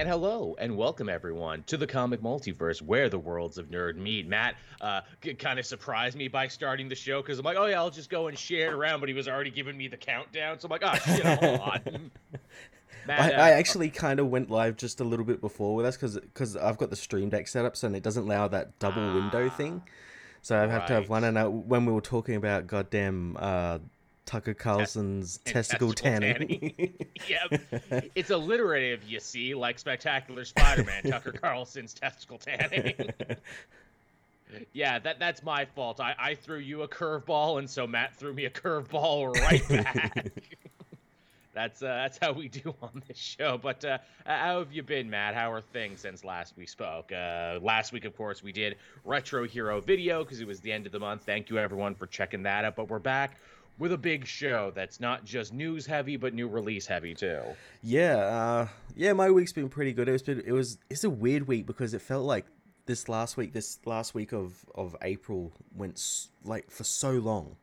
And hello and welcome everyone to the comic multiverse where the worlds of nerd meet. Matt uh, kind of surprised me by starting the show because I'm like, oh yeah, I'll just go and share it around, but he was already giving me the countdown, so I'm like, oh shit, hold on. Matt, I, uh, I, actually kind of went live just a little bit before with us because because I've got the Stream Deck set up, so it doesn't allow that double ah, window thing. So I have right. to have one. And I, when we were talking about goddamn uh, Tucker Carlson's Te- testicle, testicle tanning. tanning. yep. It's alliterative, you see, like Spectacular Spider Man, Tucker Carlson's testicle tanning. yeah, that that's my fault. I, I threw you a curveball, and so Matt threw me a curveball right back. that's uh, that's how we do on this show. But uh, how have you been, Matt? How are things since last we spoke? Uh, last week, of course, we did retro hero video because it was the end of the month. Thank you everyone for checking that out. But we're back with a big show that's not just news heavy but new release heavy too. Yeah, uh, yeah, my week's been pretty good. It was been, it was it's a weird week because it felt like this last week, this last week of of April went like for so long.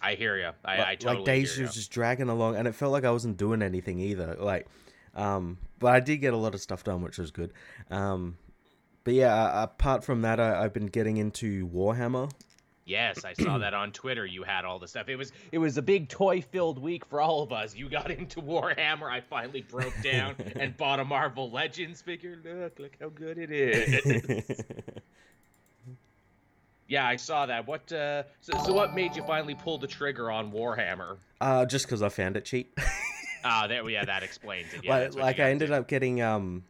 I hear you. I, like, I totally like days was just dragging along, and it felt like I wasn't doing anything either. Like, um, but I did get a lot of stuff done, which was good. Um, but yeah, apart from that, I, I've been getting into Warhammer Yes, I saw that on Twitter. You had all the stuff. It was it was a big toy filled week for all of us. You got into Warhammer. I finally broke down and bought a Marvel Legends figure. Look, look how good it is. yeah, I saw that. What uh so, so what made you finally pull the trigger on Warhammer? Uh just cuz I found it cheap. Ah, uh, there yeah, that explains it. Yeah, like, like I ended to. up getting um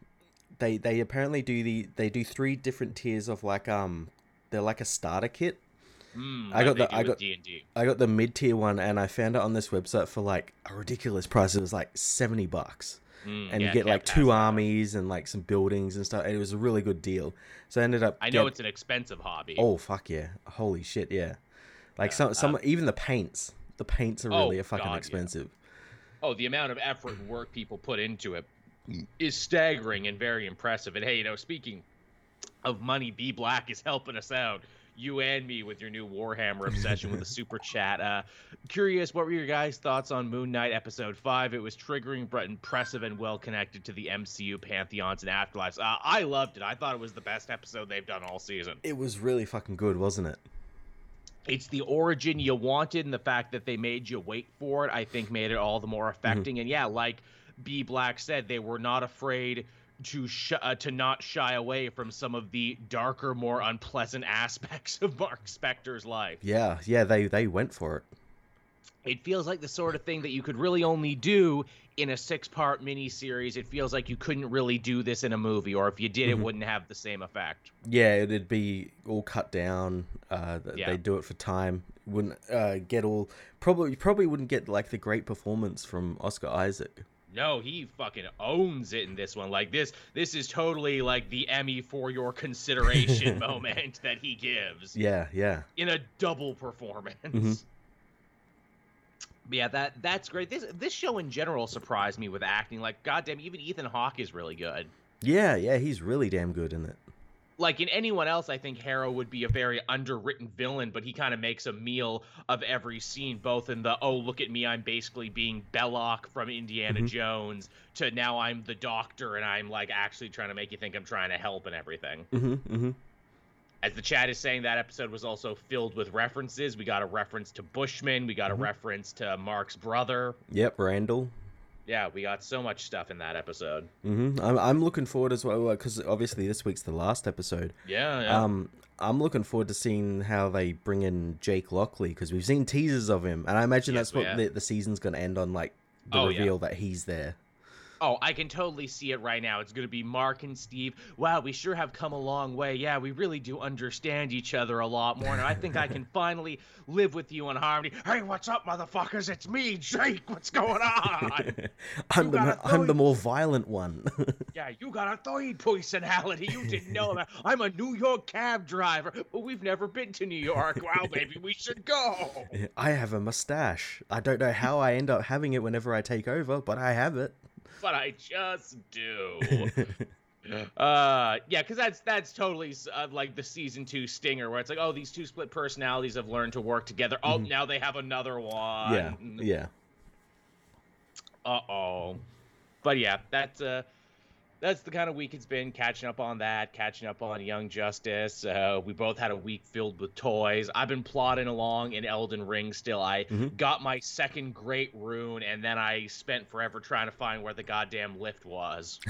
they they apparently do the they do three different tiers of like um they're like a starter kit Mm, I got the I got D&D. I got the mid tier one, and I found it on this website for like a ridiculous price. It was like seventy bucks, mm, and yeah, you get like two armies and like some buildings and stuff. And it was a really good deal. So I ended up. I know get... it's an expensive hobby. Oh fuck yeah! Holy shit yeah! Like yeah, some some um, even the paints. The paints are really oh, fucking God, expensive. Yeah. Oh, the amount of effort and work people put into it is staggering and very impressive. And hey, you know, speaking of money, B Black is helping us out you and me with your new Warhammer obsession with the super chat. Uh, curious, what were your guys' thoughts on Moon Knight episode five? It was triggering but impressive and well connected to the MCU pantheons and afterlives. Uh, I loved it. I thought it was the best episode they've done all season. It was really fucking good, wasn't it? It's the origin you wanted, and the fact that they made you wait for it, I think, made it all the more affecting. Mm-hmm. And yeah, like B Black said, they were not afraid to sh- uh, to not shy away from some of the darker, more unpleasant aspects of Mark Spector's life. Yeah, yeah, they they went for it. It feels like the sort of thing that you could really only do in a six-part miniseries. It feels like you couldn't really do this in a movie, or if you did, mm-hmm. it wouldn't have the same effect. Yeah, it'd be all cut down. Uh, yeah. They do it for time. Wouldn't uh, get all probably you probably wouldn't get like the great performance from Oscar Isaac. No, he fucking owns it in this one. Like this, this is totally like the Emmy for your consideration moment that he gives. Yeah, yeah. In a double performance. Mm-hmm. Yeah, that that's great. This this show in general surprised me with acting. Like, goddamn, even Ethan Hawke is really good. Yeah, yeah, he's really damn good in it like in anyone else, I think Harrow would be a very underwritten villain, but he kind of makes a meal of every scene, both in the oh look at me, I'm basically being Belloq from Indiana mm-hmm. Jones to now I'm the Doctor and I'm like actually trying to make you think I'm trying to help and everything. Mm-hmm, mm-hmm. As the chat is saying, that episode was also filled with references. We got a reference to Bushman. We got a mm-hmm. reference to Mark's brother. Yep, Randall yeah, we got so much stuff in that episode. Mm-hmm. I'm, I'm looking forward as well because obviously this week's the last episode. Yeah, yeah. Um, I'm looking forward to seeing how they bring in Jake Lockley because we've seen teasers of him, and I imagine yes, that's what the, the, season's going to end on, like the oh, reveal yeah. that he's there. Oh, I can totally see it right now. It's going to be Mark and Steve. Wow, we sure have come a long way. Yeah, we really do understand each other a lot more. And I think I can finally live with you in harmony. Hey, what's up, motherfuckers? It's me, Jake. What's going on? I'm, the, I'm the more violent one. yeah, you got a third personality. You didn't know that. I'm a New York cab driver, but we've never been to New York. Wow, maybe we should go. I have a mustache. I don't know how I end up having it whenever I take over, but I have it but I just do. uh yeah because that's that's totally uh, like the season two stinger where it's like oh these two split personalities have learned to work together oh mm-hmm. now they have another one yeah yeah uh-oh but yeah that's uh that's the kind of week it's been. Catching up on that, catching up on Young Justice. Uh, we both had a week filled with toys. I've been plodding along in Elden Ring still. I mm-hmm. got my second great rune, and then I spent forever trying to find where the goddamn lift was.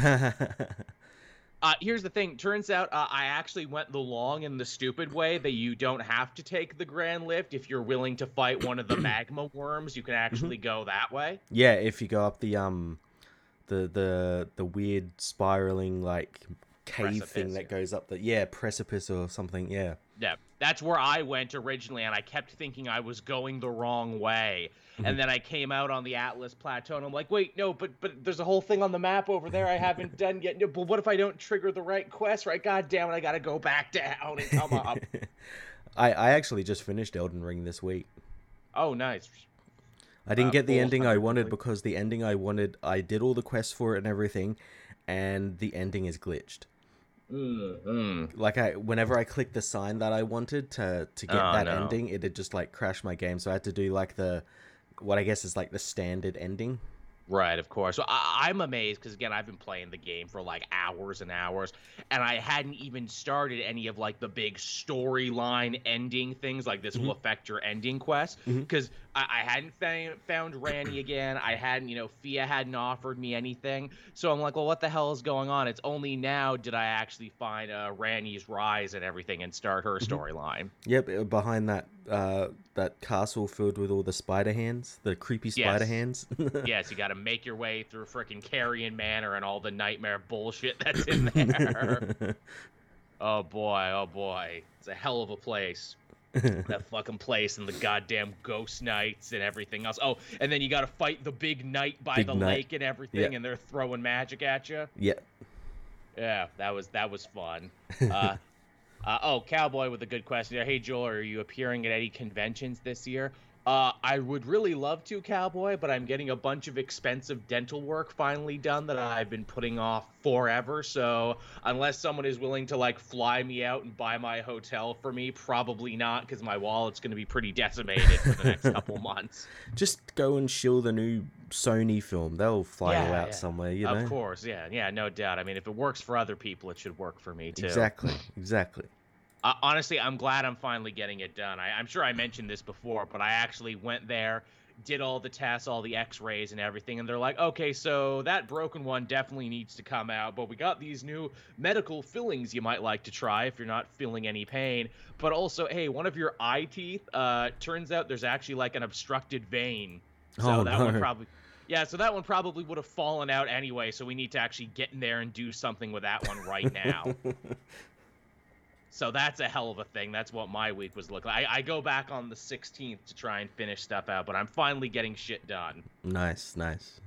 Uh, here's the thing. Turns out uh, I actually went the long and the stupid way that you don't have to take the grand lift if you're willing to fight one of the magma worms. You can mm-hmm. actually go that way. Yeah, if you go up the um the the the weird spiraling like cave precipice, thing that yeah. goes up the yeah precipice or something yeah. Yeah that's where i went originally and i kept thinking i was going the wrong way. Mm-hmm. and then i came out on the Altus Plateau and i'm like wait no but but there's a whole thing on the map over there i haven't done yet. No, but what if i don't trigger the right quest right? God damn it i gotta go back down and come up. I i actually just finished elden ring this week. Oh nice I didn't uh, get the ending I wanted because the ending I wanted, I did all the quests for it and everything, and the ending is glitched. Mm-hmm. Like I, whenever I clicked the sign that I wanted to to get oh, that no. ending, it had just like crashed my game. So I had to do like the, what I guess is like the standard ending. Right, of course. So I, am amazed because again, I've been playing the game for like hours and hours, and I hadn't even started any of like the big storyline ending things. Like this mm-hmm. will affect your ending quest because mm-hmm. I, I, hadn't found found Ranni again. I hadn't, you know, Fia hadn't offered me anything. So I'm like, well, what the hell is going on? It's only now did I actually find uh, Ranni's rise and everything and start her mm-hmm. storyline. Yep, uh, behind that uh, that castle filled with all the spider hands, the creepy spider yes. hands. yes, you got to make your way through freaking Caria Manor and all the nightmare bullshit that's in there. oh boy, oh boy, it's a hell of a place. That fucking place and the goddamn ghost knights and everything else. Oh, and then you got to fight the big knight by big the knight. lake and everything, yeah. and they're throwing magic at you. Yeah. Yeah, that was that was fun. Uh, uh, oh, Cowboy with a good question. Hey, Joel, are you appearing at any conventions this year? Uh, I would really love to, Cowboy, but I'm getting a bunch of expensive dental work finally done that I've been putting off forever. So unless someone is willing to like fly me out and buy my hotel for me, probably not, because my wallet's going to be pretty decimated for the next couple months. Just go and shill the new Sony film. They'll fly yeah, you out yeah. somewhere. You know. Of course, yeah, yeah, no doubt. I mean, if it works for other people, it should work for me too. Exactly, exactly. Uh, honestly, I'm glad I'm finally getting it done. I, I'm sure I mentioned this before, but I actually went there, did all the tests, all the X-rays, and everything, and they're like, okay, so that broken one definitely needs to come out, but we got these new medical fillings you might like to try if you're not feeling any pain. But also, hey, one of your eye teeth, uh, turns out there's actually like an obstructed vein, so oh, that no. one probably. Yeah, so that one probably would have fallen out anyway, so we need to actually get in there and do something with that one right now. So that's a hell of a thing. That's what my week was looking like. I, I, go back on the 16th to try and finish stuff out, but I'm finally getting shit done. Nice, nice.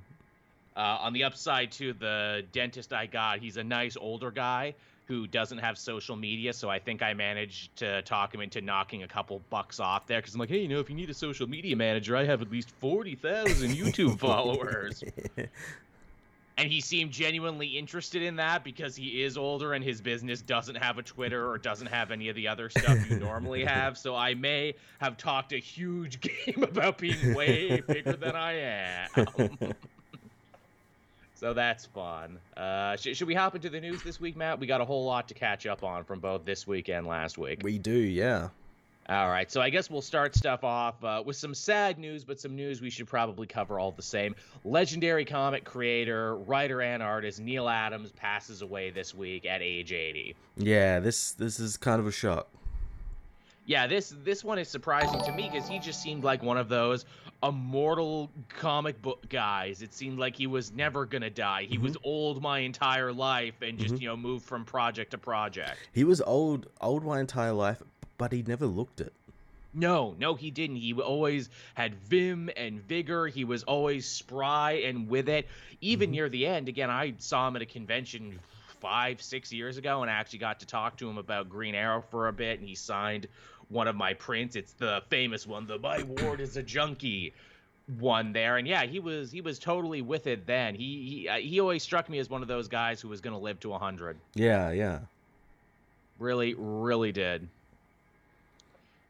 Uh, on the upside, too, the dentist I got, he's a nice older guy who doesn't have social media, so I think I managed to talk him into knocking a couple bucks off there. Because I'm like, hey, you know, if you need a social media manager, I have at least 40,000 YouTube followers. and he seemed genuinely interested in that because he is older and his business doesn't have a Twitter or doesn't have any of the other stuff you normally have. So I may have talked a huge game about being way bigger than I am. so that's fun. Uh, sh- should we hop into the news this week, Matt? We got a whole lot to catch up on from both this week and last week. We do, yeah. All right, so I guess we'll start stuff off uh, with some sad news, but some news we should probably cover all the same. Legendary comic creator, writer, and artist Neal Adams passes away this week at age 80. Yeah, this this is kind of a shock. Yeah, this this one is surprising to me because he just seemed like one of those immortal comic book guys. It seemed like he was never gonna die. He mm-hmm. was old my entire life and just mm-hmm. you know moved from project to project. He was old old my entire life, but he never looked it. No, no, he didn't. He always had vim and vigor. He was always spry and with it. Even mm-hmm. near the end, again, I saw him at a convention five, six years ago, and I actually got to talk to him about Green Arrow for a bit, and he signed one of my prints. It's the famous one, the "My Ward is a Junkie" one there, and yeah, he was he was totally with it then. He he uh, he always struck me as one of those guys who was going to live to hundred. Yeah, yeah. Really, really did.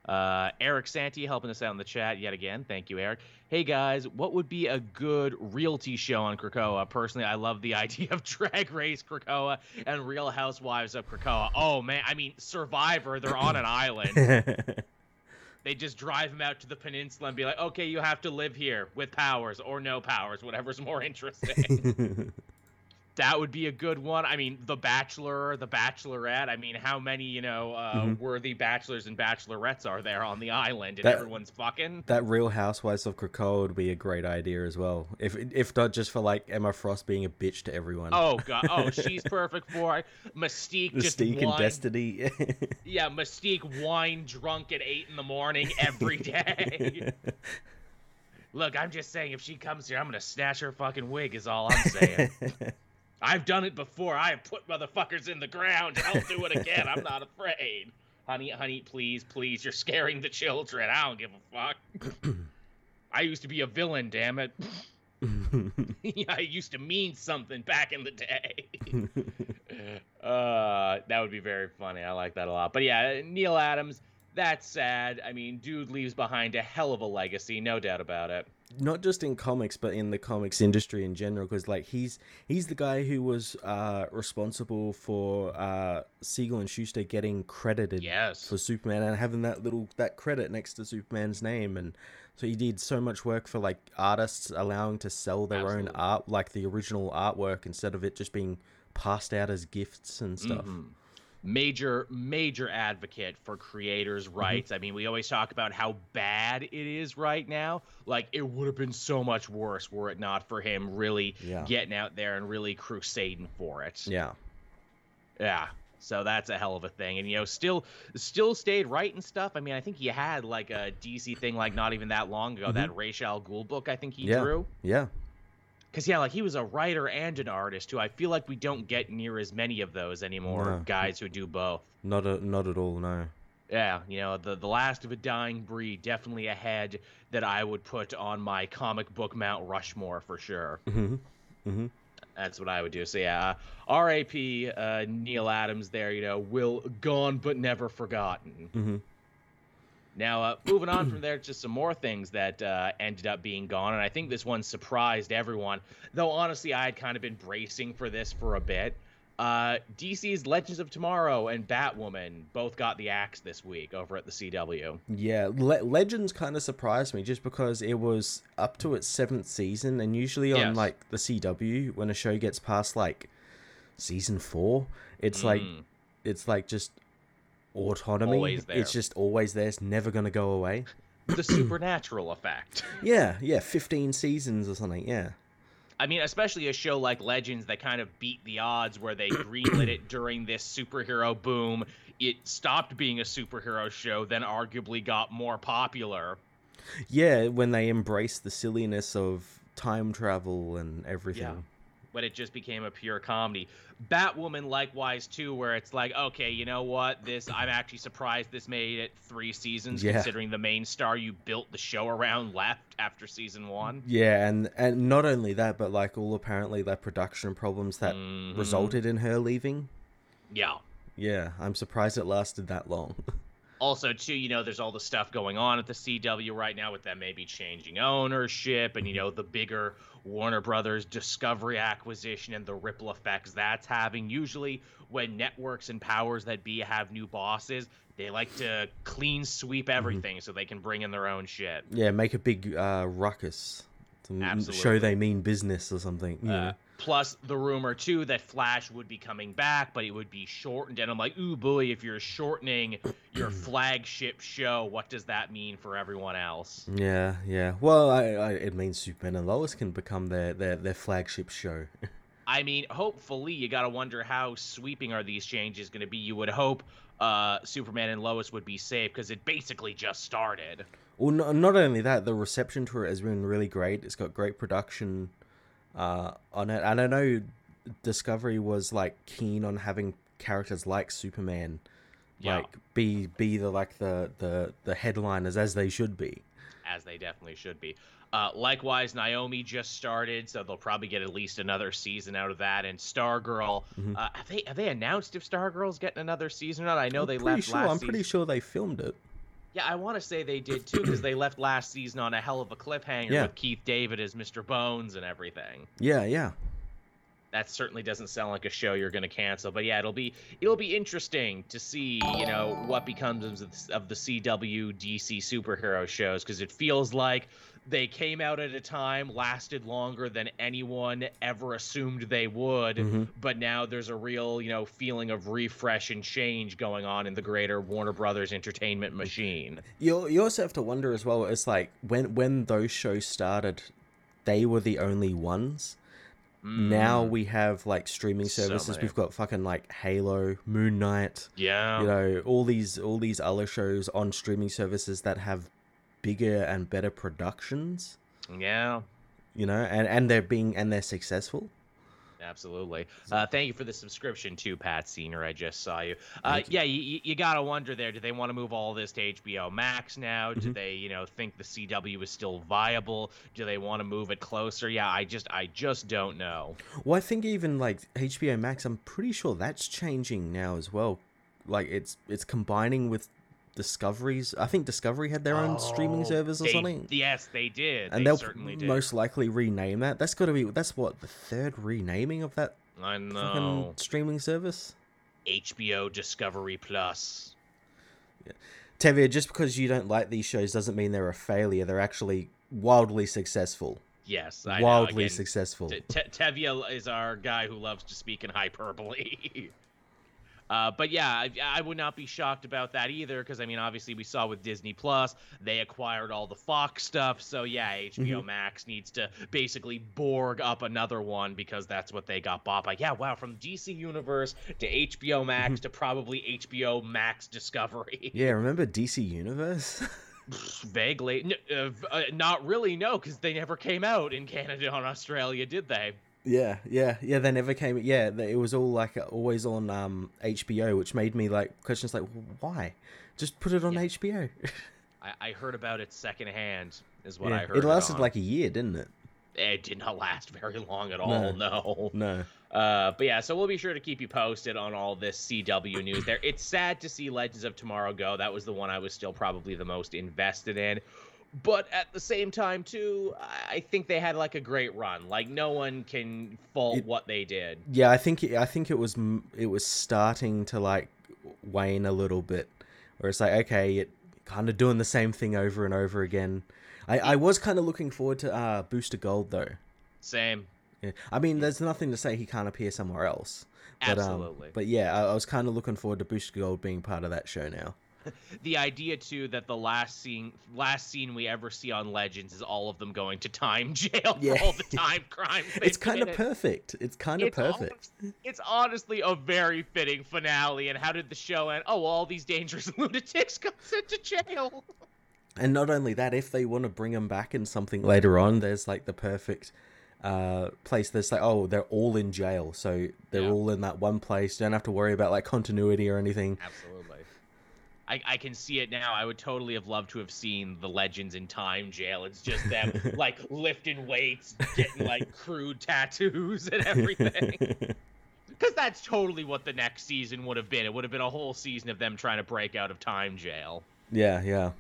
Uh, Eric Santi helping us out in the chat yet again. Thank you, Eric. Hey guys, what would be a good realty show on Krakoa? Personally, I love the idea of Drag Race Krakoa and Real Housewives of Krakoa. Oh man, I mean Survivor. They're on an island. they just drive them out to the peninsula and be like, okay, you have to live here with powers or no powers, whatever's more interesting that would be a good one. I mean, The Bachelor, The Bachelorette. I mean, how many you know uh, mm-hmm. worthy bachelors and bachelorettes are there on the island, and that, everyone's fucking? That Real Housewives of Krakoa would be a great idea as well. If if not just for like Emma Frost being a bitch to everyone. Oh god, oh she's perfect for it. Mystique, Mystique just and Destiny. yeah, Mystique wine drunk at eight in the morning every day. Look, I'm just saying, if she comes here, I'm gonna snatch her fucking wig. Is all I'm saying. I've done it before. I have put motherfuckers in the ground. I'll do it again. I'm not afraid. Honey, honey, please, please. You're scaring the children. I don't give a fuck. I used to be a villain, damn it. I used to mean something back in the day. uh, that would be very funny. I like that a lot. But yeah, Neal Adams, that's sad. I mean, dude leaves behind a hell of a legacy, no doubt about it not just in comics but in the comics industry in general because like he's he's the guy who was uh, responsible for uh, Siegel and Shuster getting credited yes. for Superman and having that little that credit next to Superman's name and so he did so much work for like artists allowing to sell their Absolutely. own art like the original artwork instead of it just being passed out as gifts and stuff. Mm-hmm major major advocate for creators mm-hmm. rights. I mean we always talk about how bad it is right now. Like it would have been so much worse were it not for him really yeah. getting out there and really crusading for it. Yeah. Yeah. So that's a hell of a thing. And you know still still stayed right and stuff. I mean i think he had like a dc thing like not even that long ago. Mm-hmm. that Ra's al Ghul book i think he yeah. drew. Yeah because yeah, like he was a writer and an artist too. I feel like we don't get near as many of those anymore. No. Guys who do both. Not a, not at all. No. Yeah, you know the the last of a dying breed, definitely a head that I would put on my comic book Mount Rushmore for sure. Mm-hmm. Mm-hmm. That's what I would do. So yeah, uh, R.A.P. Uh, Neal Adams. There, you know, will gone but never forgotten. Mm-hmm. Now, uh, moving on from there, just some more things that uh, ended up being gone, and I think this one surprised everyone. Though honestly, I had kind of been bracing for this for a bit. Uh, DC's Legends of Tomorrow and Batwoman both got the axe this week over at the CW. Yeah, Le- Legends kind of surprised me just because it was up to its seventh season, and usually on yes. like the CW, when a show gets past like season four, it's mm. like it's like just autonomy. It's just always there. It's never going to go away. The supernatural effect. Yeah, yeah, 15 seasons or something. Yeah. I mean, especially a show like Legends that kind of beat the odds where they greenlit it during this superhero boom. It stopped being a superhero show, then arguably got more popular. Yeah, when they embraced the silliness of time travel and everything. Yeah when it just became a pure comedy. Batwoman likewise too, where it's like, okay, you know what? This I'm actually surprised this made it three seasons, yeah. considering the main star you built the show around left after season one. Yeah, and and not only that, but like all apparently the production problems that mm-hmm. resulted in her leaving. Yeah. Yeah, I'm surprised it lasted that long. also too you know there's all the stuff going on at the cw right now with them maybe changing ownership and you know the bigger warner brothers discovery acquisition and the ripple effects that's having usually when networks and powers that be have new bosses they like to clean sweep mm-hmm. everything mm-hmm. so they can bring in their own shit yeah make a big uh, ruckus show they mean business or something yeah. Uh, Plus the rumor too that Flash would be coming back, but it would be shortened. And I'm like, ooh boy, if you're shortening your flagship show, what does that mean for everyone else? Yeah, yeah. Well, I, I, it means Superman and Lois can become their their, their flagship show. I mean, hopefully, you got to wonder how sweeping are these changes going to be. You would hope uh, Superman and Lois would be safe because it basically just started. Well, no, not only that, the reception to it has been really great. It's got great production uh, on it. And I know Discovery was like keen on having characters like Superman, yeah. like be be the like the the the headliners as they should be. As they definitely should be. Uh, likewise, Naomi just started, so they'll probably get at least another season out of that. And Stargirl, mm-hmm. uh, have they have they announced if Stargirl's getting another season or not? I know I'm they left sure, last. I'm pretty sure they filmed it. Yeah, I want to say they did too because they left last season on a hell of a cliffhanger yeah. with Keith David as Mr. Bones and everything. Yeah, yeah. That certainly doesn't sound like a show you're going to cancel, but yeah, it'll be it'll be interesting to see, you know, what becomes of the CW DC superhero shows because it feels like they came out at a time, lasted longer than anyone ever assumed they would, mm-hmm. but now there's a real, you know, feeling of refresh and change going on in the greater Warner Brothers entertainment machine. You you also have to wonder as well. It's like when when those shows started, they were the only ones. Mm. Now we have like streaming services. So We've got fucking like Halo, Moon Knight. Yeah. You know, all these all these other shows on streaming services that have bigger and better productions. Yeah. You know, and and they're being and they're successful. Absolutely. Uh, thank you for the subscription too, Pat Senior. I just saw you. Uh, yeah, you, you gotta wonder there. Do they want to move all this to HBO Max now? Mm-hmm. Do they, you know, think the CW is still viable? Do they want to move it closer? Yeah, I just, I just don't know. Well, I think even like HBO Max, I'm pretty sure that's changing now as well. Like it's it's combining with Discoveries. I think Discovery had their own oh, streaming service or they, something. Yes, they did. And they will certainly did. most likely rename that. That's got to be. That's what the third renaming of that. I know. Streaming service. HBO Discovery Plus. Yeah. Tevia, just because you don't like these shows doesn't mean they're a failure. They're actually wildly successful. Yes, I wildly Again, successful. Tevia is our guy who loves to speak in hyperbole. Uh, but yeah, I, I, would not be shocked about that either because I mean, obviously, we saw with Disney Plus they acquired all the Fox stuff. So yeah, HBO mm-hmm. Max needs to basically Borg up another one because that's what they got bought by. Yeah, wow, from DC Universe to HBO Max mm-hmm. to probably HBO Max Discovery. Yeah, remember DC Universe? Vaguely, uh, uh, not really. No, because they never came out in Canada and Australia, did they? Yeah, yeah, yeah. They never came. Yeah, it was all like always on um, HBO, which made me like questions like, why? Just put it on yeah. HBO. I, I, heard about it secondhand. Is what yeah. I heard. It lasted it like a year, didn't it? It did not last very long at all. No, no. Uh, but yeah, so we'll be sure to keep you posted on all this CW news. There, it's sad to see Legends of Tomorrow go. That was the one I was still probably the most invested in but at the same time too i think they had like a great run like no one can fault it, what they did yeah i think it, i think it was it was starting to like wane a little bit where it's like okay it kind of doing the same thing over and over again i i was kind of looking forward to uh booster gold though same yeah. i mean there's nothing to say he can't appear somewhere else but, um, Absolutely. Um, but yeah, I, I was kind of looking forward to Booster Gold being part of that show now. the idea too that the last scene last scene we ever see on Legends is all of them going to time jail yeah. for all the time crimes. it's kind of perfect. It's kind of perfect. Honest, it's honestly a very fitting finale. And how did the show end? Oh, well, all these dangerous lunatics got sent to jail. And not only that, if they want to bring them back in something later on, there's like the perfect uh, place that's like, oh, they're all in jail, so they're yeah. all in that one place. Don't have to worry about like continuity or anything. Absolutely. I, I can see it now. I would totally have loved to have seen the Legends in Time jail. It's just them like lifting weights, getting like crude tattoos and everything. Because that's totally what the next season would have been. It would have been a whole season of them trying to break out of time jail. Yeah, yeah.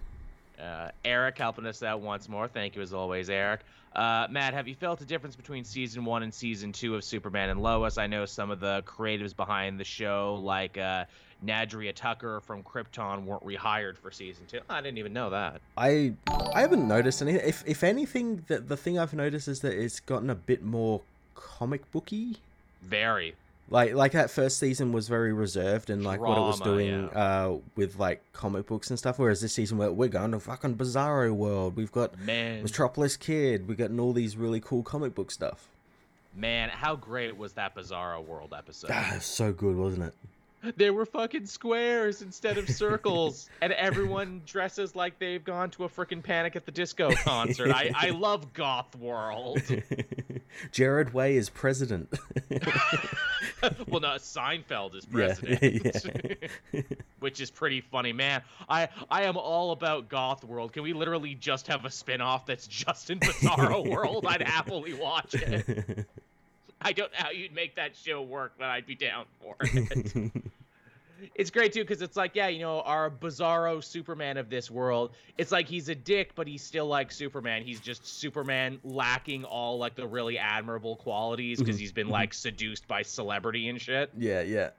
Uh, Eric helping us out once more. Thank you as always, Eric. Uh, Matt, have you felt a difference between season one and season two of Superman and Lois? I know some of the creatives behind the show, like uh, Nadria Tucker from Krypton weren't rehired for season two. I didn't even know that. I I haven't noticed anything. If if anything, the the thing I've noticed is that it's gotten a bit more comic booky. Very. Like like that first season was very reserved and like Drama, what it was doing yeah. uh, with like comic books and stuff. Whereas this season we're, we're going to fucking Bizarro World. We've got Man. Metropolis Kid. We're getting all these really cool comic book stuff. Man, how great was that Bizarro World episode? Ah, so good, wasn't it? There were fucking squares instead of circles, and everyone dresses like they've gone to a freaking Panic at the Disco concert. I, I love Goth World. Gerard Way is president. well, no, Seinfeld is president, yeah, yeah. which is pretty funny, man. I I am all about Goth World. Can we literally just have a spin-off that's just in Bizarro World? I'd happily watch it. I don't know how you'd make that show work, but I'd be down for it. it's great too because it's like, yeah, you know, our bizarro Superman of this world. It's like he's a dick, but he's still like Superman. He's just Superman lacking all like the really admirable qualities because mm-hmm. he's been mm-hmm. like seduced by celebrity and shit. Yeah, yeah.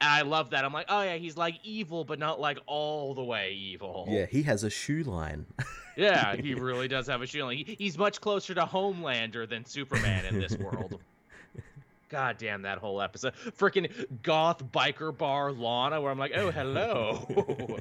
And I love that. I'm like, oh yeah, he's like evil, but not like all the way evil. Yeah, he has a shoe line. yeah, he really does have a shoe line. He, he's much closer to Homelander than Superman in this world. God damn that whole episode. Freaking goth biker bar Lana, where I'm like, oh, hello.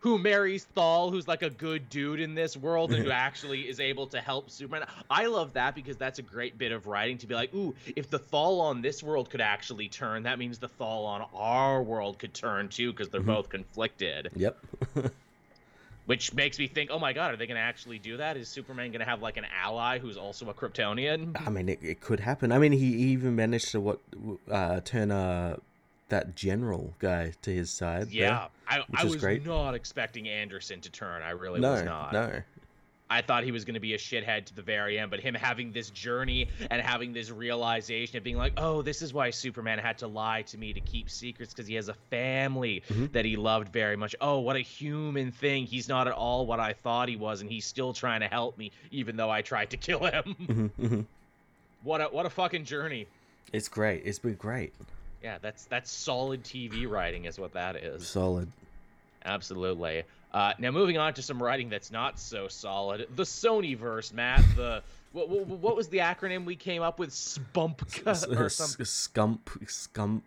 Who marries Thal, who's like a good dude in this world and who actually is able to help Superman. I love that because that's a great bit of writing to be like, ooh, if the Thal on this world could actually turn, that means the Thal on our world could turn too because they're mm-hmm. both conflicted. Yep. which makes me think, oh my god, are they going to actually do that? Is Superman going to have like an ally who's also a Kryptonian? I mean, it, it could happen. I mean, he even managed to what uh, turn uh, that general guy to his side. Yeah, there, I, I was great. not expecting Anderson to turn. I really no, was not. No, I thought he was going to be a shithead to the very end, but him having this journey and having this realization of being like, oh, this is why Superman had to lie to me to keep secrets because he has a family mm-hmm. that he loved very much. Oh, what a human thing. He's not at all what I thought he was, and he's still trying to help me, even though I tried to kill him. Mm-hmm, mm-hmm. What a what a fucking journey. It's great. It's been great. Yeah, that's that's solid TV writing, is what that is. Solid. Absolutely. Uh, now moving on to some writing that's not so solid. The Sony verse, Matt. The what, what, what, was the acronym we came up with? Spump or something? Scump, scump,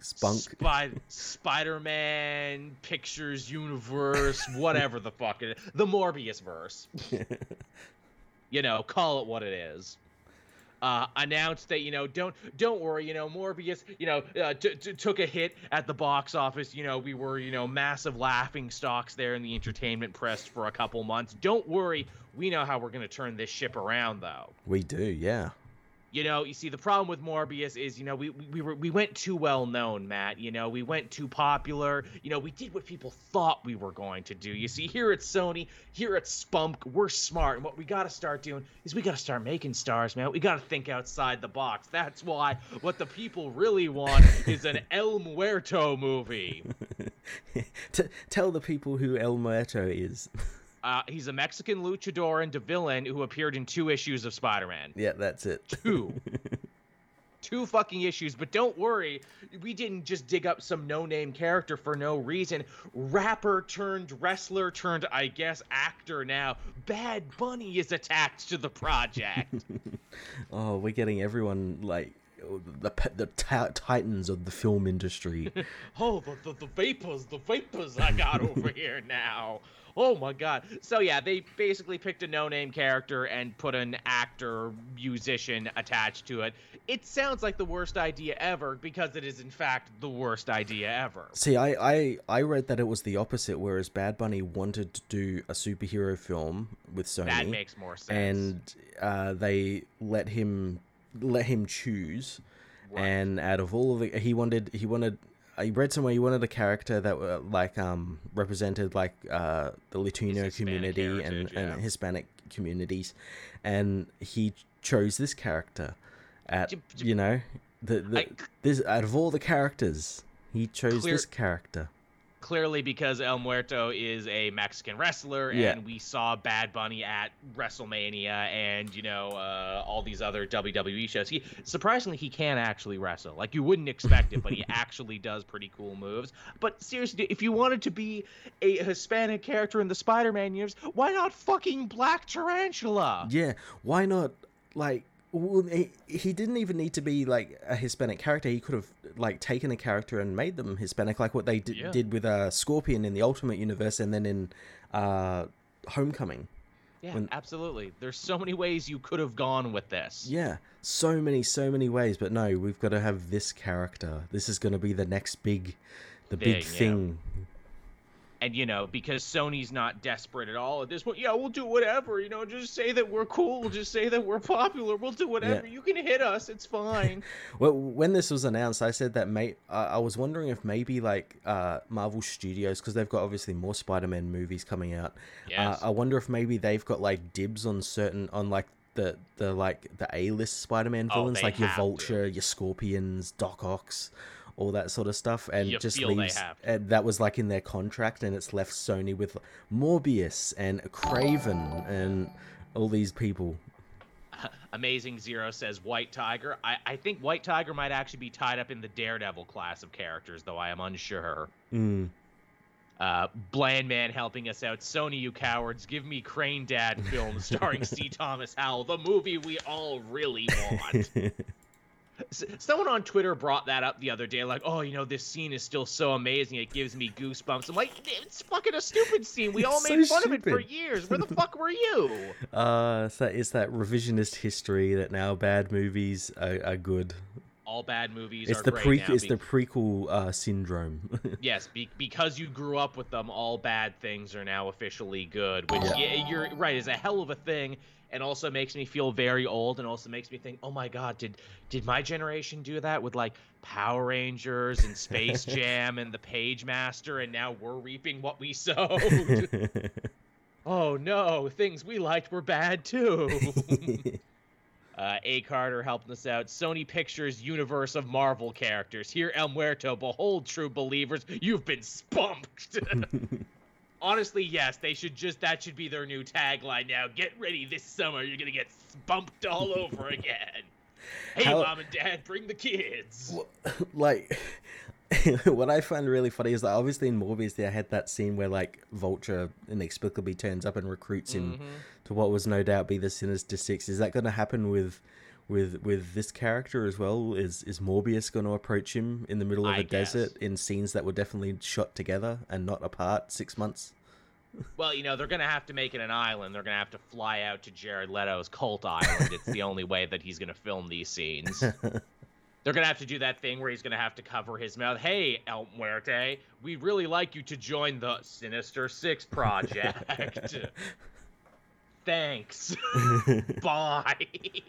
spunk. Spy- Spider-Man Pictures Universe, whatever the fuck it is. The Morbius verse. you know, call it what it is uh, announced that you know don't don't worry you know Morbius you know uh, t- t- took a hit at the box office. You know we were you know massive laughing stocks there in the entertainment press for a couple months. Don't worry we know how we're to turn this ship around though. We do yeah you know, you see, the problem with Morbius is, you know, we we were we went too well known, Matt. You know, we went too popular. You know, we did what people thought we were going to do. You see, here at Sony, here at Spunk, we're smart, and what we got to start doing is we got to start making stars, man. We got to think outside the box. That's why what the people really want is an El Muerto movie. T- tell the people who El Muerto is. Uh, he's a Mexican luchador and a villain who appeared in two issues of Spider-Man. Yeah, that's it. Two. two fucking issues, but don't worry, we didn't just dig up some no-name character for no reason. Rapper turned wrestler turned, I guess, actor now. Bad Bunny is attached to the project. oh, we're getting everyone like the the titans of the film industry. oh, the, the, the vapors, the vapors I got over here now. Oh my god. So yeah, they basically picked a no-name character and put an actor, musician attached to it. It sounds like the worst idea ever because it is in fact the worst idea ever. See, I I, I read that it was the opposite whereas Bad Bunny wanted to do a superhero film with Sony. That makes more sense. And uh, they let him let him choose. Right. And out of all of the he wanted he wanted I read somewhere you wanted a character that were like um represented like uh the Latino community and, yeah. and Hispanic communities, and he chose this character. At you know the, the I, this out of all the characters, he chose clear, this character clearly because El Muerto is a Mexican wrestler, and yeah. we saw Bad Bunny at WrestleMania and you know uh, all these other WWE shows. He surprisingly he can actually wrestle. Like you wouldn't expect it, but he actually does pretty cool moves. But seriously, if you wanted to be a Hispanic character in the Spider-Man universe, why not fucking Black Tarantula? Yeah, why not like well, he, he didn't even need to be like a Hispanic character. He could have like taken a character and made them Hispanic, like what they d- yeah. did with uh, Scorpion in the Ultimate Universe, and then in uh, Homecoming. Yeah, when... absolutely. There's so many ways you could have gone with this. Yeah, so many, so many ways. But no, we've got to have this character. This is going to be the next big, the big, big thing. Yeah and you know because sony's not desperate at all at this point yeah we'll do whatever you know just say that we're cool just say that we're popular we'll do whatever yeah. you can hit us it's fine well when this was announced i said that may uh, i was wondering if maybe like uh, marvel studios because they've got obviously more spider-man movies coming out uh, yes. Uh, i wonder if maybe they've got like dibs on certain on like the the like the a-list spider-man oh, villains oh, like your vulture to. your scorpions doc ock all that sort of stuff, and You just leaves. And that was like in their contract, and it's left Sony with Morbius and Kraven and all these people. Amazing Zero says White Tiger. I, I think White Tiger might actually be tied up in the Daredevil class of characters, though I am unsure. Mm. Uh, Bland Man helping us out. Sony, you cowards, give me Crane Dad film starring C. Thomas Howell, the movie we all really want. Someone on Twitter brought that up the other day, like, oh, you know, this scene is still so amazing, it gives me goosebumps. I'm like, it's fucking a stupid scene. We all It's made so fun of it for years. Where the fuck were you? uh, so it's that revisionist history that now bad movies are, are good. All bad movies It's are the pre. It's the prequel uh, syndrome. Yes, be- because you grew up with them, all bad things are now officially good. Which, Yeah. yeah, you're right, is a hell of a thing, and also makes me feel very old, and also makes me think, oh my god, did did my generation do that with like Power Rangers and Space Jam and the Pagemaster, and now we're reaping what we sowed? oh no, things we liked were bad too. Uh, A. Carter helping us out. Sony Pictures universe of Marvel characters. Here, El Muerto, behold, true believers, you've been spunked. Honestly, yes, they should just, that should be their new tagline now. Get ready this summer, you're gonna get bumped all over again. Hey, How- mom and dad, bring the kids. like what I find really funny is that obviously in Morbius they had that scene where like Vulture inexplicably turns up and recruits him Mhm. to what was no doubt be the Sinister Six. Is that going to happen with with with this character as well? Is is Morbius going to approach him in the middle of I a desert in scenes that were definitely shot together and not apart six months? Well, you know, they're gonna have to make it an island. They're gonna have to fly out to Jared Leto's cult island. it's the only way that he's gonna film these scenes. They're gonna have to do that thing where he's gonna have to cover his mouth. Hey, El Muerte, we'd really like you to join the Sinister Six project. Thanks. Bye.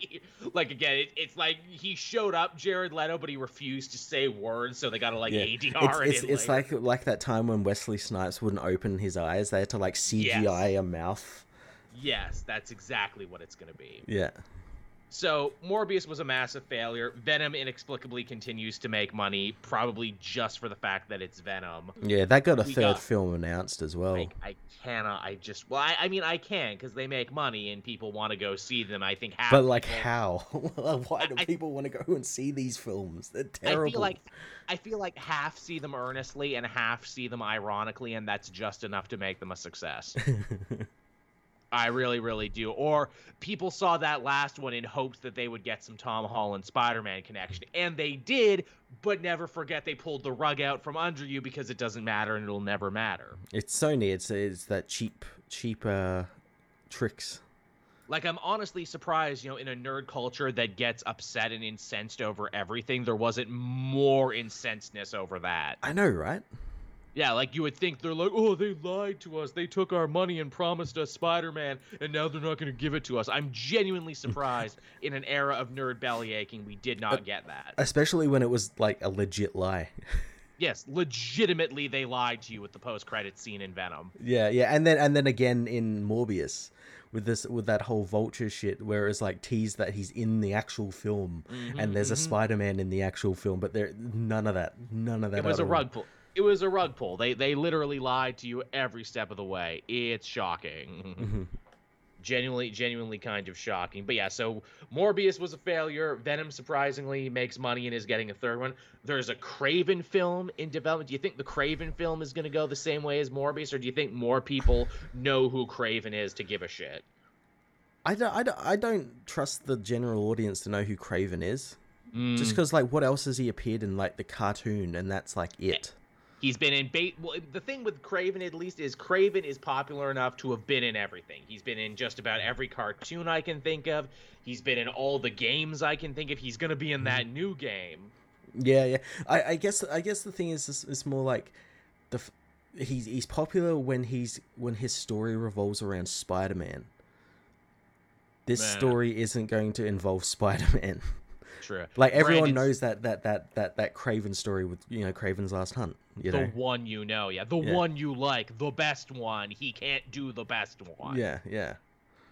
like again, it, it's like he showed up, Jared Leto, but he refused to say words, so they gotta like Yeah. ADR It's, it's, it. it's like like that time when Wesley Snipes wouldn't open his eyes. They had to like CGI a mouth. yes, that's exactly what it's gonna be. Yeah. So Morbius was a massive failure. Venom inexplicably continues to make money, probably just for the fact that it's Venom. Yeah, that got a We third got- film announced as well. Like I cannot. I just well, I, I mean, I can because they make money and people want to go see them. I think half. But like, people- how? Why do I- people want to go and see these films? They're terrible. I feel like I feel like half see them earnestly and half see them ironically, and that's just enough to make them a success. I really, really do. Or people saw that last one in hopes that they would get some Tom Holland Spider-Man connection, and they did. But never forget they pulled the rug out from under you because it doesn't matter and it'll never matter. it's Sony. It's it's that cheap cheap uh, tricks. Like I'm honestly surprised, you know, in a nerd culture that gets upset and incensed over everything, there wasn't more incensedness over that. I know, right? Yeah, like you would think they're like, oh, they lied to us. They took our money and promised us Spider Man, and now they're not going to give it to us. I'm genuinely surprised in an era of nerd belly aching, we did not get that. Especially when it was like a legit lie. Yes, legitimately, they lied to you with the post credit scene in Venom. yeah, yeah, and then and then again in Morbius with this with that whole vulture shit where it's like teased that he's in the actual film Mm-hmm, and there's a Spider-Man in the actual film, but there none of that, none of that. It was a rug pull. It was a rug pull. They they literally lied to you every step of the way. It's shocking. Mhm. genuinely genuinely kind of shocking but yeah so morbius was a failure venom surprisingly makes money and is getting a third one there's a Kraven film in development do you think the Kraven film is going to go the same way as morbius or do you think more people know who Kraven is to give a shit I don't, I don't, I don't trust the general audience to know who Kraven is. Mm. Just because, like, what else has he appeared in, like, the cartoon, and that's, like, it. He's been in bait. Well, the thing with Kraven, at least, is Kraven is popular enough to have been in everything. He's been in just about every cartoon I can think of. He's been in all the games I can think of. He's gonna be in mm-hmm. that new game. Yeah, yeah. I, I guess, I guess the thing is, it's, it's more like the he's he's popular when he's when his story revolves around Spider-Man. This Man. story isn't going to involve Spider-Man. True. like everyone Brandon's- knows that that that that that Kraven story with you know Kraven's Last Hunt. You the know. one you know, yeah, the Yeah. one you like, the best one. He can't do the best one. Yeah, yeah.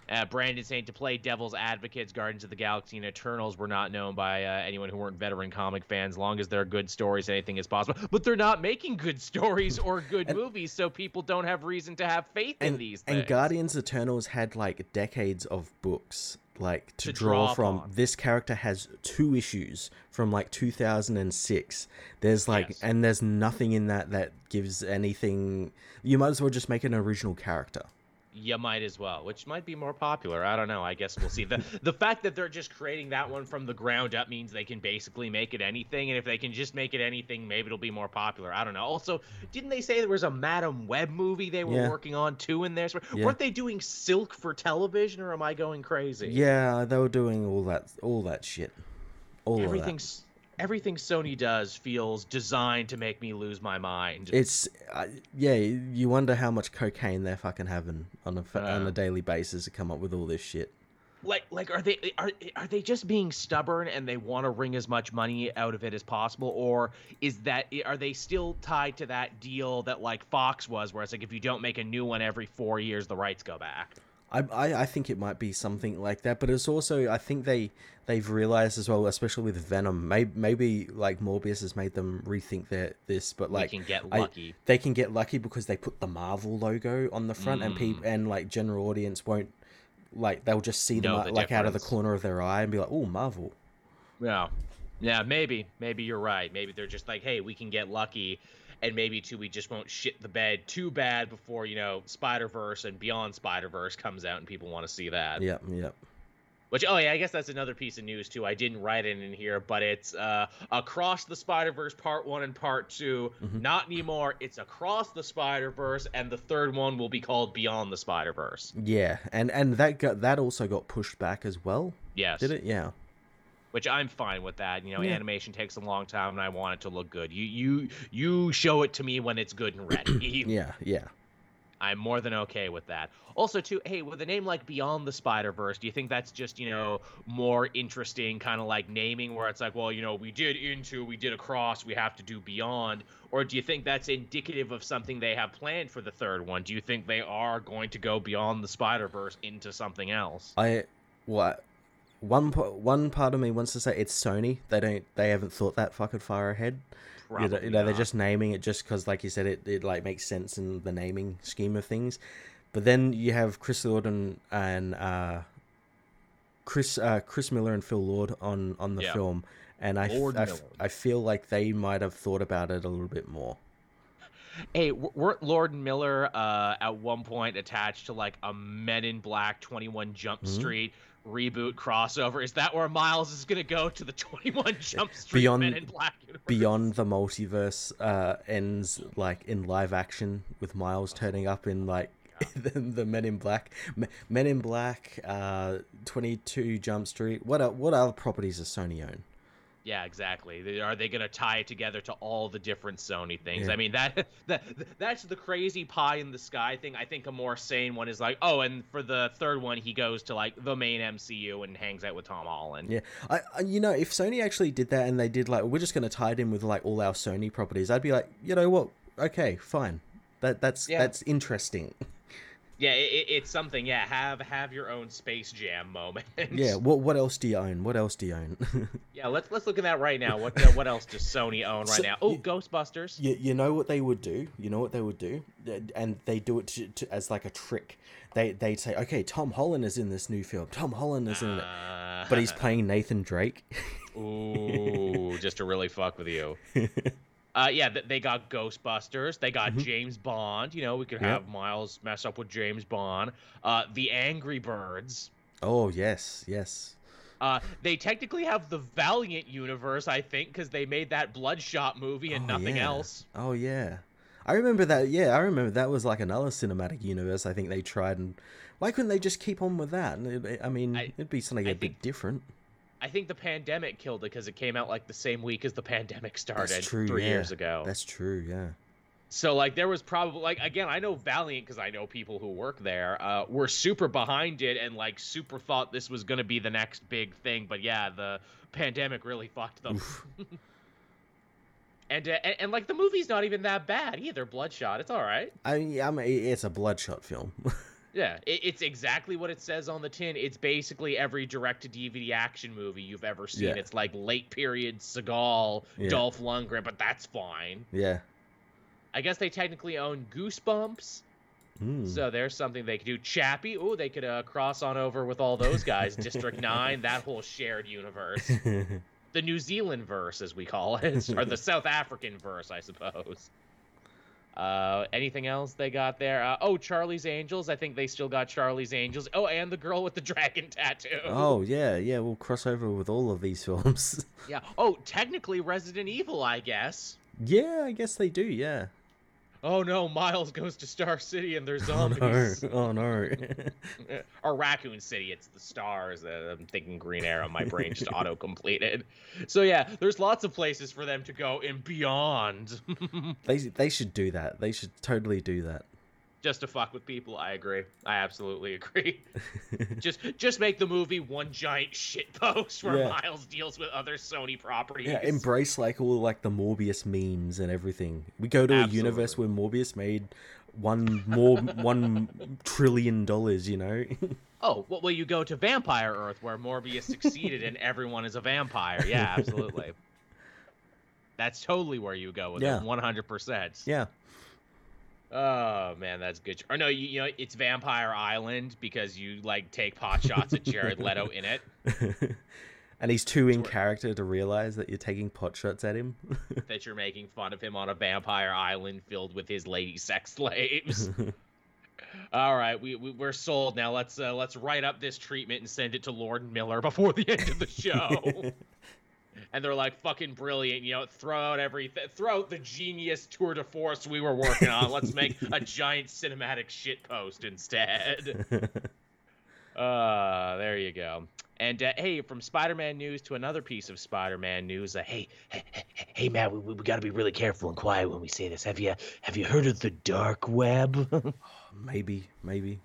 Uh, Brandon saying to play devil's advocates, Guardians of the Galaxy and Eternals were not known by uh, anyone who weren't veteran comic fans. Long as they're good stories, anything is possible. But they're not making good stories or good and, movies, so people don't have reason to have faith and, in these. Things. And Guardians Eternals had like decades of books like to, to draw, draw from. this character has two issues from like 2006 there's like yes. and there's nothing in that that gives anything. You might as well just make an original character you might as well, which might be more popular. I don't know. I guess we'll see. the The fact that they're just creating that one from the ground up means they can basically make it anything, and if they can just make it anything, maybe it'll be more popular. I don't know. Also, didn't they say there was a Madame Web movie they were yeah. working on too in there? Yeah. Weren't they doing Silk for television, or am I going crazy? Yeah, they were doing all that, all that shit. All of that Everything's everything Sony does feels designed to make me lose my mind. It's uh, yeah, you wonder how much cocaine they're fucking having on a uh, on a daily basis to come up with all this shit. Like like are they are are they just being stubborn and they want to wring as much money out of it as possible or is that are they still tied to that deal that like Fox was where it's like if you don't make a new one every 4 years the rights go back? I, I, I think it might be something like that, but it's also I think they they've realized as well, especially with Venom, maybe maybe like Morbius has made them rethink their this, but like they can get lucky. I, they can get lucky because they put the Marvel logo on the front, mm. and people and like general audience won't like they'll just see them the like difference. out of the corner of their eye and be like, oh Marvel. Yeah, yeah, maybe maybe you're right. Maybe they're just like, hey, we can get lucky and maybe too we just won't shit the bed too bad before you know Spider Verse and Beyond Spider Verse comes out and people want to see that. Yep, yep. Which oh yeah, I guess that's another piece of news too. I didn't write it in here, but it's uh, across the Spider Verse Part One and Part 2 mm-hmm. Not anymore. It's across the Spider Verse, and the third one will be called Beyond the Spider Verse. Yeah, and and that got that also got pushed back as well. Yes. Did it? Yeah which I'm fine with that. You know, yeah. animation takes a long time, and I want it to look good. You you you show it to me when it's good and ready. yeah, yeah. I'm more than okay with that. Also, too, hey, with a name like Beyond the Spider Verse, do you think that's just you know more interesting, kind of like naming, where it's like, well, you know, we did into, we did across, we have to do Beyond, or do you think that's indicative of something they have planned for the third one? Do you think they are going to go beyond the Spider Verse into something else? I what one one part of me wants to say it's Sony. They don't. They haven't thought that fucking far ahead. Probably you know, you know they're just naming it just because, like you said, it, it like makes sense in the naming scheme of things. But then you have Chris Lord and, and uh, Chris uh, Chris Miller and Phil Lord on on the film, and I, I, I feel like they might have thought about it a little bit more. Hey, weren't Lord and Miller uh, at one point attached to like a Men in Black 21 Jump mm-hmm. Street reboot crossover. Is that where Miles is going to go to the 21 Jump Street beyond, Men in Black universe? Beyond the multiverse uh, ends like in live action with Miles turning up in like the, the, Men in Black, Men in Black, uh, 22 Jump Street. What what other properties does Sony own? Yeah, exactly. Are they going to tie it together to all the different Sony things? Yeah. I mean, that that that's the crazy pie in the sky thing. I think a more sane one is like, oh, and for the third one, he goes to like the main MCU and hangs out with Tom Holland. Yeah, I, you know, if Sony actually did that and they did like, we're just going to tie it in with like all our Sony properties, I'd be like, you know what? Okay, fine. That that's yeah. that's interesting. yeah, it, it's something. Yeah, have have your own Space Jam moment. yeah. What what else do you own? What else do you own? yeah, let's let's look at that right now. What uh, what else does Sony own right so, now? Oh, Ghostbusters. You, you know what they would do? You know what they would do? And they do it to, to, as like a trick. They they say, okay, Tom Holland is in this new film. Tom Holland is in uh, it, but he's playing Nathan Drake. Ooh, just to really fuck with you. Uh, yeah, they got Ghostbusters. They got mm-hmm. James Bond. You know, we could have Miles mess up with James Bond. Uh, the Angry Birds. Oh yes, yes. Uh, they technically have the Valiant universe, I think, because they made that Bloodshot movie and oh, nothing yeah. else. Oh yeah, I remember that. Yeah, I remember that was like another cinematic universe. I think they tried, and why couldn't they just keep on with that? I mean, I, it'd be something I a think, bit different. I think the pandemic killed it because it came out like the same week as the pandemic started true, three yeah. years ago. That's true, yeah. So like there was probably like again I know Valiant because I know people who work there uh, were super behind it and like super thought this was gonna be the next big thing, but yeah, the pandemic really fucked them. and, uh, and, and like the movie's not even that bad either. Bloodshot, it's all right. I, I mean, it's a Bloodshot film. Yeah, it, it's exactly what it says on the tin. It's basically every direct-to-DVD action movie you've ever seen. Yeah. It's like late period Seagal, yeah. Dolph Lundgren, but that's fine. Yeah. I guess they technically own Goosebumps. Mm. So there's something they could do. Chappie, oh, they could uh, cross on over with all those guys. District Nine, that whole shared universe. the New Zealand verse, as we call it, or the South African verse, I suppose. Uh, anything else they got there? Uh, oh, Charlie's Angels. I think they still got Charlie's Angels. Oh, and the girl with the dragon tattoo. Oh yeah, yeah. We'll cross over with all of these films. yeah. Oh, technically Resident Evil, I guess. Yeah, I guess they do. Yeah oh no, Miles goes to Star City and there's zombies. Oh no. Oh, no. or Raccoon City, it's the stars. I'm thinking Green Arrow. My brain just auto completed. So yeah, there's lots of places for them to go and beyond. they they should do that. They should totally do that just to fuck with people. I agree. I absolutely agree. just just make the movie one giant shit post where yeah. Miles deals with other Sony properties. Yeah, embrace like all like the Morbius memes and everything. We go to absolutely. a universe where Morbius made one more one trillion dollars. You know. oh well, well, you go to Vampire Earth where Morbius succeeded and everyone is a vampire. Yeah, absolutely. That's totally where you go with yeah. it, one hundred percent. Yeah. Oh man, that's good. Or no, you, you know it's Vampire Island because you like take pot shots at Jared Leto in it. and he's too in character to realize that you're taking pot shots at him. that you're making fun of him on a vampire island filled with his lady sex slaves. All right, we, we are sold now. Let's uh, let's write up this treatment and send it to Lord Miller before the end of the show and they're like fucking brilliant. You know, throw out everything, throw out the genius tour de force we were working on. Let's make a giant cinematic shit post instead. uh, there you go. And uh, hey, from Spider-Man news to another piece of Spider-Man news. Uh, hey, hey, hey, man, we, we, we got to be really careful and quiet when we say this. Have you have you heard of the dark web? maybe, maybe.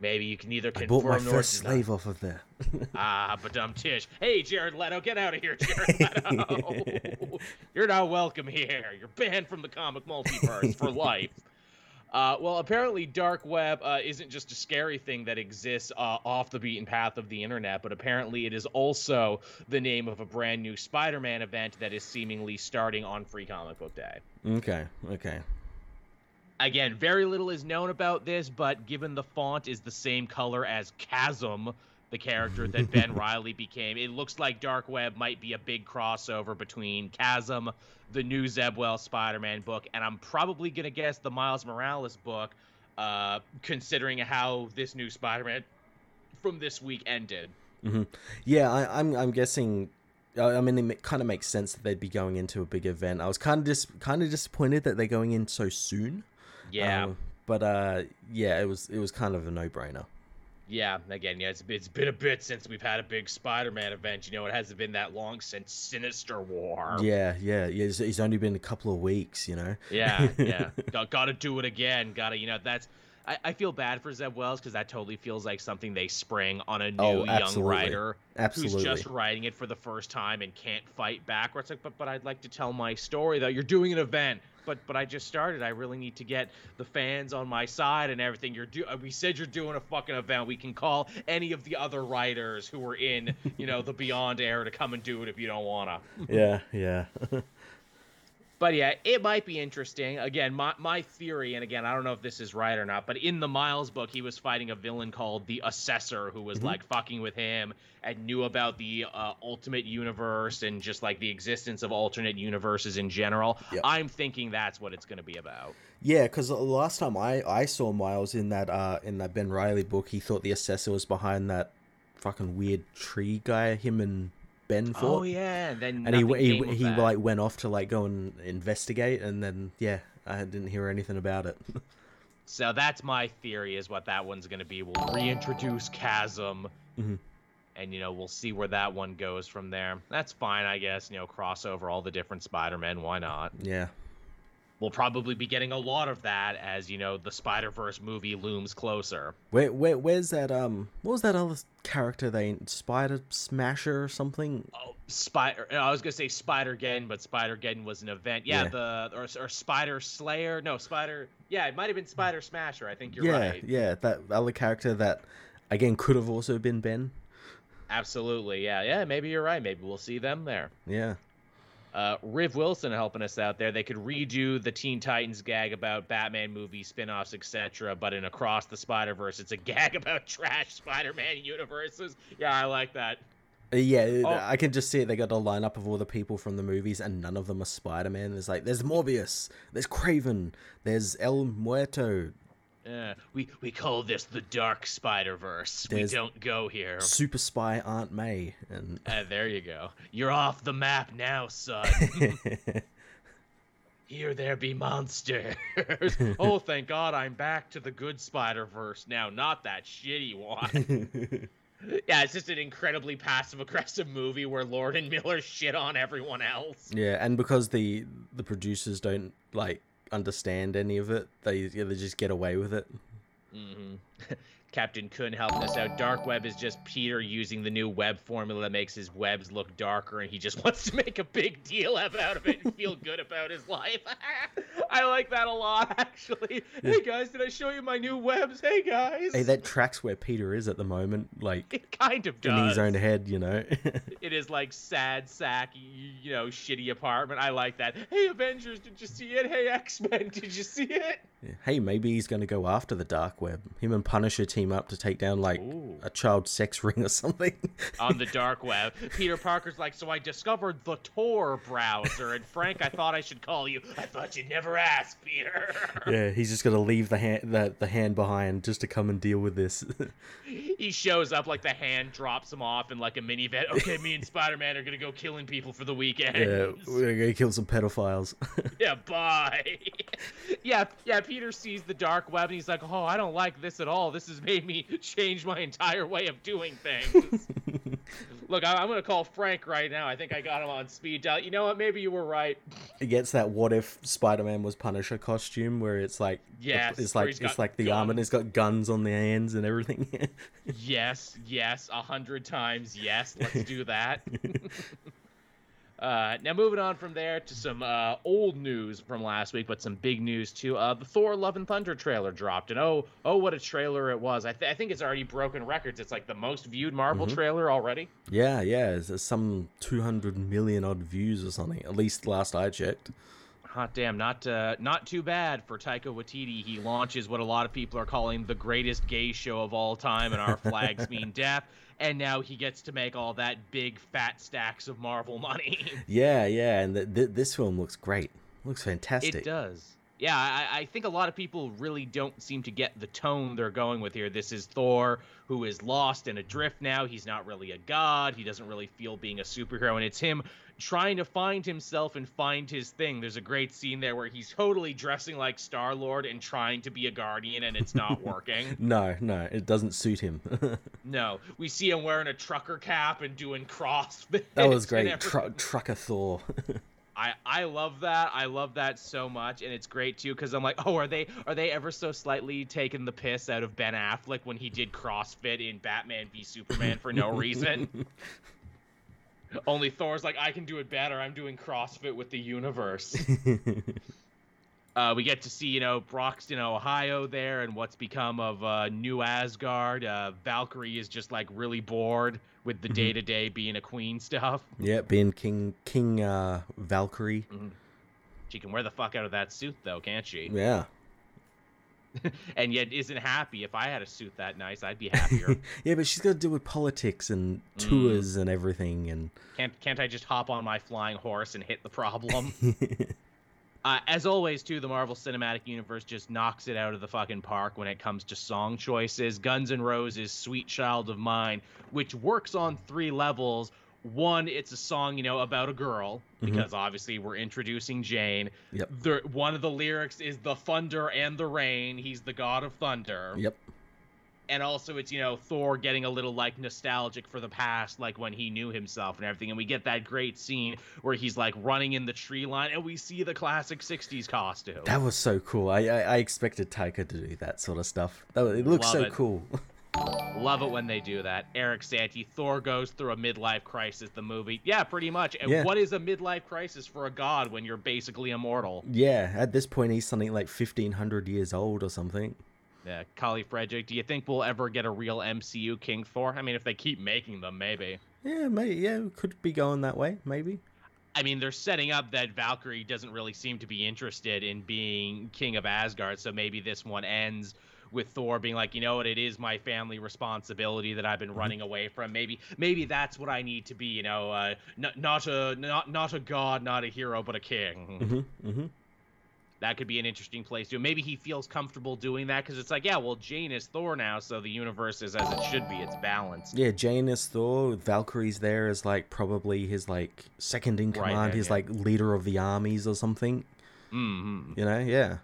Maybe you can either confirm I bought my first slave off of there. ah, but dumb tish. Hey, Jared Leto, get out of here, Jared Leto. You're not welcome here. You're banned from the comic multiverse for life. Uh, well, apparently, dark web uh, isn't just a scary thing that exists uh, off the beaten path of the internet, but apparently it is also the name of a brand new Spider-Man event that is seemingly starting on Free Comic Book Day. Okay. Okay again, very little is known about this, but given the font is the same color as Chasm, the character that Ben Reilly became, it looks like Dark Web might be a big crossover between Chasm, the new Zeb Wells Spider-Man book, and I'm probably gonna guess the Miles Morales book, uh, considering how this new Spider-Man from this week ended. Mm-hmm. Yeah, I, I'm I'm guessing I mean, it kind of makes sense that they'd be going into a big event. I was kind of dis- kind of disappointed that they're going in so soon. Yeah. Um, but uh, yeah, it was it was kind of a no brainer. Yeah, again, yeah, it's, it's been a bit since we've had a big Spider-Man event. You know, it hasn't been that long since Sinister War. Yeah, yeah, yeah. It's, it's only been a couple of weeks, you know. Yeah, yeah. Got, to do it again. Got to, you know, that's. I, I feel bad for Zeb Wells because that totally feels like something they spring on a new oh, young writer absolutely. who's just writing it for the first time and can't fight back. Where it's like, but but I'd like to tell my story though. You're doing an event but but I just started. I really need to get the fans on my side and everything. You're do. We said you're doing a fucking event. We can call any of the other writers who were in, you know, the Beyond era to come and do it if you don't wanna. yeah, yeah. But yeah, it might be interesting. Again, my, my theory, and again, I don't know if this is right or not, but in the Miles book, he was fighting a villain called the Assessor who was mm-hmm. like fucking with him and knew about the uh, Ultimate Universe and just like the existence of alternate universes in general. Yep. I'm thinking that's what it's going to be about. Yeah, because the last time I, I saw Miles in that uh, in that Ben Reilly book, he thought the Assessor was behind that fucking weird tree guy. Him and Ben for. Oh yeah, then and he he, he like went off to like go and investigate, and then yeah, I didn't hear anything about it. so that's my theory is what that one's gonna be. We'll reintroduce Chasm, mm-hmm. and you know we'll see where that one goes from there. That's fine, I guess. You know, crossover all the different Spider Men. Why not? Yeah. We'll probably be getting a lot of that as you know the Spider Verse movie looms closer. Wait, where, where's that? Um, what was that other character? They Spider Smasher or something? Oh, Spider. I was gonna say Spider Geddon, but Spider Geddon was an event. Yeah, yeah. the or, or, Spider Slayer. No, Spider. Yeah, it might have been Spider Smasher. I think you're yeah, right. Yeah, that other character that again could have also been Ben. Absolutely, yeah, yeah. Maybe you're right. Maybe we'll see them there. Yeah. Uh, Riv Wilson helping us out there. They could redo the Teen Titans gag about Batman movie spin-offs, etc. But in Across the Spider Verse, it's a gag about trash Spider-Man universes. Yeah, I like that. Uh, yeah, oh. I can just see it. They got a lineup of all the people from the movies, and none of them are Spider Man. There's like, there's Morbius, there's Kraven, there's El Muerto, uh, we we call this the Dark Spider Verse. We don't go here. Super Spy Aunt May, and uh, there you go. You're off the map now, son. Here there be monsters. oh, thank God I'm back to the good Spider Verse now, not that shitty one. yeah, it's just an incredibly passive aggressive movie where Lord and Miller shit on everyone else. Yeah, and because the the producers don't like understand any of it. They yeah, they just get away with it. Mm-hmm. Captain Kun helping us out. Dark web is just Peter using the new web formula that makes his webs look darker, and he just wants to make a big deal out of it and feel good about his life. I like that a lot, actually. Yeah. Hey guys, did I show you my new webs? Hey guys. Hey, that tracks where Peter is at the moment. Like it kind of does. in his own head, you know. it is like sad sack, you know, shitty apartment. I like that. Hey Avengers, did you see it? Hey X Men, did you see it? Hey, maybe he's going to go after the dark web. Him and Punisher team up to take down like Ooh. a child sex ring or something. On the dark web, Peter Parker's like, so I discovered the Tor browser, and Frank, I thought I should call you. I thought you'd never ask, Peter. Yeah, he's just going to leave the hand the, the hand behind just to come and deal with this. he shows up like the hand drops him off in like a minivan. Okay, me and Spider Man are going to go killing people for the weekend. Yeah, we're going to kill some pedophiles. yeah, bye. yeah, yeah. Peter sees the dark web and he's like, "Oh, I don't like this at all. This has made me change my entire way of doing things." Look, I, am going to call Frank right now. I think I got him on speed dial. You know what? Maybe you were right. It gets that what if Spider-Man was Punisher costume where it's like yes, it's like it's like the guns. arm and it's got guns on the hands and everything. yes, yes, a hundred times yes. Let's do that. Uh, now moving on from there to some uh, old news from last week, but some big news too. Uh, the Thor: Love and Thunder trailer dropped, and oh, oh, what a trailer it was! I, th- I think it's already broken records. It's like the most viewed Marvel mm-hmm. trailer already. Yeah, yeah, there's some 200 million odd views or something. At least last I checked. Hot damn, not uh, not too bad for Taika Waititi. He launches what a lot of people are calling the greatest gay show of all time, and our flags mean death. And now he gets to make all that big fat stacks of Marvel money. yeah, yeah, and th- th- this film looks great. Looks fantastic. It does. Yeah, I, I, think a lot of people really don't seem to get the tone they're going with here. This is Thor, who is lost and adrift now. He's not really a god. He doesn't really feel being a superhero, and it's him trying to find himself and find his thing. There's a great scene there where he's totally dressing like Star Lord and trying to be a guardian, and it's not working. no, no, it doesn't suit him. no, we see him wearing a trucker cap and doing CrossFit. That was great. Tru- trucker Thor. I, I love that. I love that so much, and it's great too because I'm like, oh, are they are they ever so slightly taking the piss out of Ben Affleck when he did CrossFit in Batman v Superman for no reason? Only Thor's like, I can do it better. I'm doing CrossFit with the universe. uh, we get to see, you know, Broxton, Ohio there and what's become of uh, New Asgard. Uh, Valkyrie is just like really bored with the day to day being a queen stuff. Yeah, being King King uh, Valkyrie. Mm-hmm. She can wear the fuck out of that suit though, can't she? Yeah. and yet isn't happy. If I had a suit that nice, I'd be happier. yeah, but she's got to deal with politics and mm. tours mm. and everything. And can't can't I just hop on my flying horse and hit the problem? uh, as always, too, the Marvel Cinematic Universe just knocks it out of the fucking park when it comes to song choices. Guns N' Roses' "Sweet Child of Mine," which works on three levels one it's a song you know about a girl mm-hmm. because mm-hmm. obviously we're introducing jane yep the, one of the lyrics is the thunder and the rain he's the god of thunder yep and also it's you know Thor getting a little like nostalgic for the past, like when he knew himself and everything, and we get that great scene where he's like running in the tree line, and we see the classic '60s costume. That was so cool. I I, I expected Taika to do that sort of stuff. That, it looks Love so it. cool. Love it when they do that. Eric Santee, Thor goes through a midlife crisis, the movie. Yeah, pretty much. And yeah. what is a midlife crisis for a god when you're basically immortal? Yeah, at this point, he's something like 1,500 years old or something. Yeah, Kali Frederick, do you think we'll ever get a real MCU King Thor? I mean, if they keep making them, maybe. Yeah, maybe. Yeah, could be going that way, maybe. I mean, they're setting up that Valkyrie doesn't really seem to be interested in being king of Asgard, so maybe this one ends with Thor being like, you know what, it is my family responsibility that I've been mm-hmm. running away from. Maybe maybe that's what I need to be. You know, uh, not not a not not a god, not a hero, but a king. Mm-hmm, mm-hmm. That could be an interesting place to. Maybe he feels comfortable doing that because it's like, yeah, well, Jane is Thor now, so the universe is as it should be. It's balanced. Yeah, Jane is Thor. Valkyrie's there as like probably his like second in command, right, his yeah. like leader of the armies or something. Mm-hmm. You know, yeah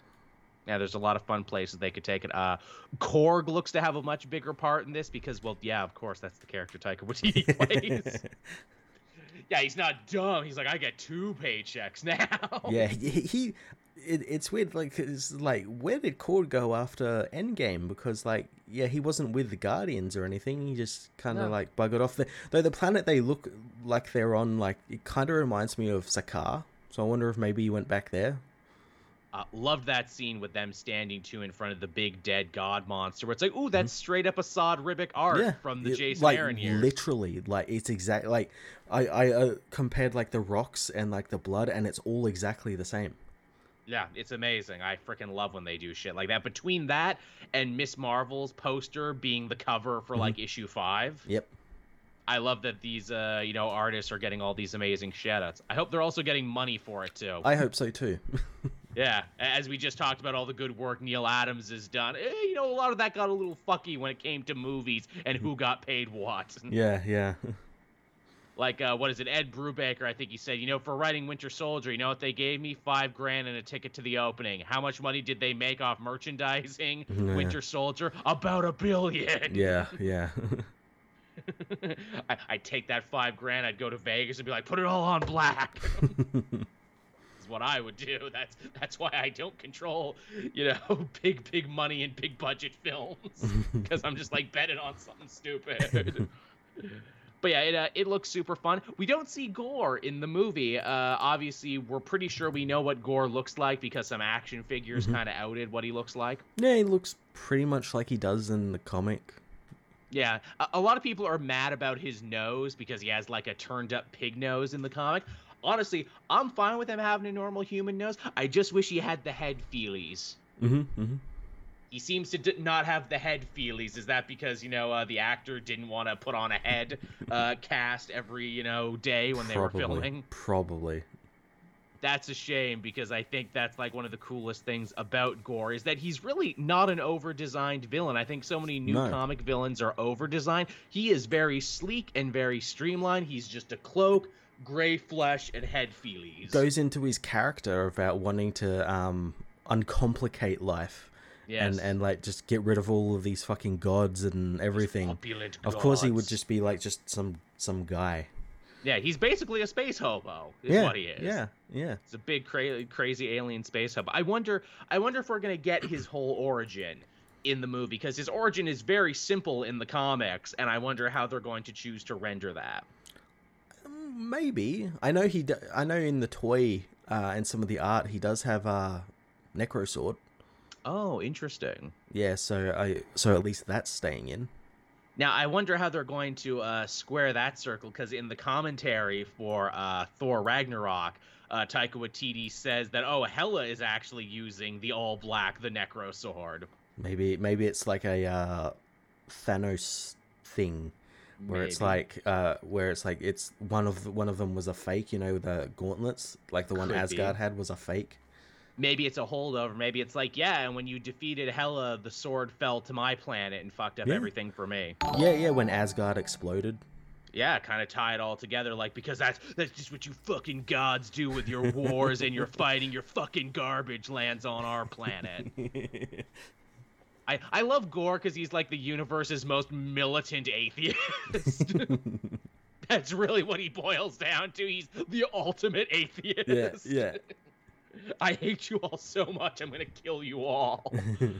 yeah, there's a lot of fun places they could take it. Uh, Korg looks to have a much bigger part in this because, well, yeah, of course, that's the character Taika Waititi plays. yeah, he's not dumb. He's like, I get two paychecks now. Yeah, he. he it, it's weird, like, it's like, where did Korg go after Endgame? Because, like, yeah, he wasn't with the Guardians or anything. He just kind of no. like buggered off. The, though the planet they look like they're on, like, it kind of reminds me of Sakaar. So I wonder if maybe he went back there. Uh, loved that scene with them standing two in front of the big dead god monster. Where it's like, ooh, that's mm-hmm. straight up Esad Ribic art yeah, from the it, Jason like, Aaron years. Literally, like it's exactly like I I uh, compared like the rocks and like the blood, and it's all exactly the same. Yeah, it's amazing. I freaking love when they do shit like that. Between that and Miss Marvel's poster being the cover for mm-hmm. like issue five. Yep. I love that these uh, you know artists are getting all these amazing shoutouts. I hope they're also getting money for it too. I hope so too. Yeah, as we just talked about, all the good work Neal Adams has done. Eh, you know, a lot of that got a little fucky when it came to movies and who got paid what. Yeah, yeah. like, uh, what is it? Ed Brubaker, I think he said, you know, for writing Winter Soldier, you know what they gave me? Five grand and a ticket to the opening. How much money did they make off merchandising yeah. Winter Soldier? About a billion. Yeah, yeah. I, I'd take that five grand, I'd go to Vegas and be like, put it all on black what I would do. That's that's why I don't control, you know, big big money and big budget films because I'm just like betting on something stupid. But yeah, it uh, it looks super fun. We don't see Gorr in the movie. Uh, obviously, we're pretty sure we know what Gorr looks like because some action figures mm-hmm. kind of outed what he looks like. Yeah, he looks pretty much like he does in the comic. Yeah, a, a lot of people are mad about his nose because he has like a turned up pig nose in the comic honestly, I'm fine with him having a normal human nose. I just wish he had the head feelies. Mm-hmm, mm-hmm. He seems to d- not have the head feelies. Is that because you know uh, the actor didn't want to put on a head uh, cast every you know day when probably, they were filming? Probably. That's a shame because I think that's like one of the coolest things about Gorr is that he's really not an over-designed villain. I think so many new no. comic villains are over-designed. He is very sleek and very streamlined. He's just a cloak gray flesh and head feelies. Goes into his character about wanting to um, uncomplicate life. Yes. And and like just get rid of all of these fucking gods and everything. Of gods. course he would just be like just some some guy. Yeah, he's basically a space hobo. Is yeah, what he is. Yeah, yeah. It's a big cra- crazy alien space hobo. I wonder I wonder if we're gonna get his whole origin in the movie because his origin is very simple in the comics, and I wonder how they're going to choose to render that maybe. I know he. Do, I know in the toy uh, and some of the art, he does have a necro sword. Oh, interesting. Yeah, so I so at least that's staying in. Now I wonder how they're going to uh, square that circle because in the commentary for uh, Thor Ragnarok, uh, Taika Waititi says that oh Hela is actually using the all black the Necro sword. Maybe maybe it's like a uh, Thanos thing where Maybe. it's like uh where it's like it's one of the, one of them was a fake you know the gauntlets like the one Could asgard be. had was a fake maybe it's a holdover maybe it's like yeah and when you defeated hela the sword fell to my planet and fucked up yeah. everything for me yeah yeah when asgard exploded yeah, kind of tie it all together, like because that's that's just what you fucking gods do with your wars and your fighting. Your fucking garbage lands on our planet. I, I love Gorr because he's like the universe's most militant atheist. That's really what he boils down to. He's the ultimate atheist. Yeah, yeah. I hate you all so much. I'm gonna kill you all.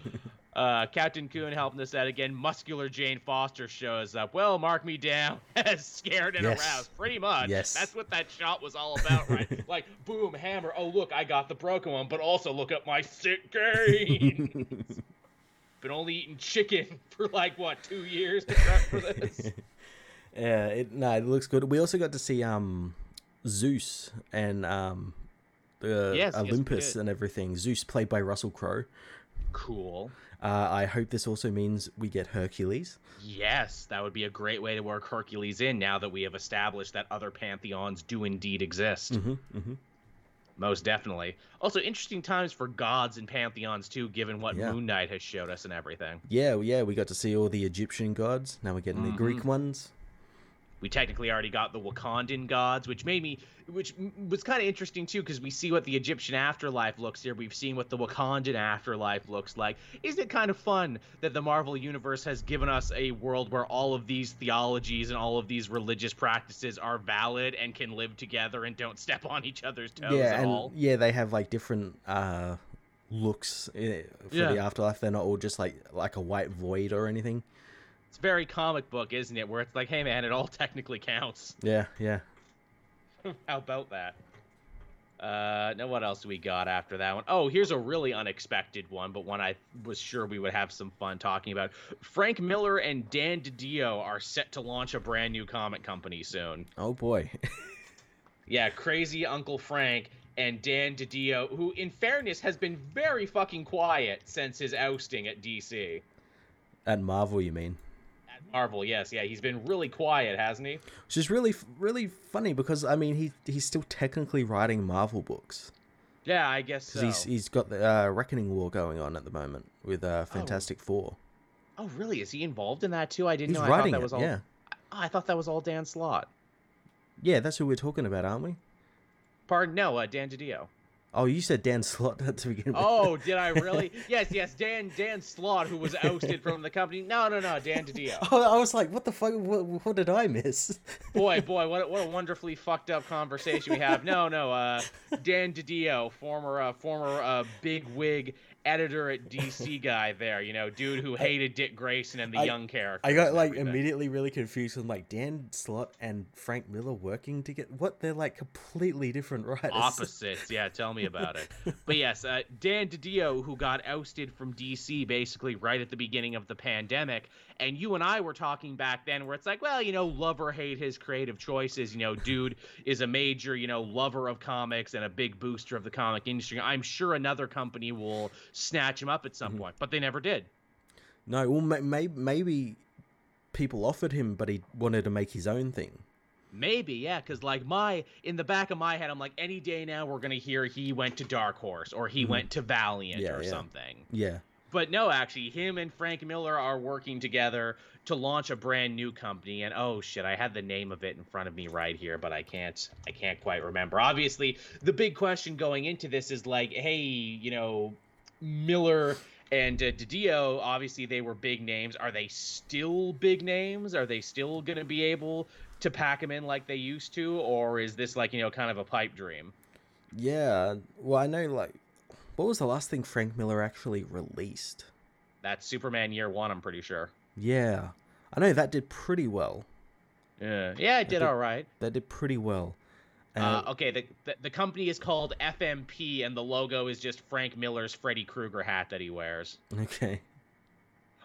uh, Captain Coon helping us out again. Muscular Jane Foster shows up. Well, mark me down as scared and yes. aroused. Pretty much. Yes. That's what that shot was all about, right? like, boom, hammer. Oh, look, I got the broken one, but also look at my sick gains. Been only eating chicken for like what two years to prep for this. yeah, it no, it looks good. We also got to see um Zeus and um the yes, Olympus yes, and everything. Zeus played by Russell Crowe. Cool. Uh, I hope this also means we get Hercules. Yes, that would be a great way to work Hercules in now that we have established that other pantheons do indeed exist. Mm-hmm, mm-hmm. Most definitely. Also, interesting times for gods and pantheons too, given what yeah. Moon Knight has showed us and everything. Yeah, yeah, we got to see all the Egyptian gods. Now we're getting mm-hmm. the Greek ones we technically already got the Wakandan gods, which made me, which was kind of interesting too, because we see what the Egyptian afterlife looks here. We've seen what the Wakandan afterlife looks like. Isn't it kind of fun that the Marvel Universe has given us a world where all of these theologies and all of these religious practices are valid and can live together and don't step on each other's toes yeah, and all? Yeah, they have like different uh, looks eh, for yeah. the afterlife. They're not all just like like a white void or anything. It's very comic book, isn't it? Where it's like, hey man, it all technically counts. Yeah, yeah. How about that? Uh, now what else we got after that one? Oh, here's a really unexpected one, but one I was sure we would have some fun talking about. Frank Miller and Dan DiDio are set to launch a brand new comic company soon. Oh boy. yeah, crazy Uncle Frank and Dan DiDio, who in fairness has been very fucking quiet since his ousting at DC. At Marvel, you mean? Marvel, yes, yeah, he's been really quiet, hasn't he? Which is really, really funny because I mean, he he's still technically writing Marvel books. Yeah, I guess so. He's he's got the uh, Reckoning War going on at the moment with uh, oh. Fantastic oh. Four. Oh, really? Is he involved in that too? I didn't he's know. Writing I thought that was it, all. Yeah. I, I thought that was all Dan Slott. Yeah, that's who we're talking about, aren't we? Pardon? No, uh, Dan DiDio. Oh, you said Dan Slott to begin with. Oh, did I really? yes, yes, Dan Dan Slott, who was ousted from the company. No, no, no, Dan DiDio. Oh, I was like, what the fuck? What, what did I miss? boy, boy, what what a wonderfully fucked up conversation we have. No, no, uh, Dan DiDio, former uh, former uh, big wig editor at DC guy there, you know, dude who hated Dick Grayson and the I, young character. I got like everything. immediately really confused with like Dan Slott and Frank Miller working together. What they're like completely different writers. Opposites, yeah. Tell me about it. but yes, uh, Dan DiDio, who got ousted from DC basically right at the beginning of the pandemic, and you and I were talking back then where it's like, well, you know, love or hate his creative choices. You know, dude is a major, you know, lover of comics and a big booster of the comic industry. I'm sure another company will snatch him up at some mm-hmm. point, but they never did. No, well, maybe maybe people offered him, but he wanted to make his own thing. Maybe, yeah, because like my in the back of my head, I'm like, any day now we're gonna hear he went to Dark Horse or he mm-hmm. went to Valiant yeah, or yeah. something. Yeah but no, actually, him and Frank Miller are working together to launch a brand new company. And oh shit, I had the name of it in front of me right here, but I can't, I can't quite remember. Obviously, the big question going into this is like, hey, you know, Miller and uh, DiDio, obviously they were big names. Are they still big names? Are they still going to be able to pack them in like they used to, or is this like you know kind of a pipe dream? Yeah, well, I know like what was the last thing Frank Miller actually released? That's Superman Year One, I'm pretty sure. Yeah, I know that did pretty well. Yeah, yeah, it did, did all right. That did pretty well. Uh, okay, the, the, the company is called FMP, and the logo is just Frank Miller's Freddy Krueger hat that he wears. Okay.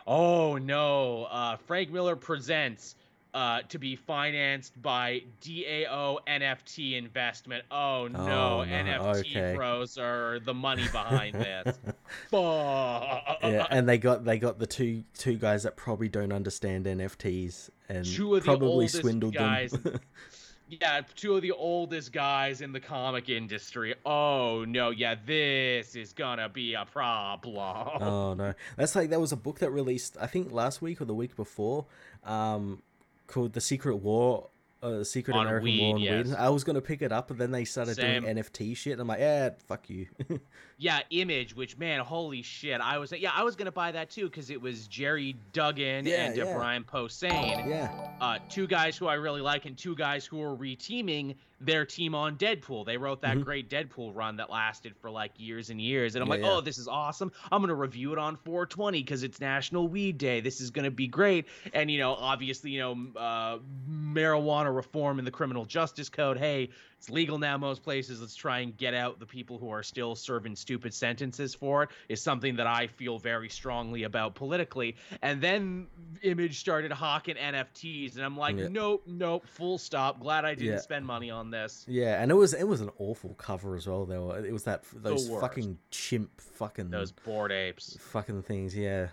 Oh no! Uh, Frank Miller presents uh, to be financed by DAO NFT investment. Oh no, oh, no. NFT okay. pros are the money behind this. yeah, and they got they got the two two guys that probably don't understand NFTs and two of probably swindled guys. them. yeah, two of the oldest guys in the comic industry. Oh no, yeah, this is gonna be a problem. Oh no, that's like there was a book that released I think last week or the week before. Um, called The Secret War uh, Secret on American weed, War on yes. weed. I was gonna pick it up, but then they started Same. doing NFT shit. And I'm like, yeah, fuck you. yeah, Image, which man, holy shit! I was yeah, I was gonna buy that too because it was Gerry Duggan yeah, and yeah. Brian Posehn. Yeah. Uh, two guys who I really like, and two guys who are reteaming their team on Deadpool. They wrote that mm-hmm. great Deadpool run that lasted for like years and years. And I'm yeah, like, oh, this is awesome. I'm gonna review it on 420 because it's National Weed Day. This is gonna be great. And you know, obviously, you know, uh, marijuana reform in the criminal justice code. Hey, it's legal now most places. Let's try and get out the people who are still serving stupid sentences for it. Is something that I feel very strongly about politically. And then Image started hawking NFTs, and I'm like, yeah. nope, nope, full stop. Glad I didn't yeah. spend money on this. Yeah, and it was it was an awful cover as well. Though it was that those fucking chimp fucking those bored apes fucking things. Yeah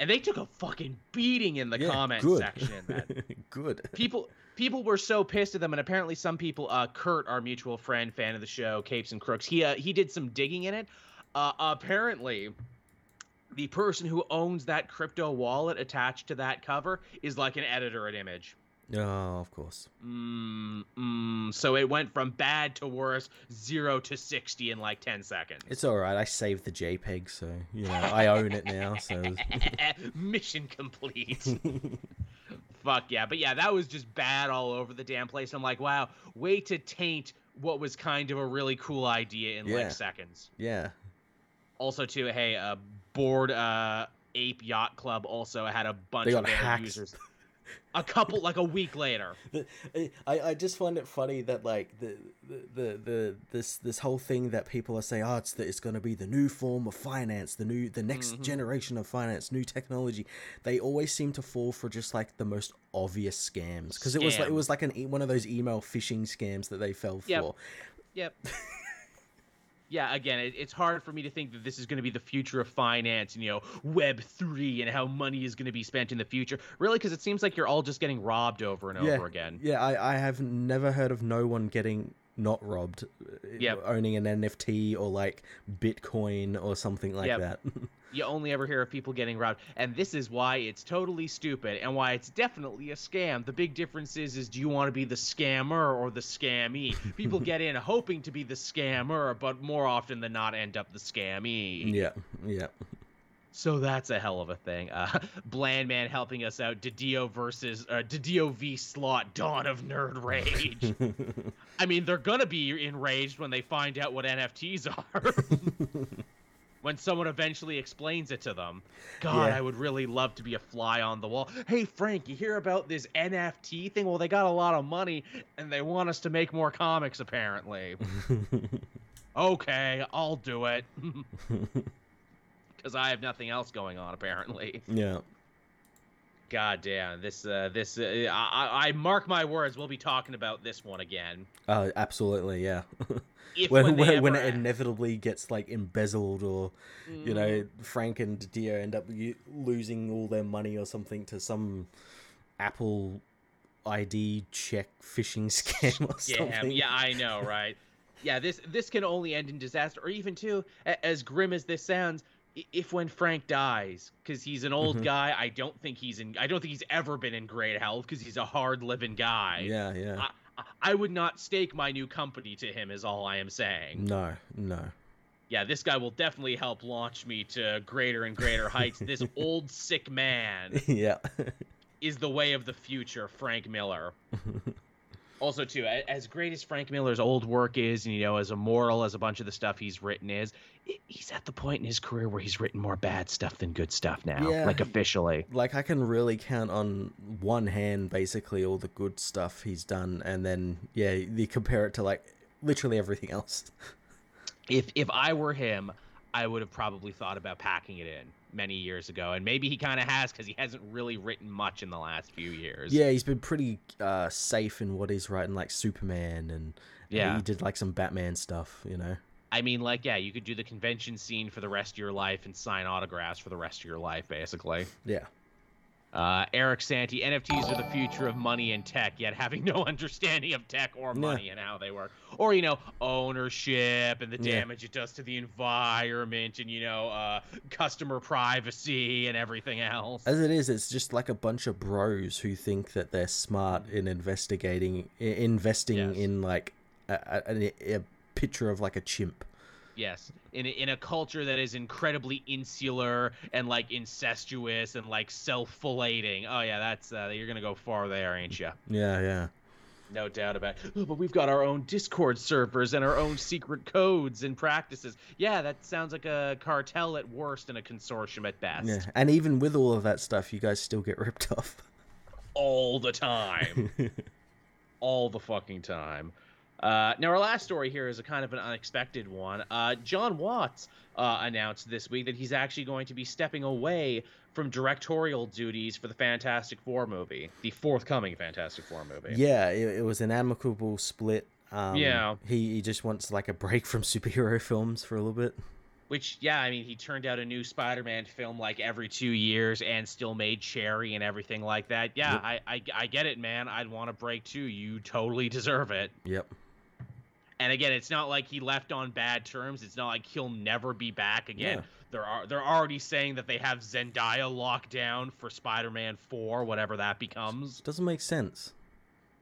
and they took a fucking beating in the yeah, comment good. section. good. People people were so pissed at them, and apparently some people, uh, Kurt, our mutual friend, fan of the show, Capes and Crooks, he uh, he did some digging in it. Uh, apparently, the person who owns that crypto wallet attached to that cover is like an editor at Image. Oh, of course. Mm, mm, so it went from bad to worse, zero to sixty in like ten seconds. It's all right. I saved the JPEG, so you know I own it now. So mission complete. Fuck yeah, but yeah, that was just bad all over the damn place. I'm like, wow, way to taint what was kind of a really cool idea in yeah. like seconds. Yeah. Also, too, hey, uh, Bored uh, Ape Yacht Club also had a bunch of their users a couple like a week later. I, I just find it funny that like the, the the the this this whole thing that people are saying oh it's the, it's going to be the new form of finance the new the next mm-hmm. generation of finance new technology they always seem to fall for just like the most obvious scams because it was like it was like an one of those email phishing scams that they fell yep. for. Yep. Yeah, again, it, it's hard for me to think that this is going to be the future of finance and, you know, Web 3 and how money is going to be spent in the future. Really, because it seems like you're all just getting robbed over and yeah, over again. Yeah, I, I have never heard of no one getting not robbed uh, yep. owning an NFT or like Bitcoin or something like yep. that. you only ever hear of people getting robbed and this is why it's totally stupid and why it's definitely a scam the big difference is is do you want to be the scammer or the scammy people get in hoping to be the scammer but more often than not end up the scammy yeah yeah so that's a hell of a thing. Uh, Bland Man helping us out. Didio versus uh, Didio v Slott. Dawn of Nerd Rage. I mean, they're gonna be enraged when they find out what NFTs are when someone eventually explains it to them. God, yeah. I would really love to be a fly on the wall. Hey, Frank, you hear about this NFT thing? Well, they got a lot of money and they want us to make more comics, apparently. okay, I'll do it. Because I have nothing else going on, apparently. Yeah. God damn, this, uh, this, uh, I, I mark my words, we'll be talking about this one again. Uh, absolutely, yeah. when when, when, it inevitably gets like embezzled or mm. you know mm. Frank and Dio end up losing all their money or something to some Apple ID check phishing scam or something. Yeah, yeah, I know, right? yeah, this this can only end in disaster, or even too, as grim as this sounds, if when Frank dies, because he's an old mm-hmm. guy, I don't think he's in. I don't think he's ever been in great health because he's a hard living guy. Yeah, yeah. I, I would not stake my new company to him. Is all I am saying. No, no. Yeah, this guy will definitely help launch me to greater and greater heights. this old sick man. Yeah. is the way of the future, Frank Miller. also, too, as great as Frank Miller's old work is, and you know, as immoral as a bunch of the stuff he's written is, he's at the point in his career where he's written more bad stuff than good stuff now. Yeah, like officially. Like I can really count on one hand basically all the good stuff he's done and then yeah, you compare it to like literally everything else. if if I were him, I would have probably thought about packing it in many years ago, and maybe he kind of has because he hasn't really written much in the last few years. Yeah, he's been pretty uh, safe in what he's writing, like Superman, and yeah, he did like some Batman stuff, you know. I mean, like, yeah, you could do the convention scene for the rest of your life and sign autographs for the rest of your life, basically. Yeah. Uh, Eric Santi, NFTs are the future of money and tech, yet having no understanding of tech or money yeah. and how they work. Or, you know, ownership and the damage yeah. it does to the environment and, you know, uh, customer privacy and everything else. As it is, it's just like a bunch of bros who think that they're smart in investigating, investing yes. in like a, a, a picture of like a chimp. Yes, in a, in a culture that is incredibly insular and like incestuous and like self-filleting. Oh yeah, that's uh, you're gonna go far there, ain't you? Yeah, yeah. No doubt about it. Oh, but we've got our own Discord servers and our own secret codes and practices. Yeah, that sounds like a cartel at worst and a consortium at best. Yeah, and even with all of that stuff, you guys still get ripped off. All the time. all the fucking time. Uh, now, our last story here is a kind of an unexpected one. Uh, Jon Watts uh, announced this week that he's actually going to be stepping away from directorial duties for the Fantastic Four movie, the forthcoming Fantastic Four movie. Yeah, it, it was an amicable split. Um, yeah, he, he just wants like a break from superhero films for a little bit. Which, yeah, I mean, he turned out a new Spider-Man film like every two years and still made Cherry and everything like that. Yeah, yep. I, I, I get it, man. I'd want a break too. You totally deserve it. Yep. And again, it's not like he left on bad terms. It's not like he'll never be back again. Yeah. They're are they're already saying that they have Zendaya locked down for Spider-Man 4, whatever that becomes. Doesn't make sense.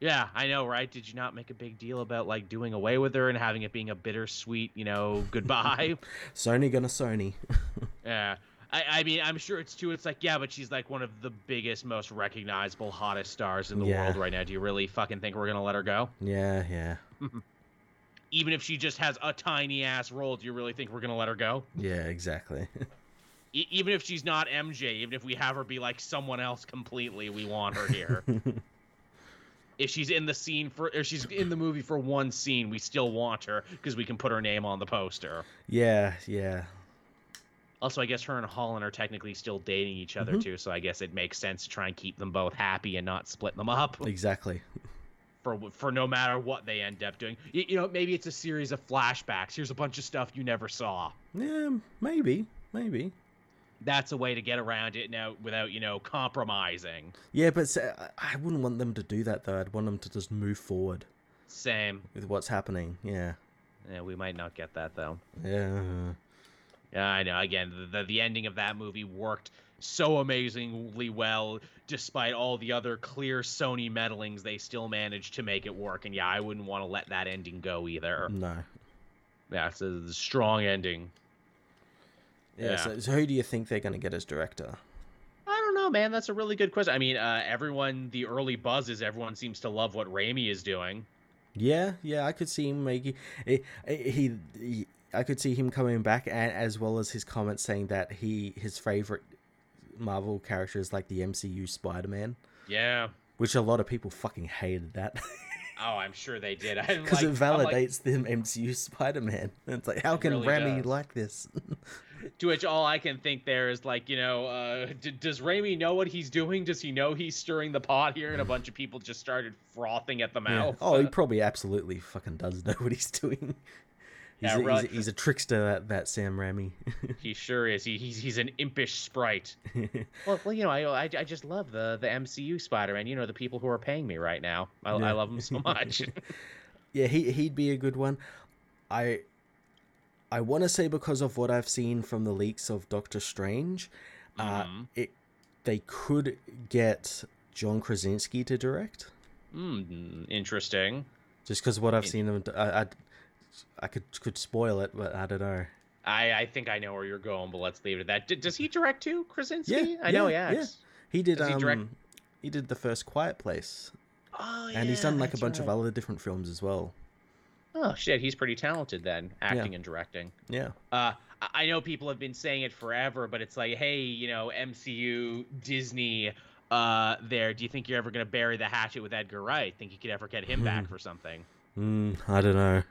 Yeah, I know, right? Did you not make a big deal about like doing away with her and having it being a bittersweet, you know, goodbye? Sony gonna Sony. yeah. I, I mean, I'm sure it's too. It's like, yeah, but she's like one of the biggest, most recognizable, hottest stars in the yeah. world right now. Do you really fucking think we're gonna let her go? Yeah, yeah even if she just has a tiny ass role, do you really think we're gonna let her go? Yeah, exactly. e- even if she's not MJ, even if we have her be like someone else completely, we want her here. if she's in the scene for, if she's in the movie for one scene, we still want her because we can put her name on the poster. Yeah, yeah. Also, I guess her and Holland are technically still dating each other mm-hmm. too, so I guess it makes sense to try and keep them both happy and not split them up. Exactly for for no matter what they end up doing. You, you, know, maybe it's a series of flashbacks. Here's a bunch of stuff you never saw. Yeah, maybe, maybe. That's a way to get around it now without you know compromising. Yeah, but I wouldn't want them to do that though. I'd want them to just move forward. Same with what's happening. Yeah. Yeah, we might not get that though. Yeah. Yeah, I know. Again, the the ending of that movie worked so amazingly well despite all the other clear Sony meddlings they still managed to make it work and yeah I wouldn't want to let that ending go either. No. Yeah it's a strong ending. Yeah, yeah. So, so who do you think they're going to get as director? I don't know man that's a really good question. I mean uh, everyone the early buzz is everyone seems to love what Raimi is doing. Yeah yeah I could see him making he, he, he I could see him coming back, and as well as his comments saying that he his favorite Marvel characters like the MCU Spider Man. Yeah. Which a lot of people fucking hated that. oh, I'm sure they did. Because like, it validates like, the MCU Spider Man. It's like, how can really Raimi does. like this? to which all I can think there is like, you know, uh, d- does Raimi know what he's doing? Does he know he's stirring the pot here? And a bunch of people just started frothing at the mouth. Yeah. Oh, he probably absolutely fucking does know what he's doing. He's, a, he's, he's, a trickster, that, that Sam Raimi. he sure is. He, he's he's an impish sprite. well, well, you know, I, I, I just love the the MCU Spider-Man. You know, the people who are paying me right now. I, yeah. I love him so much. yeah, he he'd be a good one. I I want to say because of what I've seen from the leaks of Doctor Strange, uh, mm-hmm. uh, it they could get John Krasinski to direct. Mm, interesting. Just because what I've seen him, I, I I could could spoil it, but I don't know. I, I think I know where you're going, but let's leave it at that. D- does he direct too, Krasinski? Yeah, I yeah, know he Yeah. He did. Does um, he, direct... he did the first Quiet Place. Oh, yeah, and he's done like a bunch right. of other different films as well. Oh shit, he's pretty talented then, acting yeah. and directing. Yeah. Uh, I know people have been saying it forever, but it's like, hey, you know, MCU, Disney, uh, there. Do you think you're ever gonna bury the hatchet with Edgar Wright? Think you could ever get him back for something? Mm, I don't know.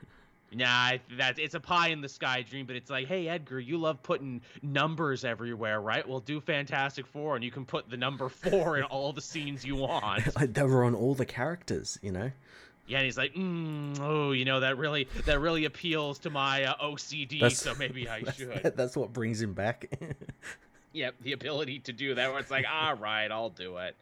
Nah, that's it's a pie in the sky dream, but it's like, hey Edgar, you love putting numbers everywhere, right? Well, do Fantastic Four, and you can put the number four in all the scenes you want. like they were on all the characters, you know. Yeah, and he's like, mm, oh, you know that really that really appeals to my uh, OCD, that's, so maybe I that's, should. That's what brings him back. Yep, the ability to do that where it's like, all right, I'll do it.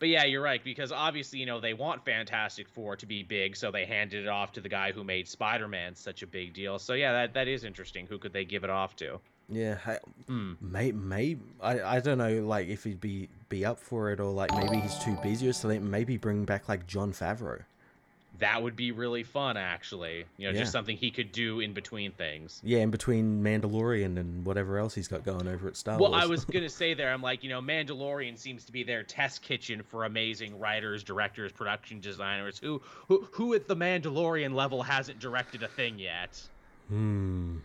But yeah, you're right because obviously, you know, they want Fantastic Four to be big, so they handed it off to the guy who made Spider-Man such a big deal. So yeah, that that is interesting. Who could they give it off to? Yeah, I, mm. may, may I, I don't know, like if he'd be be up for it or like maybe he's too busy or something. Maybe bring back like Jon Favreau that would be really fun actually you know yeah. just something he could do in between things yeah in between mandalorian and whatever else he's got going over at star well Wars. i was gonna say there i'm like you know mandalorian seems to be their test kitchen for amazing writers directors production designers who who, who at the mandalorian level hasn't directed a thing yet hmm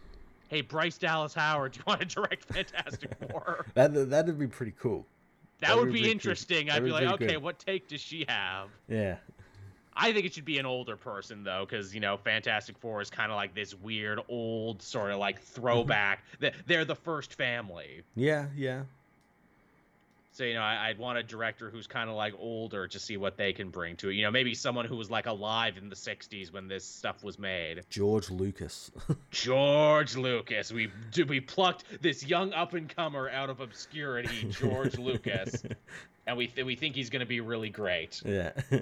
hey bryce dallas howard do you want to direct fantastic four that, that'd be pretty cool that, that would, be, be interesting. I'd be like, okay, good. what take does she have? Yeah. I think it should be an older person though, because you know, Fantastic Four is kind of like this weird old sort of like mm-hmm. throwback. that they're the first family. Yeah, yeah. So you know, I, would want a director who's kind of like older to see what they can bring to it. You know, maybe someone who was like alive in the '60s when this stuff was made. George Lucas. George Lucas. We we plucked this young up and comer out of obscurity, George Lucas, and we th- we think he's going to be really great. Yeah.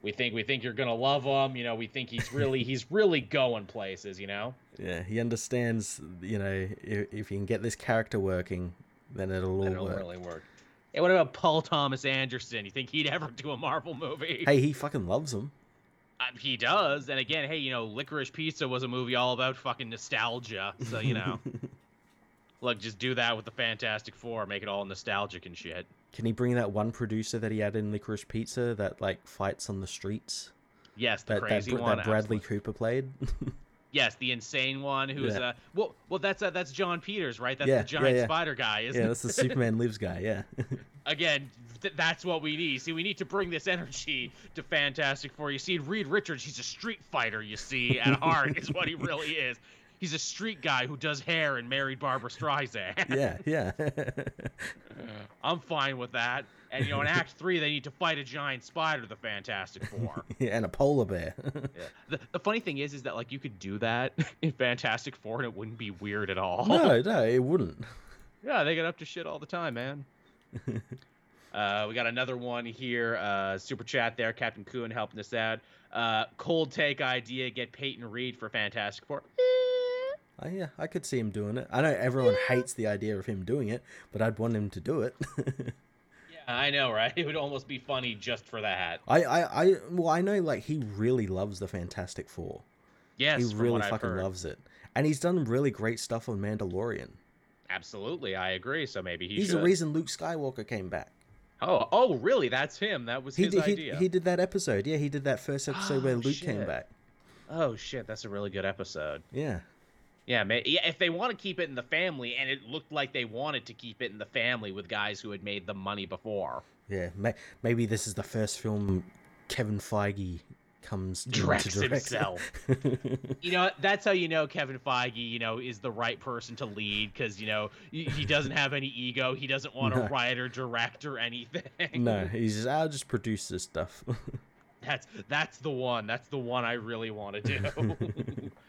we think we think you're going to love him. You know, we think he's really he's really going places. You know. Yeah, he understands. You know, if, if you can get this character working, then it'll all it'll work. really work. Hey, what about Paul Thomas Anderson? You think he'd ever do a Marvel movie? Hey, he fucking loves them. Uh, he does. And again, hey, you know, Licorice Pizza was a movie all about fucking nostalgia. So, you know, look, just do that with the Fantastic Four, make it all nostalgic and shit. Can he bring that one producer that he had in Licorice Pizza that like fights on the streets? Yes, the that, crazy that, one. That Bradley absolutely. Cooper played. Yes, the insane one who's yeah. uh well well that's uh, that's Jon Peters, right? That's yeah, the giant yeah, spider guy, isn't it? Yeah, that's the Superman Lives guy, yeah. Again, th- that's what we need. See, we need to bring this energy to Fantastic Four. You see, Reed Richards, he's a street fighter, you see, at heart is what he really is. He's a street guy who does hair and married Barbara Streisand. Yeah, yeah. I'm fine with that. And you know, in Act Three, they need to fight a giant spider, the Fantastic Four. yeah, and a polar bear. yeah. The, the funny thing is, is that like you could do that in Fantastic Four, and it wouldn't be weird at all. No, no, it wouldn't. Yeah, they get up to shit all the time, man. uh, we got another one here. Uh, super chat there, Captain Coon helping us out. Uh, cold take idea: get Peyton Reed for Fantastic Four. Uh, yeah, I could see him doing it. I know everyone hates the idea of him doing it, but I'd want him to do it. Yeah, I know, right? It would almost be funny just for that. I, I, I, well, I know, like he really loves the Fantastic Four. Yes, he really fucking loves it, and he's done really great stuff on Mandalorian. Absolutely, I agree. So maybe he he's should. the reason Luke Skywalker came back. Oh, oh, really? That's him. That was he his did, idea. He, he did that episode. Yeah, he did that first episode oh, where Luke shit. came back. Oh shit, that's a really good episode. Yeah. Yeah, yeah. If they want to keep it in the family, and it looked like they wanted to keep it in the family with guys who had made the money before. Yeah, may, maybe this is the first film Kevin Feige comes directs direct. himself. you know, that's how you know Kevin Feige, you know, is the right person to lead because you know he doesn't have any ego. He doesn't want to no. write or direct or anything. No, he's just I'll just produce this stuff. that's that's the one. That's the one I really want to do.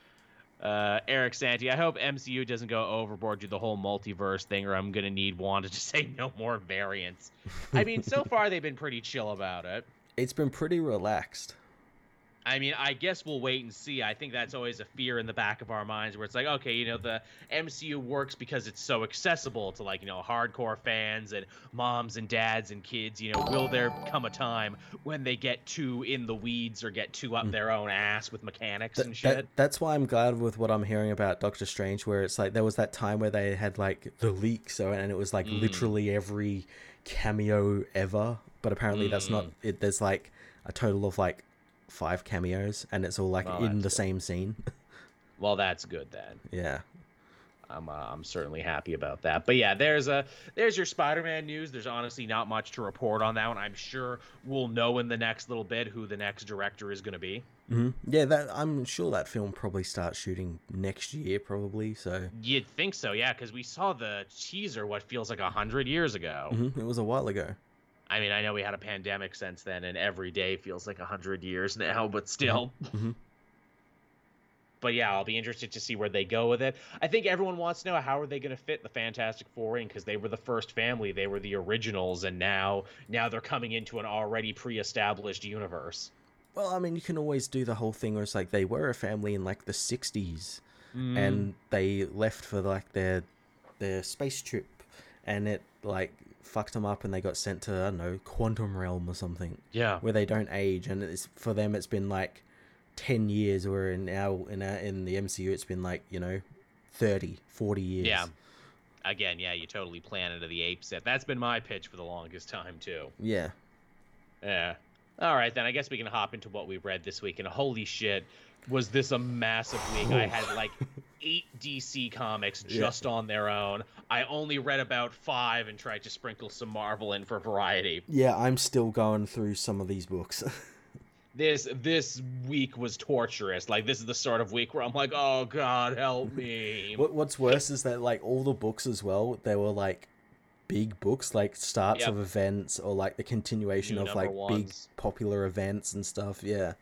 Uh, Eric Santi, I hope MCU doesn't go overboard do the whole multiverse thing, or I'm gonna need Wanda to say no more variants. I mean, so far they've been pretty chill about it. It's been pretty relaxed. I mean, I guess we'll wait and see. I think that's always a fear in the back of our minds where it's like, okay, you know, the MCU works because it's so accessible to like, you know, hardcore fans and moms and dads and kids. You know, will there come a time when they get too in the weeds or get too up mm. their own ass with mechanics Th- and shit? That, that's why I'm glad with what I'm hearing about Doctor Strange, where it's like there was that time where they had like the leak, so and it was like mm. literally every cameo ever. But apparently mm. that's not mm. it. There's like a total of like five cameos, and it's all like in the good. same scene. well, that's good then. Yeah. I'm, uh, I'm certainly happy about that. But yeah, there's a there's your Spider-Man news. There's honestly not much to report on that one. I'm sure we'll know in the next little bit who the next director is going to be. Mm-hmm. Yeah, that I'm sure that film probably starts shooting next year, probably. So you'd think so, yeah, because we saw the teaser what feels like a hundred years ago. Mm-hmm. It was a while ago. I mean, I know we had a pandemic since then, and every day feels like a hundred years now, but still. Mm-hmm. but yeah, I'll be interested to see where they go with it. I think everyone wants to know how are they going to fit the Fantastic Four in because they were the first family, they were the originals, and now now they're coming into an already pre-established universe. Well, I mean, you can always do the whole thing where it's like they were a family in like the '60s, mm. and they left for like their their space trip, and it like fucked them up, and they got sent to I don't know quantum realm or something. Yeah, where they don't age, and it's for them it's been like 10 years where in our in our, in the MCU it's been like you know 30 40 years. Yeah. Again yeah you totally Planet of the Apes set that's been my pitch for the longest time too. Yeah. Yeah. All right then I guess we can hop into what we read this week and holy shit was this a massive week. I had like eight DC comics just yeah. on their own I only read about five and tried to sprinkle some Marvel in for variety yeah I'm still going through some of these books this this week was torturous. Like this is the sort of week where I'm like, oh God, help me. What, what's worse is that like all the books as well, they were like big books, like starts yep. of events or like the continuation new of like ones. big popular events and stuff. Yeah.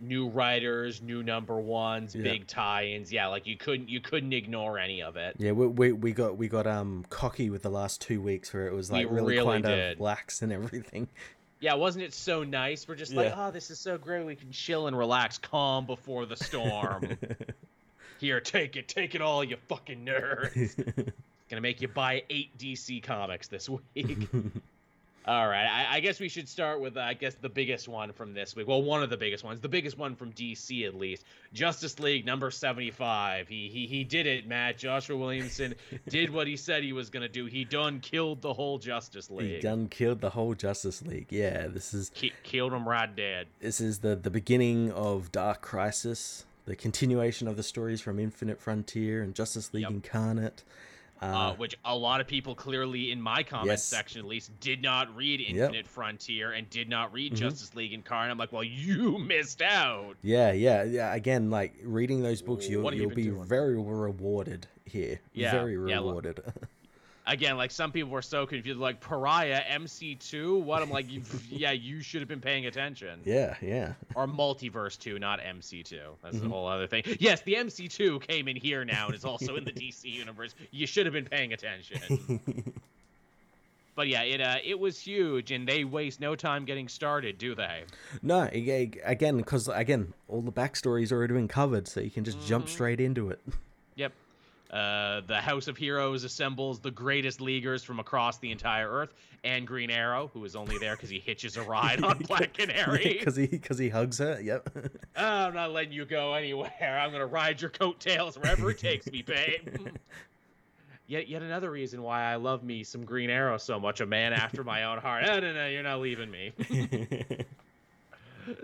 New writers, new number ones, yeah. big tie-ins. Yeah, like you couldn't you couldn't ignore any of it. Yeah, we, we, we got we got um cocky with the last two weeks where it was like we really, really kind did. of lax and everything. Yeah, wasn't it so nice? We're just yeah. like, oh, this is so great. We can chill and relax, calm before the storm. Here, take it, take it all, you fucking nerds. Gonna make you buy eight DC comics this week. All right, I, I, guess we should start with uh, I guess the biggest one from this week. Well, one of the biggest ones, the biggest one from DC at least. Justice League number seventy-five. He he he did it, Matt. Joshua Williamson did what he said he was gonna do. He done killed the whole Justice League. He done killed the whole Justice League. Yeah, this is K- killed him right dead. This is the the beginning of Dark Crisis, the continuation of the stories from Infinite Frontier and Justice League yep. Incarnate. Uh, uh, which a lot of people clearly in my comment yes. section at least did not read Infinite yep. Frontier and did not read mm-hmm. Justice League Incarnate. I'm like, well, you missed out. Yeah, yeah, yeah. Again, like reading those books, you'll you'll be doing? very rewarded here. Yeah, very rewarded. Yeah, again, like some people were so confused, like Pariah MC2. What I'm like, yeah, you should have been paying attention. Yeah, yeah. Or Multiverse 2, not MC2. That's mm-hmm. a whole other thing. Yes, the MC2 came in here now and is also in the DC universe. You should have been paying attention. but yeah, it uh, it was huge, and they waste no time getting started, do they? No, again, because again, all the backstory's already been covered, so you can just mm-hmm. jump straight into it. Yep. Uh, the House of Heroes assembles the greatest leaguers from across the entire Earth, and Green Arrow, who is only there because he hitches a ride on Black Canary. Because he because he hugs her. Yep. oh, I'm not letting you go anywhere. I'm gonna ride your coattails wherever it takes me, babe. yet yet another reason why I love me some Green Arrow so much, a man after my own heart. No, no, no, you're not leaving me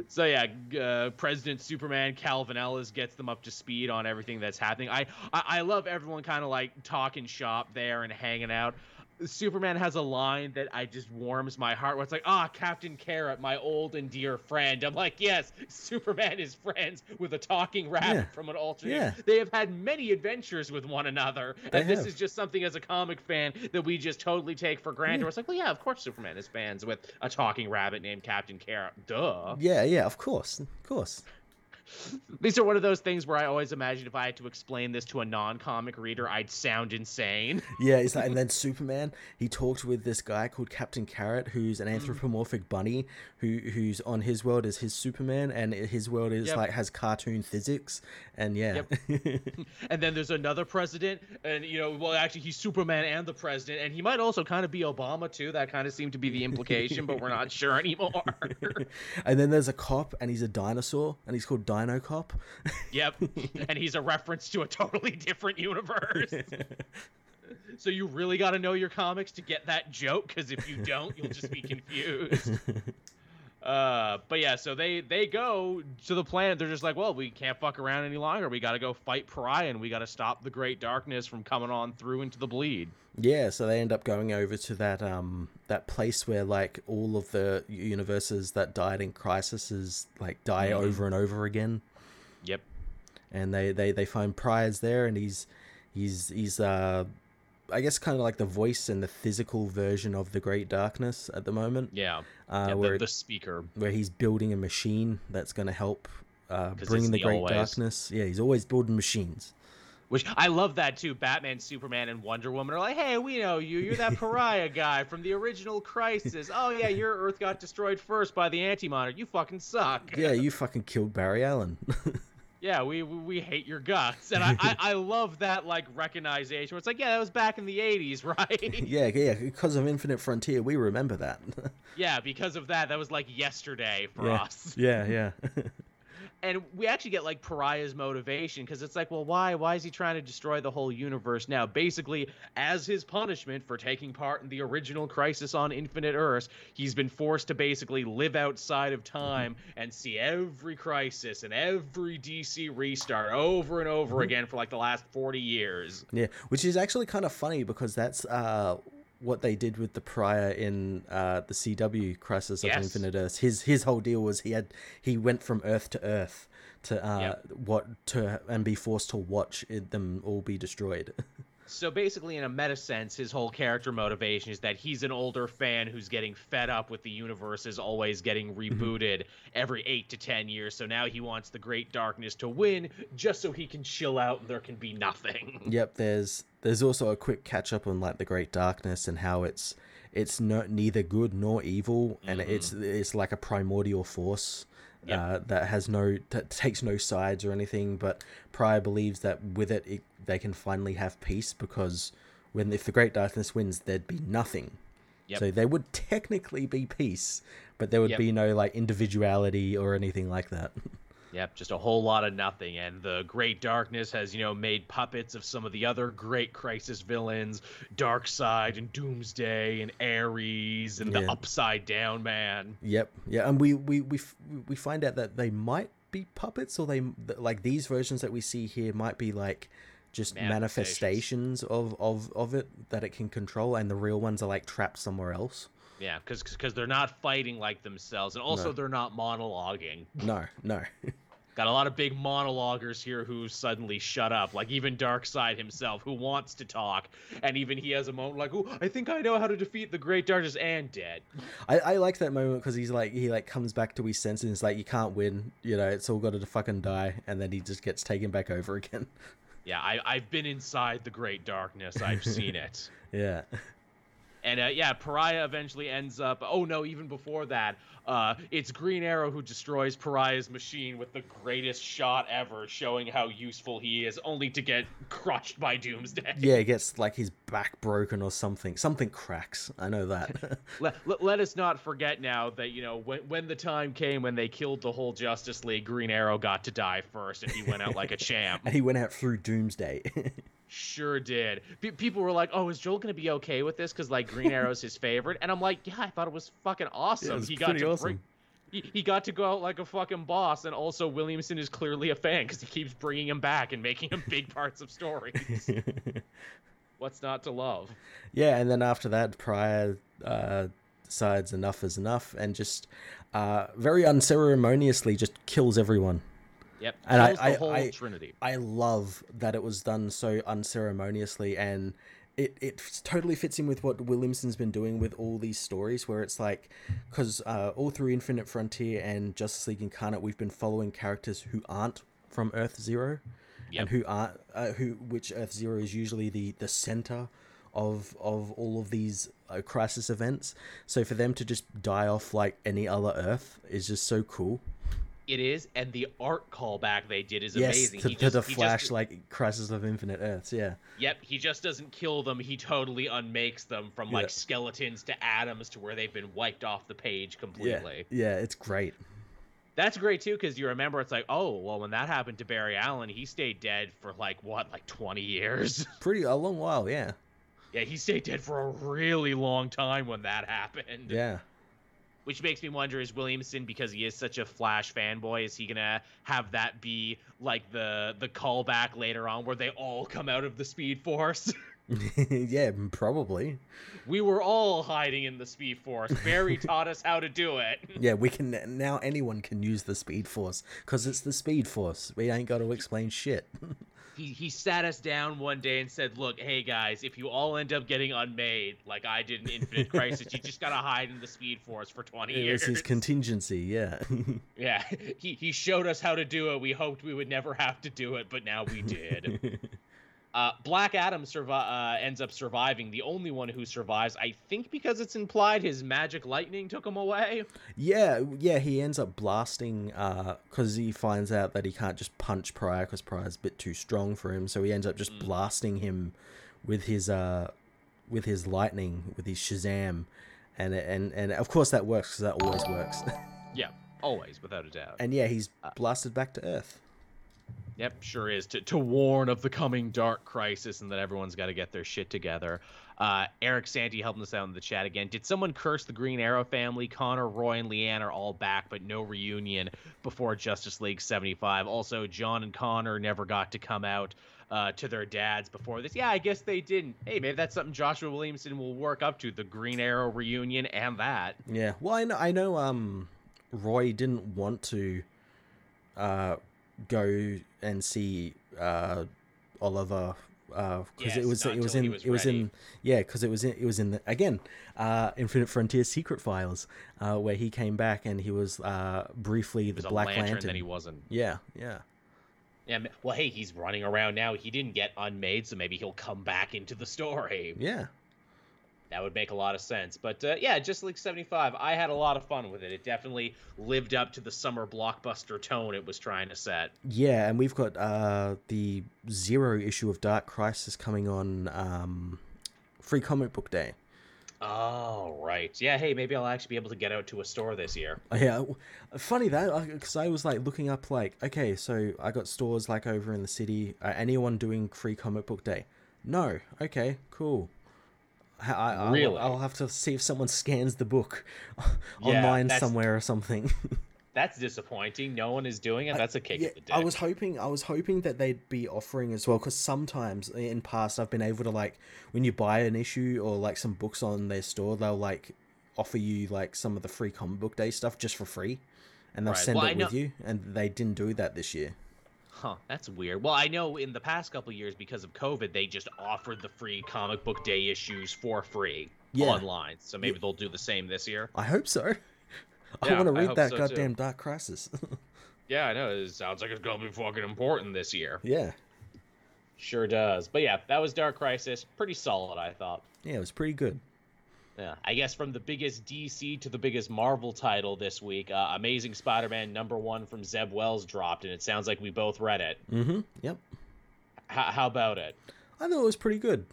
so yeah, uh, President Superman Calvin Ellis gets them up to speed on everything that's happening. I I, I love everyone kind of like talking shop there and hanging out. Superman has a line that I just warms my heart. Where it's like, ah, Captain Carrot, my old and dear friend. I'm like, yes, Superman is friends with a talking rabbit yeah. from an alternate. Yeah. They have had many adventures with one another, they and have. this is just something as a comic fan that we just totally take for granted. Yeah. It's like, well, yeah, of course Superman is fans with a talking rabbit named Captain Carrot. Duh. Yeah, yeah, of course, of course. These are one of those things where I always imagine if I had to explain this to a non-comic reader, I'd sound insane. Yeah, it's like, and then Superman, he talked with this guy called Captain Carrot, who's an mm. anthropomorphic bunny, who who's on his world is his Superman, and his world is yep. like has cartoon physics, and yeah. Yep. and then there's another president, and you know, well, actually, he's Superman and the president, and he might also kind of be Obama too. That kind of seemed to be the implication, but we're not sure anymore. and then there's a cop, and he's a dinosaur, and he's called. Dino Cop. yep, and he's a reference to a totally different universe. so you really got to know your comics to get that joke, because if you don't, you'll just be confused. Uh, but yeah, so they they go to the planet. They're just like, well, we can't fuck around any longer. We got to go fight Pariah, and we got to stop the Great Darkness from coming on through into the bleed. Yeah, so they end up going over to that um that place where like all of the universes that died in Crisis like die mm-hmm. over and over again. Yep. And they they they find Pariah's there, and he's he's he's uh I guess kind of like the voice and the physical version of the Great Darkness at the moment. Yeah, uh, yeah where the speaker, where he's building a machine that's going to help uh, bringing the, the great always. darkness. Yeah, he's always building machines. Which I love that too. Batman, Superman, and Wonder Woman are like, "Hey, we know you. You're that pariah guy from the original Crisis. Oh yeah, your Earth got destroyed first by the Anti-Monitor. You fucking suck. Yeah, you fucking killed Barry Allen." yeah, we we hate your guts, and I, I, I love that like recognition. It's like, yeah, that was back in the '80s, right? yeah, yeah, because of Infinite Frontier, we remember that. yeah, because of that, that was like yesterday for yeah. us. Yeah, yeah and we actually get like pariah's motivation because it's like well why why is he trying to destroy the whole universe now? Basically as his punishment for taking part in the original crisis on infinite earths he's been forced to basically live outside of time and see every crisis and every dc restart over and over mm-hmm. again for like the last 40 years. Yeah which is actually kind of funny because that's uh what they did with the Pariah in uh, the CW Crisis of yes. Infinite Earths. His his whole deal was he had he went from Earth to Earth to uh, yep. what to and be forced to watch it, them all be destroyed. so basically, in a meta sense, his whole character motivation is that he's an older fan who's getting fed up with the universe is always getting mm-hmm. rebooted every eight to ten years. So now he wants the Great Darkness to win, just so he can chill out and there can be nothing. Yep. There's there's also a quick catch up on like the Great Darkness and how it's it's no, neither good nor evil, and mm-hmm. it's it's like a primordial force. Yep. Uh, that has no that takes no sides or anything, but Pariah believes that with it, it they can finally have peace because when if the Great Darkness wins, there'd be nothing. Yep. So there would technically be peace, but there would yep. be no like individuality or anything like that. Yep, just a whole lot of nothing. And the Great Darkness has, you know, made puppets of some of the other great Crisis villains, Darkseid and Doomsday and Ares and yeah. the Upside Down Man. Yep, yeah, and we we we we find out that they might be puppets, or they like these versions that we see here might be like just manifestations, manifestations of, of of it that it can control, and the real ones are like trapped somewhere else. Yeah, because because they're not fighting like themselves, and also no. they're not monologuing. No, no. Got a lot of big monologuers here who suddenly shut up, like even Darkseid himself, who wants to talk, and even he has a moment like, "Oh, I think I know how to defeat the Great Darkness," and dead. I, I like that moment because he's like he like comes back to his senses. And it's like you can't win, you know. It's all got to fucking die, and then he just gets taken back over again. Yeah, I I've been inside the Great Darkness. I've seen it. yeah. And uh, yeah, Pariah eventually ends up. Oh no, even before that, uh, it's Green Arrow who destroys Pariah's machine with the greatest shot ever, showing how useful he is, only to get crushed by Doomsday. Yeah, he gets like his back broken or something. Something cracks. I know that. let, let, let, us not forget now that you know when when the time came when they killed the whole Justice League, Green Arrow got to die first, and he went out like a champ. and he went out through Doomsday. Sure did. P- people were like, "Oh, is Joel gonna be okay with this?" Because like Green Arrow's his favorite, and I'm like, "Yeah, I thought it was fucking awesome. Yeah, was he got to awesome. bring, he, he got to go out like a fucking boss, and also Williamson is clearly a fan because he keeps bringing him back and making him big parts of stories. What's not to love? Yeah, and then after that, Pariah uh, decides enough is enough, and just uh, very unceremoniously just kills everyone. Yep. And I, I, I, Trinity. I love that it was done so unceremoniously and it, it totally fits in with what Williamson's been doing with all these stories, where it's like, because uh, all through Infinite Frontier and Justice League Incarnate, we've been following characters who aren't from Earth Zero, yep. and who aren't, uh, who which Earth Zero is usually the the center of of all of these uh, crisis events. So for them to just die off like any other Earth is just so cool. It is, and the art callback they did is yes, amazing. To, to just, the Flash, just, like Crisis of Infinite Earths, yeah. Yep, he just doesn't kill them; he totally unmakes them from like skeletons to atoms to where they've been wiped off the page completely. Yeah, yeah it's great. That's great too, because you remember it's like, oh, well, when that happened to Barry Allen, he stayed dead for like what, like twenty years? Pretty a long while, yeah. Yeah, he stayed dead for a really long time when that happened. Yeah which makes me wonder is Williamson because he is such a Flash fanboy is he gonna have that be like the the callback later on where they all come out of the Speed Force? yeah, probably. We were all hiding in the Speed Force. Barry taught us how to do it. Yeah, we can now. Anyone can use the Speed Force because it's the Speed Force. We ain't got to explain shit. He he sat us down one day and said, "Look, hey guys, if you all end up getting unmade like I did in Infinite Crisis, you just gotta hide in the Speed Force for twenty it years." It was his contingency, yeah. yeah, he he showed us how to do it. We hoped we would never have to do it, but now we did. Uh, Black Adam survi- uh, ends up surviving. The only one who survives, I think, because it's implied his magic lightning took him away. Yeah, yeah, he ends up blasting because uh, he finds out that he can't just punch Pariah because Pariah's a bit too strong for him. So he ends up just mm. blasting him with his uh, with his lightning, with his Shazam, and and and of course that works because that always works. yeah, always, without a doubt. And yeah, he's uh, blasted back to Earth. Yep, sure is. To, to warn of the coming dark crisis and that everyone's got to get their shit together. Uh, Eric Santi helping us out in the chat again. Did someone curse the Green Arrow family? Connor, Roy, and Lian are all back, but no reunion before Justice League 75. Also, Jon and Connor never got to come out uh, to their dads before this. Yeah, I guess they didn't. Hey, maybe that's something Joshua Williamson will work up to the Green Arrow reunion and that. Yeah, well, I know, I know um, Roy didn't want to. Uh, go and see uh, Oliver because uh, yes, it was it was in was it was in yeah because it was in it was in the, again uh, Infinite Frontier Secret Files uh, where he came back and he was uh, briefly the Black Lantern, Lantern. Then he wasn't. Yeah, yeah. Yeah, well, hey, he's running around now. He didn't get unmade, so maybe he'll come back into the story. Yeah, that would make a lot of sense. But uh, yeah, just like 75, I had a lot of fun with it. It definitely lived up to the summer blockbuster tone it was trying to set. Yeah, and we've got uh, the zero issue of Dark Crisis coming on um, Free Comic Book Day. Oh right, yeah. Hey, maybe I'll actually be able to get out to a store this year. Yeah, funny that because I was like looking up like okay, so I got stores like over in the city. Uh, anyone doing Free Comic Book Day? No. Okay, cool. I, I, really? I'll, I'll, have to see if someone scans the book yeah, online somewhere or something. that's disappointing. No one is doing it. That's a kick yeah, the dick. I was hoping, I was hoping that they'd be offering as well, because sometimes in past I've been able to like when you buy an issue or like some books on their store, they'll like offer you like some of the free comic book day stuff just for free, and they'll right. send well, it with you. And they didn't do that this year. Huh, that's weird. Well, I know in the past couple years because of COVID, they just offered the free comic book day issues for free yeah. online. So maybe yeah. they'll do the same this year. I hope so. I want to read that so goddamn too. Dark Crisis. yeah, I know. It sounds like it's going to be fucking important this year. Yeah. Sure does. But yeah, that was Dark Crisis. Pretty solid, I thought. Yeah, it was pretty good. Yeah, I guess from the biggest DC to the biggest Marvel title this week, uh, Amazing Spider-Man number one from Zeb Wells dropped, and it sounds like we both read it. Mm-hmm. Yep. H- how about it? I thought it was pretty good.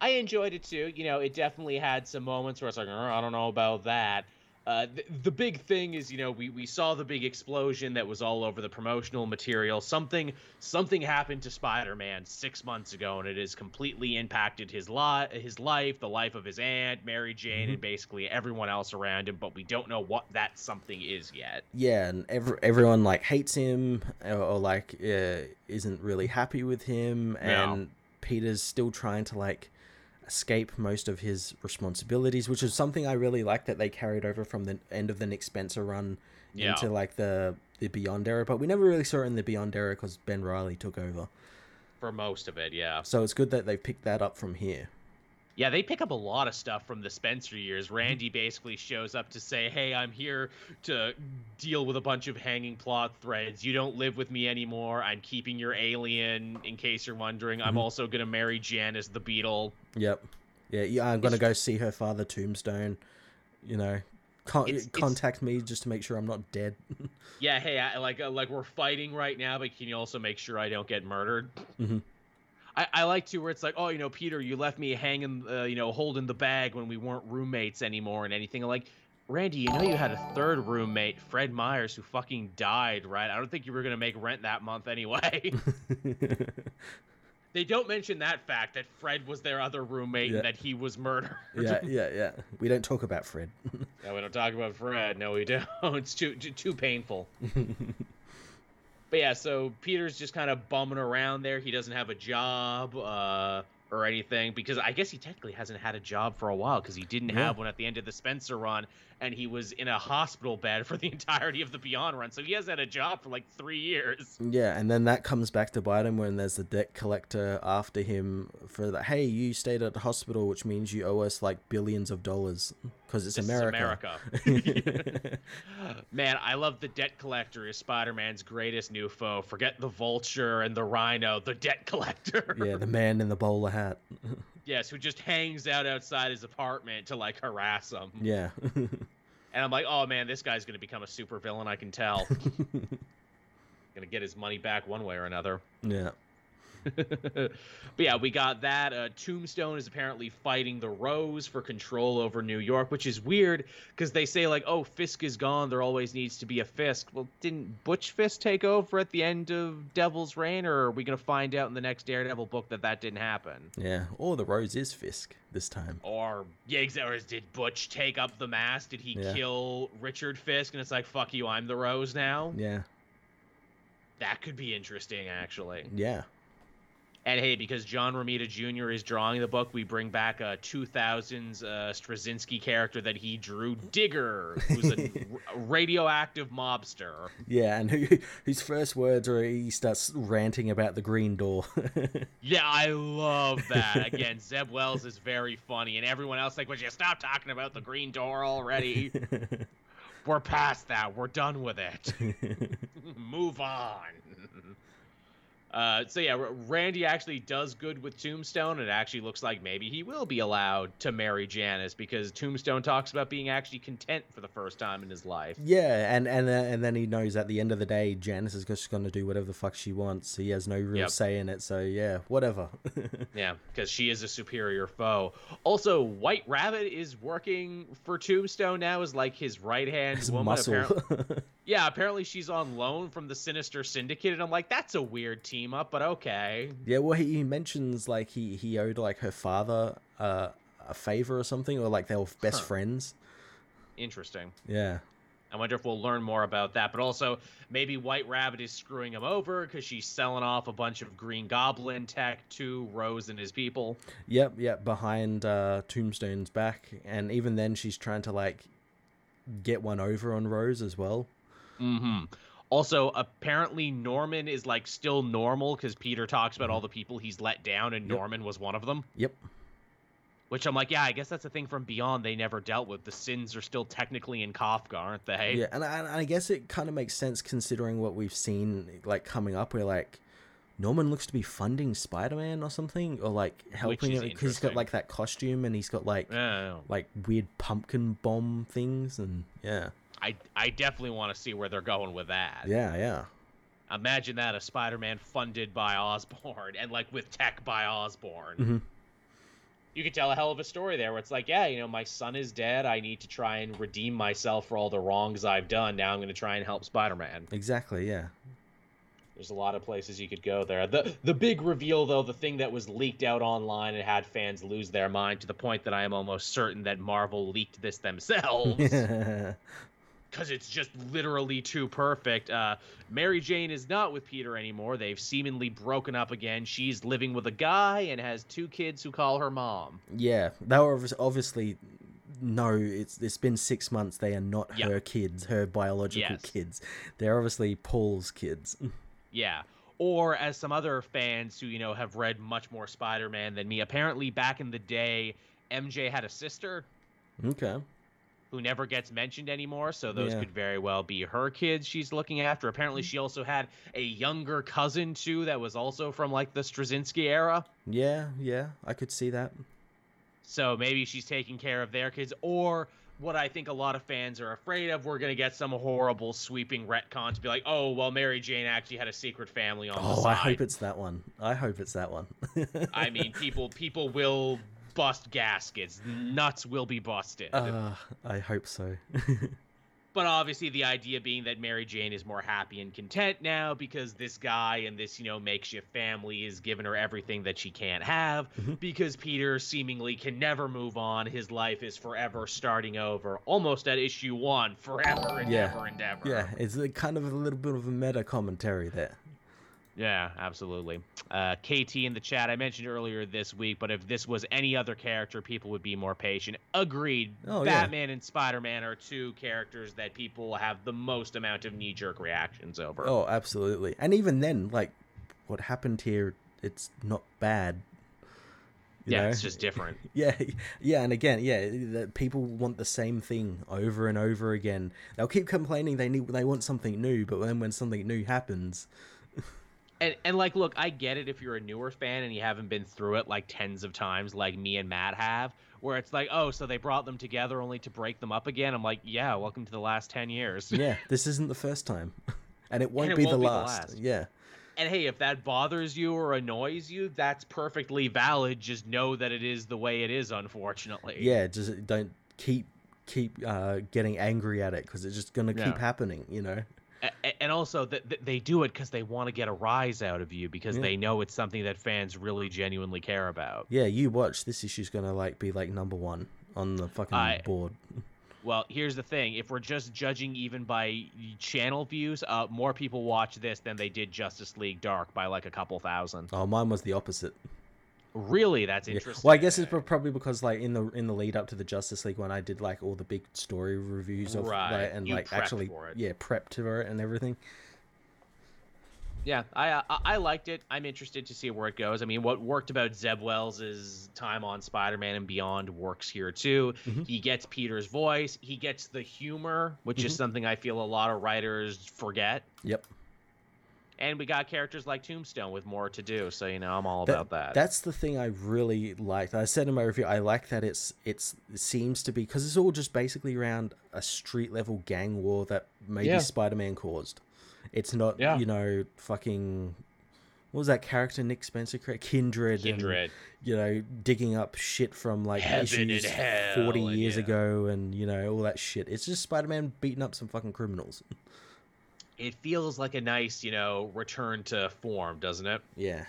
I enjoyed it too. You know, it definitely had some moments where it's like, oh, I don't know about that. Uh, the, the, big thing is, you know, we, we saw the big explosion that was all over the promotional material. Something something happened to Spider-Man six months ago, and it has completely impacted his lot, his life, the life of his aunt, Mary Jane, mm-hmm. and basically everyone else around him. But we don't know what that something is yet. Yeah, and every, everyone like hates him or, or like uh, isn't really happy with him, and no. Peter's still trying to like escape most of his responsibilities, which is something I really like that they carried over from the end of the Nick Spencer run yeah. into like the the Beyond era. But we never really saw it in the Beyond era because Ben Reilly took over for most of it. Yeah. So it's good that they picked that up from here. Yeah, they pick up a lot of stuff from the Spencer years. Randy basically shows up to say, "Hey, I'm here to deal with a bunch of hanging plot threads. You don't live with me anymore. I'm keeping your alien. In case you're wondering, mm-hmm. I'm also gonna marry Janice the Beetle." Yep. Yeah, yeah. I'm gonna go see her father Tombstone. You know, Con- it's, contact it's... me just to make sure I'm not dead. yeah. Hey, I, like uh, like we're fighting right now, but can you also make sure I don't get murdered? Mm-hmm. I, I like to where it's like, oh, you know, Peter, you left me hanging, uh, you know, holding the bag when we weren't roommates anymore and anything. like, Randy, you know you had a third roommate, Fred Myers, who fucking died, right? I don't think you were gonna make rent that month anyway. they don't mention that fact that Fred was their other roommate yeah. and that he was murdered. yeah, yeah, yeah. We don't talk about Fred. no, we don't talk about Fred. No, we don't. It's too too, too painful. But yeah, so Peter's just kind of bumming around there. He doesn't have a job. Uh, or anything because I guess he technically hasn't had a job for a while because he didn't yeah. have one at the end of the Spencer run and he was in a hospital bed for the entirety of the Beyond run. So he has had a job for like three years. Yeah, and then that comes back to bite him when there's the debt collector after him for the hey, you stayed at the hospital, which means you owe us like billions of dollars because it's this America. America. Man, I love the debt collector is Spider-Man's greatest new foe. Forget the Vulture and the Rhino, the debt collector. yeah, the man in the bowler hat. Yes, who just hangs out outside his apartment to like harass him. Yeah. And I'm like, oh man, this guy's gonna become a super villain. I can tell. gonna get his money back one way or another. Yeah. but yeah, we got that. Uh, Tombstone is apparently fighting the Rose for control over New York, which is weird because they say like, "Oh, Fisk is gone. There always needs to be a Fisk." Well, didn't Butch Fisk take over at the end of Devil's Reign, or are we gonna find out in the next Daredevil book that that didn't happen? Yeah, or the Rose is Fisk this time. Or yeah, or did Butch take up the mask? Did he yeah. kill Richard Fisk? And it's like, "Fuck you, I'm the Rose now." Yeah. That could be interesting, actually. Yeah. And hey, because John Romita Jr. is drawing the book, we bring back a 2000s uh, Straczynski character that he drew, Digger, who's a radioactive mobster. Yeah, and who, whose first words are he starts ranting about the green door. yeah, I love that. Again, Zeb Wells is very funny, and everyone else like, would you stop talking about the green door already? We're past that. We're done with it. Move on. Uh, so yeah, Randy actually does good with Tombstone. It actually looks like maybe he will be allowed to marry Janice because Tombstone talks about being actually content for the first time in his life. Yeah, and and uh, and then he knows at the end of the day, Janice is just going to do whatever the fuck she wants. He has no real yep. say in it. So yeah, whatever. yeah, because she is a superior foe. Also, White Rabbit is working for Tombstone now as like his right hand woman. Muscle. Yeah, apparently she's on loan from the Sinister Syndicate, and I'm like, that's a weird team up, but okay. Yeah, well, he, mentions like he he owed like her father uh, a favor or something, or like they were best huh. friends. Interesting. Yeah. I wonder if we'll learn more about that. But also, maybe White Rabbit is screwing him over because she's selling off a bunch of Green Goblin tech to Rose and his people. Yep, yep, behind uh, Tombstone's back. And even then, she's trying to, like, get one over on Rose as well. Mm-hmm. Also, apparently Norman is like still normal because Peter talks about all the people he's let down, and yep. Norman was one of them. Yep. Which I'm like, yeah, I guess that's a thing from Beyond they never dealt with. The sins are still technically in Kafka, aren't they? Yeah, and I, and I guess it kind of makes sense considering what we've seen like coming up. Where like Norman looks to be funding Spider-Man or something, or like helping him because he's got like that costume and he's got like yeah, like weird pumpkin bomb things and yeah. I I definitely want to see where they're going with that. Yeah, yeah. Imagine that a Spider-Man funded by Osborn and like with tech by Osborn. Mm-hmm. You could tell a hell of a story there where it's like, yeah, you know, my son is dead. I need to try and redeem myself for all the wrongs I've done. Now I'm going to try and help Spider-Man. Exactly, yeah. There's a lot of places you could go there. The the big reveal though, the thing that was leaked out online and had fans lose their mind to the point that I am almost certain that Marvel leaked this themselves. because it's just literally too perfect. Uh, Mary Jane is not with Peter anymore. They've seemingly broken up again. She's living with a guy and has two kids who call her mom. Yeah, they were obviously no. It's it's been six months. They are not yep. her kids, her biological yes. kids. They're obviously Paul's kids. Yeah. Or as some other fans who you know have read much more Spider-Man than me, apparently back in the day, MJ had a sister. Okay who never gets mentioned anymore. So those yeah. could very well be her kids she's looking after. Apparently, mm. she also had a younger cousin too that was also from like the Straczynski era. Yeah, yeah, I could see that. So maybe she's taking care of their kids, or what I think a lot of fans are afraid of, we're gonna get some horrible sweeping retcon to be like, oh well, Mary Jane actually had a secret family on oh, the side. Oh, I hope it's that one. I hope it's that one. I mean, people people will bust gaskets. Nuts will be busted. Uh, I hope so. but obviously, the idea being that Mary Jane is more happy and content now because this guy and this, you know, makeshift family is giving her everything that she can't have mm-hmm. because Peter seemingly can never move on. His life is forever starting over, almost at issue one, forever and yeah. ever and ever. Yeah, it's kind of a little bit of a meta commentary there. Yeah, absolutely. Uh, KT in the chat, I mentioned earlier this week, but if this was any other character, people would be more patient. Agreed. Oh, Batman yeah. and Spider Man are two characters that people have the most amount of knee jerk reactions over. Oh, absolutely. And even then, like, what happened here, it's not bad. yeah, know? it's just different. yeah, yeah, and again, yeah, people want the same thing over and over again. They'll keep complaining they need they want something new, but then when something new happens, and and like look i get it if you're a newer fan and you haven't been through it like tens of times like me and matt have where it's like oh so they brought them together only to break them up again? I'm like yeah welcome to the last 10 years. Yeah this isn't the first time. And it won't, and it be, won't the, be last. the last. yeah. And hey if that bothers you or annoys you that's perfectly valid. Just know that it is the way it is unfortunately. Yeah just don't keep keep uh, getting angry at it because it's just gonna yeah. keep happening you know and also that they do it because they want to get a rise out of you because yeah. they know it's something that fans really genuinely care about. Yeah, you watch this issue's gonna like be like number one on the fucking I, board. Well, here's the thing: if we're just judging even by channel views, uh, more people watch this than they did Justice League Dark by like a couple thousand. Oh, mine was the opposite. Really, that's interesting. Yeah. Well, I guess it's probably because like in the in the lead up to the Justice League when I did like all the big story reviews of right. like, and you like actually yeah prepped for it and everything. Yeah, I, I, I liked it. I'm interested to see where it goes. I mean, what worked about Zeb Wells' time on Spider-Man and Beyond works here too. Mm-hmm. He gets Peter's voice. He gets the humor, which mm-hmm. is something I feel a lot of writers forget. Yep and we got characters like Tombstone with more to do. So you know, I'm all that, about that. That's the thing I really liked. I said in my review, I like that it's it's it seems to be because it's all just basically around a street level gang war that maybe yeah. Spider Man caused. It's not yeah. you know fucking what was that character Nick Spencer Kindred, Kindred, and, you know, digging up shit from like Heaven issues forty years yeah. ago, and you know all that shit. It's just Spider Man beating up some fucking criminals. it feels like a nice, you know, return to form, doesn't it? Yeah.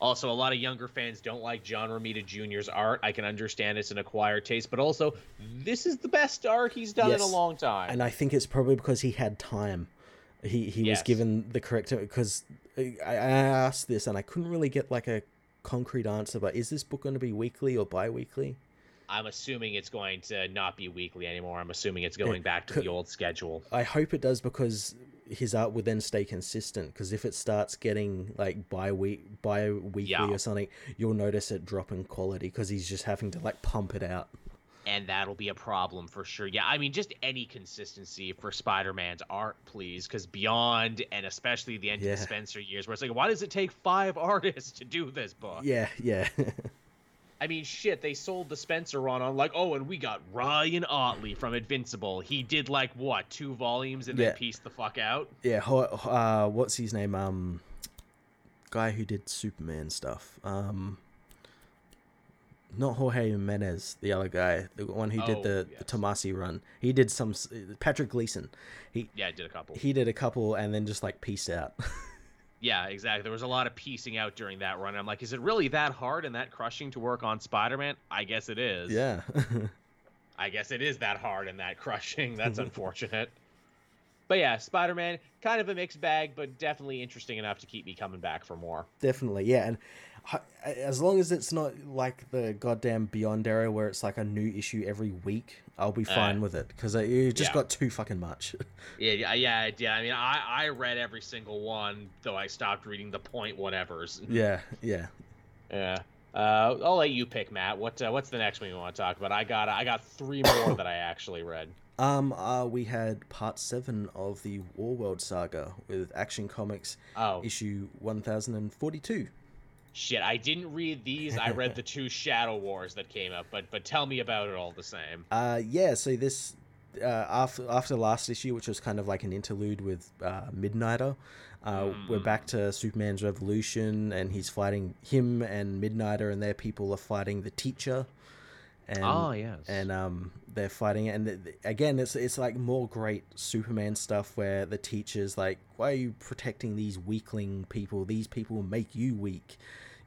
Also, a lot of younger fans don't like John Romita Jr.'s art. I can understand it's an acquired taste, but also, this is the best art he's done yes. in a long time. And I think it's probably because he had time. He he yes. was given the correct because I, I asked this and I couldn't really get like a concrete answer. But is this book going to be weekly or bi-weekly? I'm assuming it's going to not be weekly anymore. I'm assuming it's going back to the old schedule. I hope it does because his art would then stay consistent. Because if it starts getting like bi week, bi weekly yeah. or something, you'll notice it drop in quality because he's just having to like pump it out. And that'll be a problem for sure. Yeah, I mean, just any consistency for Spider-Man's art, please, because Beyond and especially the end yeah. of the Spencer years, where it's like, why does it take five artists to do this book? Yeah, yeah. I mean, shit, they sold the Spencer run on like, oh, and we got Ryan Ottley from Invincible. He did like what two volumes and yeah. then pieced the fuck out. Yeah, uh, what's his name? Um, guy who did Superman stuff. Um, not Jorge Jimenez, the other guy, the one who did oh, the, yes. the Tomasi run. He did some Patrick Gleason. He yeah, did a couple. He did a couple and then just like pieced out. Yeah, exactly. There was a lot of piecing out during that run. I'm like, is it really that hard and that crushing to work on Spider-Man? I guess it is. Yeah. I guess it is that hard and that crushing. That's unfortunate. But yeah, Spider-Man, kind of a mixed bag, but definitely interesting enough to keep me coming back for more. Definitely, yeah. And as long as it's not like the goddamn Beyond era where it's like a new issue every week, I'll be fine uh, with it because you just yeah. got too fucking much. yeah, yeah, yeah. I mean, I I read every single one, though I stopped reading the point whatevers. Yeah, yeah, yeah. Uh, I'll let you pick, Matt. What uh, what's the next one you want to talk about? I got I got three more that I actually read. Um, uh, we had part seven of the Warworld saga with Action Comics oh. issue one thousand and forty-two. Shit, I didn't read these. I read the two Shadow Wars that came up, but but tell me about it all the same. Uh, yeah. So this uh, after after last issue, which was kind of like an interlude with uh, Midnighter, uh, mm. we're back to Superman's revolution, and he's fighting him and Midnighter, and their people are fighting the Teacher. And, oh yes. And um, they're fighting, it. and again, it's it's like more great Superman stuff where the Teacher's like, "Why are you protecting these weakling people? These people make you weak."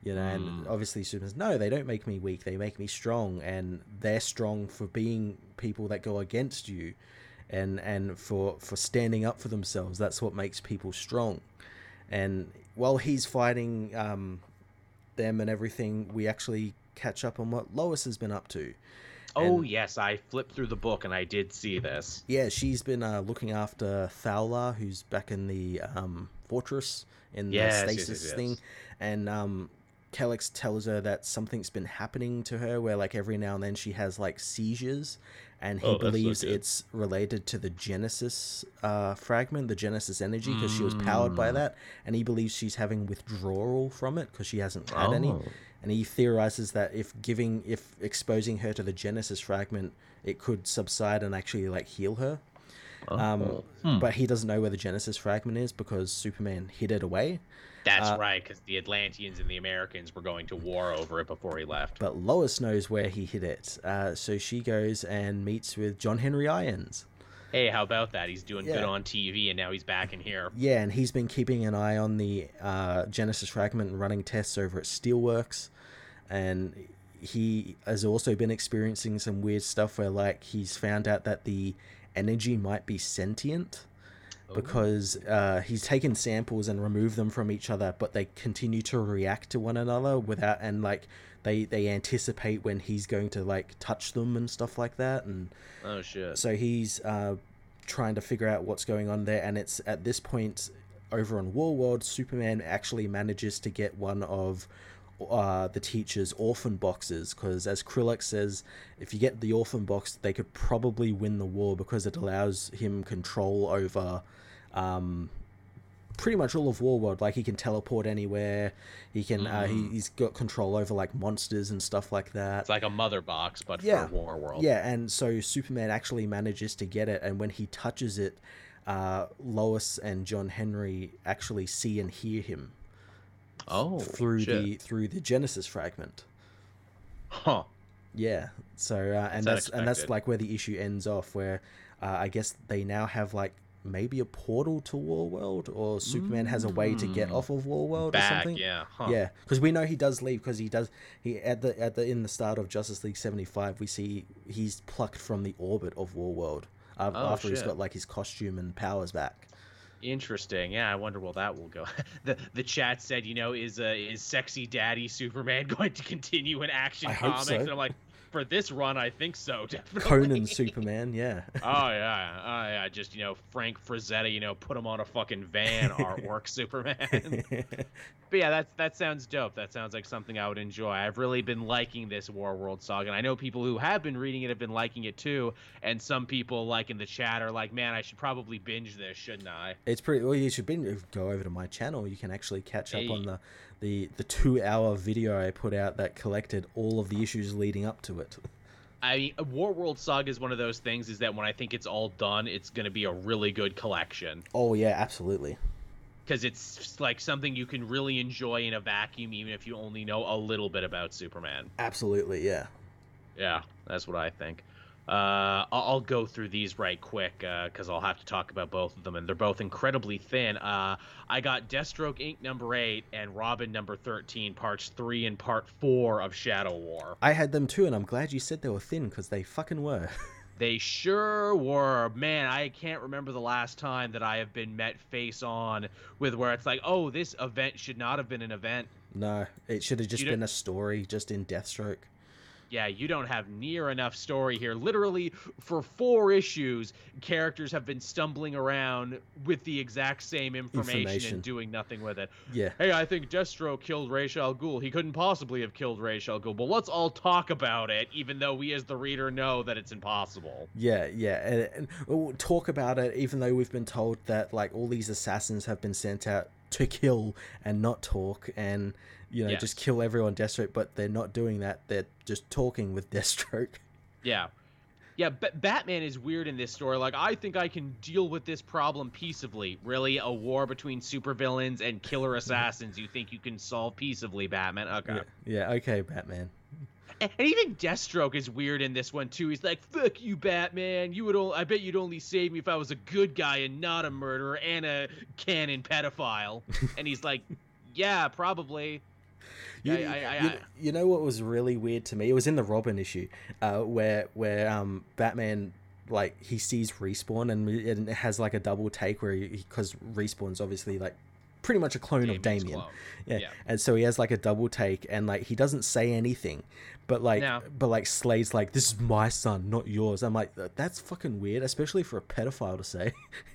you know mm. and obviously superman's no they don't make me weak they make me strong and they're strong for being people that go against you and and for for standing up for themselves that's what makes people strong and while he's fighting um, them and everything, we actually catch up on what Lois has been up to. Oh and, yes, I flipped through the book and I did see this. Yeah, she's been uh, looking after Thao-La, who's back in the um, fortress in yes, the stasis yes, yes, thing, and um, Kelex tells her that something's been happening to her, where like every now and then she has like seizures, and he oh, believes so it's related to the Genesis uh, fragment, the Genesis energy, because mm. she was powered by mm. that, and he believes she's having withdrawal from it because she hasn't had oh. any and he theorizes that if giving if exposing her to the genesis fragment it could subside and actually like heal her oh. um, hmm. but he doesn't know where the genesis fragment is because superman hid it away that's uh, right because the atlanteans and the americans were going to war over it before he left but lois knows where he hid it uh, so she goes and meets with john henry irons hey, how about that? He's doing yeah. good on TV, and now he's back in here. Yeah, and he's been keeping an eye on the uh, Genesis fragment and running tests over at Steelworks, and he has also been experiencing some weird stuff where, like, he's found out that the energy might be sentient. Oh. Because uh, he's taken samples and removed them from each other, but they continue to react to one another without, and like they they anticipate when he's going to like touch them and stuff like that and oh shit so he's uh, trying to figure out what's going on there and it's at this point over on Warworld Superman actually manages to get one of uh, the teacher's orphan boxes because as Krillix says if you get the orphan box they could probably win the war because it allows him control over um, pretty much all of Warworld. Like he can teleport anywhere. He can. Mm. Uh, he, mm. he's got control over like monsters and stuff like that. It's like a mother box, but yeah. for Warworld. Yeah, and so Superman actually manages to get it, and when he touches it, uh, Lois and John Henry actually see and hear him. Oh, through shit. the through the Genesis fragment. Huh. Yeah. So uh, and that's, that's and that's like where the issue ends off, where uh, I guess they now have like maybe a portal to Warworld, or Superman has a way to get off of Warworld Back, or something. Yeah, huh. yeah, because we know he does leave because he does. He at the at the in the start of Justice League seventy five, we see he's plucked from the orbit of Warworld uh, oh, after shit. he's got like his costume and powers back. Interesting. Yeah, I wonder where that will go. the The chat said, you know, is uh, is sexy daddy Superman going to continue in Action I Comics? So. And I'm like, for this run, I think so. Definitely. Conan Superman, yeah. oh yeah, oh yeah. Just you know, Frank Frazetta, you know, put him on a fucking van artwork Superman. but yeah, that's that sounds dope. That sounds like something I would enjoy. I've really been liking this War World saga, and I know people who have been reading it have been liking it too. And some people, like in the chat, are like, "Man, I should probably binge this, shouldn't I?" It's pretty. Well, you should binge. Go over to my channel. You can actually catch up hey. on the the the two hour video I put out that collected all of the issues leading up to it. I mean, War World Saga is one of those things. Is that when I think it's all done, it's going to be a really good collection. Oh yeah, absolutely. Because it's like something you can really enjoy in a vacuum, even if you only know a little bit about Superman. Absolutely, yeah. Yeah, that's what I think. Uh, I'll, go through these right quick because uh, I'll have to talk about both of them, and they're both incredibly thin. Uh, I got Deathstroke Inc. number eight and Robin number thirteen, parts three and part four of Shadow War. I had them too, and I'm glad you said they were thin because they fucking were. they sure were. Man, I can't remember the last time that I have been met face on with where it's like, oh, this event should not have been an event. No, it should have just been a story, just in Deathstroke yeah, you don't have near enough story here. Literally, for four issues, characters have been stumbling around with the exact same information, information. and doing nothing with it. Yeah. Hey, I think Destro killed Ra's al Ghul. He couldn't possibly have killed Ra's al Ghul. But let's all talk about it, even though we as the reader know that it's impossible. Yeah, yeah. And, and oh, talk about it, even though we've been told that, like, all these assassins have been sent out to kill and not talk and you know, just kill everyone Deathstroke, but they're not doing that. They're just talking with Deathstroke. Yeah. Yeah, but Batman is weird in this story. Like, I think I can deal with this problem peaceably. Really, a war between supervillains and killer assassins you think you can solve peaceably, Batman? Okay. Yeah, yeah okay, Batman. And, and even Deathstroke is weird in this one too. He's like, "Fuck you, Batman. You would. Only, I bet you'd only save me if I was a good guy and not a murderer and a canon pedophile." and he's like, "Yeah, probably." You, I, I, I, you, you, know what was really weird to me? It was in the Robin issue, uh, where where um, Batman like he sees respawn and it has like a double take where because respawn's obviously like pretty much a clone Damian's of Damian. Clone. Yeah. yeah. And so he has like a double take and like he doesn't say anything. But like no. but like Slade's like, This is my son, not yours. I'm like, that's fucking weird, especially for a pedophile to say.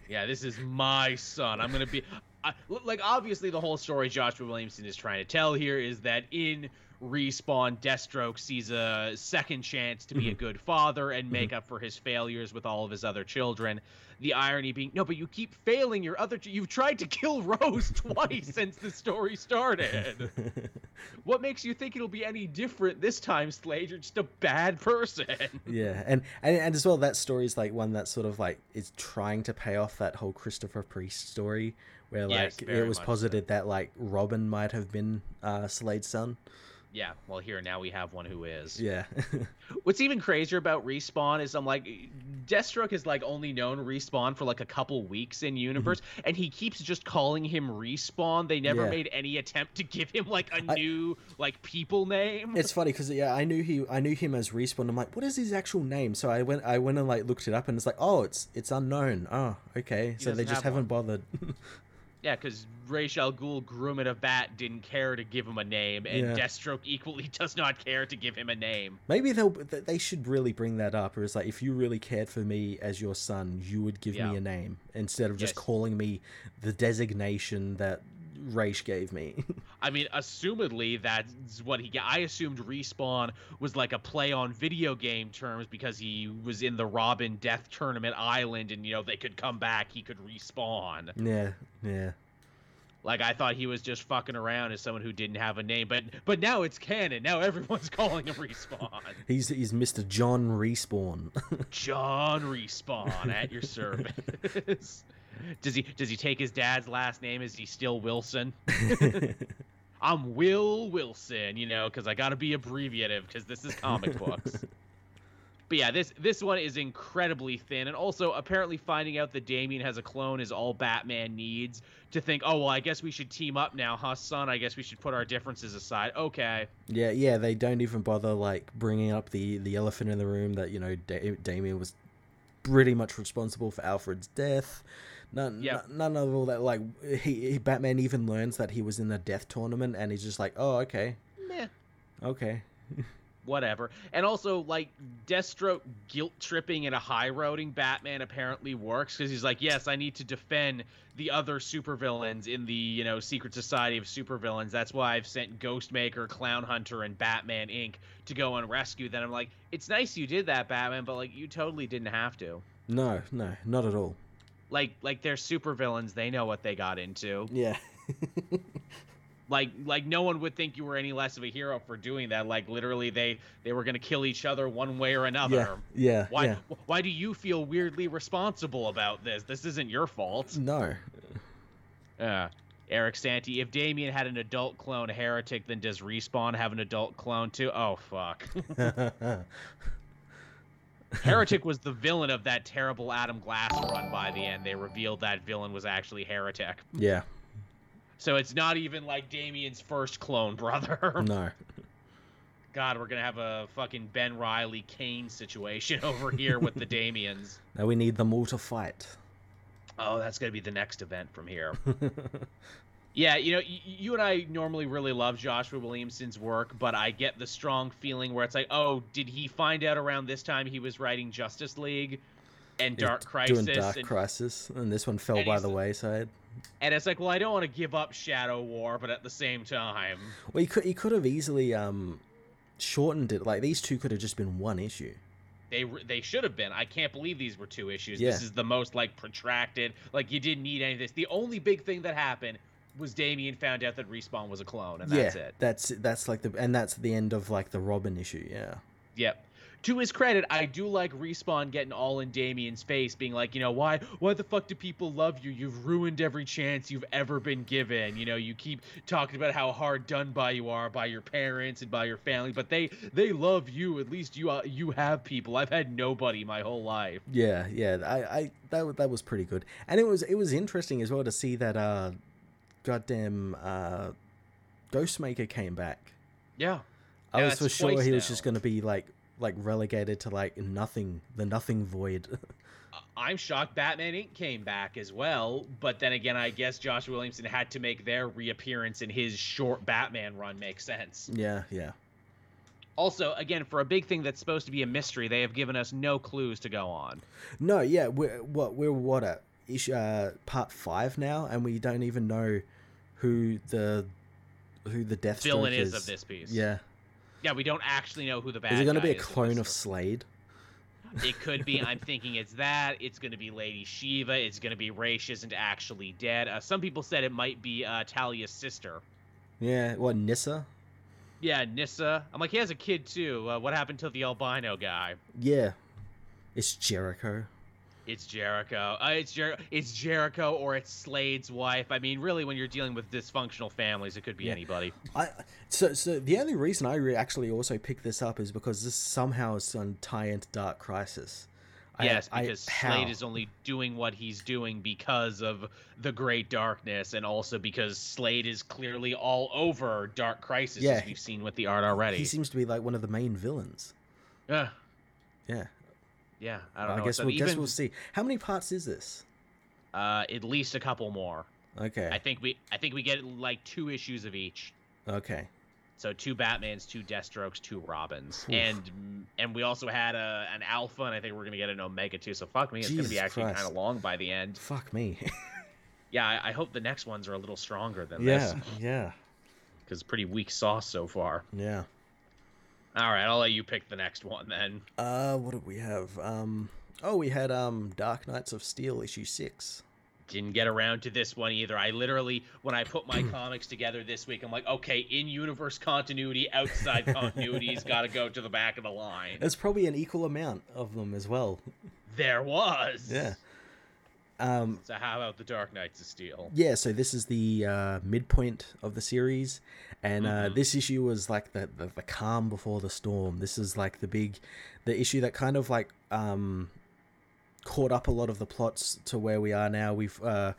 yeah, this is my son. I'm gonna be I, like obviously the whole story Joshua Williamson is trying to tell here is that in respawn deathstroke sees a second chance to be mm-hmm. a good father and make mm-hmm. up for his failures with all of his other children the irony being no but you keep failing your other you've tried to kill rose twice since the story started what makes you think it'll be any different this time slade you're just a bad person yeah and, and and as well that story is like one that sort of like is trying to pay off that whole christopher priest story where like yes, it was posited so. that like robin might have been uh slade's son yeah, well, here now we have one who is. Yeah. What's even crazier about respawn is I'm like, Deathstroke has like only known respawn for like a couple weeks in universe, mm-hmm. and he keeps just calling him respawn. They never yeah. made any attempt to give him like a I, new like people name. It's funny because yeah, I knew he, I knew him as respawn. I'm like, what is his actual name? So I went, I went and like looked it up, and it's like, oh, it's it's unknown. Oh, okay. He so they just haven't one. bothered. Yeah, because Ra's al Ghul Grumman of Bat didn't care to give him a name, and yeah. Deathstroke equally does not care to give him a name. Maybe they'll they should really bring that up. Or it's like if you really cared for me as your son, you would give yeah. me a name instead of just yes. calling me the designation that Ra's gave me. I mean, assumedly that's what he got. I assumed respawn was like a play on video game terms because he was in the Robin Death Tournament Island, and you know they could come back, he could respawn. Yeah, yeah. Like I thought he was just fucking around as someone who didn't have a name, but but now it's canon. Now everyone's calling him Respawn. he's he's Mr. John Respawn. John Respawn at your service. Does he does he take his dad's last name? Is he still Wilson? I'm Will Wilson, you know, because I got to be abbreviative because this is comic books. but yeah, this this one is incredibly thin, and also apparently finding out that Damian has a clone is all Batman needs to think. Oh well, I guess we should team up now, huh, son? I guess we should put our differences aside. Okay. Yeah, yeah. They don't even bother like bringing up the the elephant in the room that you know da- Damian was pretty much responsible for Alfred's death. None, yep. n- none of all that. Like he, he, Batman even learns that he was in the death tournament, and he's just like, "Oh, okay, meh, okay." Whatever. And also, like, Deathstroke guilt tripping and a high roading Batman apparently works because he's like, yes, I need to defend the other supervillains in the, you know, secret society of supervillains. That's why I've sent Ghostmaker, Clown Hunter, and Batman Inc. to go and rescue them. I'm like, it's nice you did that, Batman, but, like, you totally didn't have to. No, no, not at all like like they're super villains. They know what they got into. Yeah. like like no one would think you were any less of a hero for doing that. Like literally they they were gonna kill each other one way or another. Yeah. yeah why yeah. why do you feel weirdly responsible about this? This isn't your fault. No. Yeah. Uh, Eric Santi, if Damian had an adult clone heretic, then does Respawn have an adult clone too? Oh fuck. Heretic was the villain of that terrible Adam Glass run by the end. They revealed that villain was actually Heretic. Yeah. So it's not even like Damian's first clone brother. No. God, we're gonna have a fucking Ben Reilly Kaine situation over here with the Damians. Now we need them all to fight. Oh, that's gonna be the next event from here. Yeah, you know, you and I normally really love Joshua Williamson's work, but I get the strong feeling where it's like, oh, did he find out around this time he was writing Justice League and Dark Crisis? Doing Dark and, Crisis, and this one fell by the wayside. And it's like, well, I don't want to give up Shadow War, but at the same time, well, he could he could have easily um shortened it. Like these two could have just been one issue. They they should have been. I can't believe these were two issues. Yeah. This is the most like protracted. Like you didn't need any of this. The only big thing that happened was Damian found out that Respawn was a clone, and that's yeah, it. That's that's like the and that's the end of like the Robin issue. Yeah. Yep. To his credit, I do like Respawn getting all in Damian's face, being like, you know, why why the fuck do people love you? You've ruined every chance you've ever been given. You know, you keep talking about how hard done by you are by your parents and by your family, but they they love you. At least you uh, you have people. I've had nobody my whole life. Yeah, yeah. I, I that that was pretty good, and it was it was interesting as well to see that uh goddamn uh, Ghostmaker came back. Yeah. I yeah, was for sure he now. was just going to be like like relegated to like nothing, the nothing void. I'm shocked Batman Inc. came back as well, but then again, I guess Josh Williamson had to make their reappearance in his short Batman run make sense. Yeah, yeah. Also, again, for a big thing that's supposed to be a mystery, they have given us no clues to go on. No, yeah, we're what we're what at uh, part five now, and we don't even know who the who the Death villain is. is of this piece. Yeah, yeah, we don't actually know who the bad. Is it going to be a clone of Slade? It could be. I'm thinking it's that. It's going to be Lady Shiva. It's going to be Ra's isn't actually dead. Uh, some people said it might be uh, Talia's sister. Yeah, what Nyssa? Yeah, Nyssa. I'm like, he has a kid too. Uh, what happened to the albino guy? Yeah, it's Jericho. It's Jericho. Uh, it's Jer- It's Jericho, or it's Slade's wife. I mean, really, when you're dealing with dysfunctional families, it could be yeah. anybody. I so so the only reason I re- actually also picked this up is because this somehow is on tie into Dark Crisis. Yes, I, because I, Slade is only doing what he's doing because of the Great Darkness, and also because Slade is clearly all over Dark Crisis, yeah, as we've seen with the art already. He seems to be like one of the main villains. Yeah. Yeah. Yeah, I don't know. I guess we'll, Even, guess we'll see. How many parts is this? Uh, at least a couple more. Okay. I think we I think we get like two issues of each. Okay. So two Batmans, two Deathstrokes, two Robins, Oof. and and we also had a an Alpha, and I think we're gonna get an Omega too. So fuck me, it's Jesus gonna be actually kind of long by the end. Fuck me. yeah, I, I, hope the next ones are a little stronger than yeah, this. Yeah, yeah. Because pretty weak sauce so far. Yeah. All right, I'll let you pick the next one then. Uh, what did we have? Um, oh, we had um Dark Knights of Steel issue six. Didn't get around to this one either. I literally, when I put my comics together this week, I'm like, okay, in universe continuity, outside continuity's got to go to the back of the line. There's probably an equal amount of them as well. There was. Yeah. Um, so how about the Dark Knights of Steel? Yeah, so this is the uh, midpoint of the series, and uh, mm-hmm. this issue was like the, the, the calm before the storm. This is like the big, the issue that kind of like um, caught up a lot of the plots to where we are now. We've uh,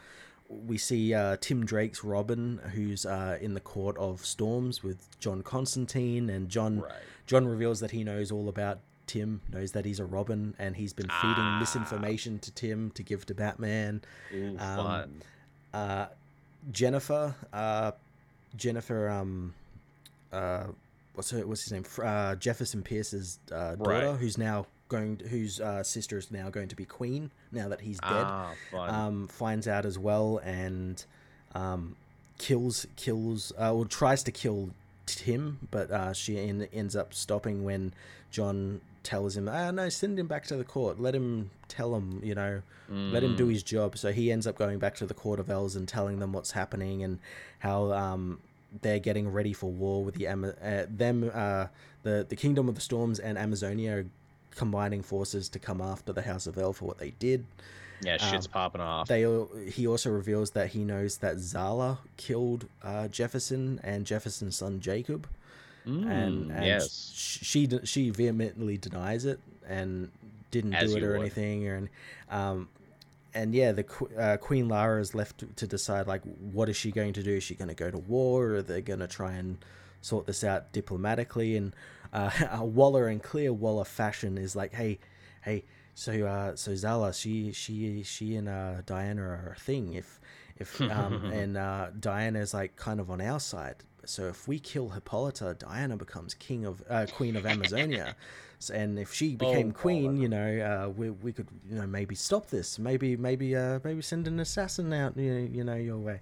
we see uh, Tim Drake's Robin, who's uh, in the court of storms with John Constantine, and John right. John reveals that he knows all about Tim knows that he's a Robin, and he's been feeding ah. misinformation to Tim to give to Batman. Ooh, um. Uh, Jennifer, uh, Jennifer, um, uh, what's her, what's his name? Uh, Jefferson Pierce's uh, daughter, right. whose now going, to, whose uh, sister is now going to be queen now that he's dead. Ah, um, finds out as well and um, kills kills uh, or tries to kill Tim, but uh, she in, ends up stopping when John tells him, ah, no, send him back to the court. Let him tell him, you know, mm. let him do mm. his job. So he ends up going back to the court of elves and telling them what's happening and how um, they're getting ready for war with the uh, them, uh, the the Kingdom of the Storms and Amazonia combining forces to come after the House of El for what they did. Yeah, shit's um, popping off. They he also reveals that he knows that Zala killed uh, Jefferson and Jefferson's son Jacob. Mm, and, and yes. she she vehemently denies it and didn't As do it or would. anything or um and yeah the uh, queen lara is left to, to, decide like what is she going to do is she going to go to war or are they going to try and sort this out diplomatically and uh, waller in clear waller fashion is like hey hey so uh so zala she she she and uh diana are a thing if if um and uh diana is like kind of on our side so if we kill Hippolyta, Diana becomes king of uh, queen of Amazonia. so, and if she oh, became oh, queen, you know, uh, we, we could you know maybe stop this. Maybe maybe uh, maybe send an assassin out you know, you know your way.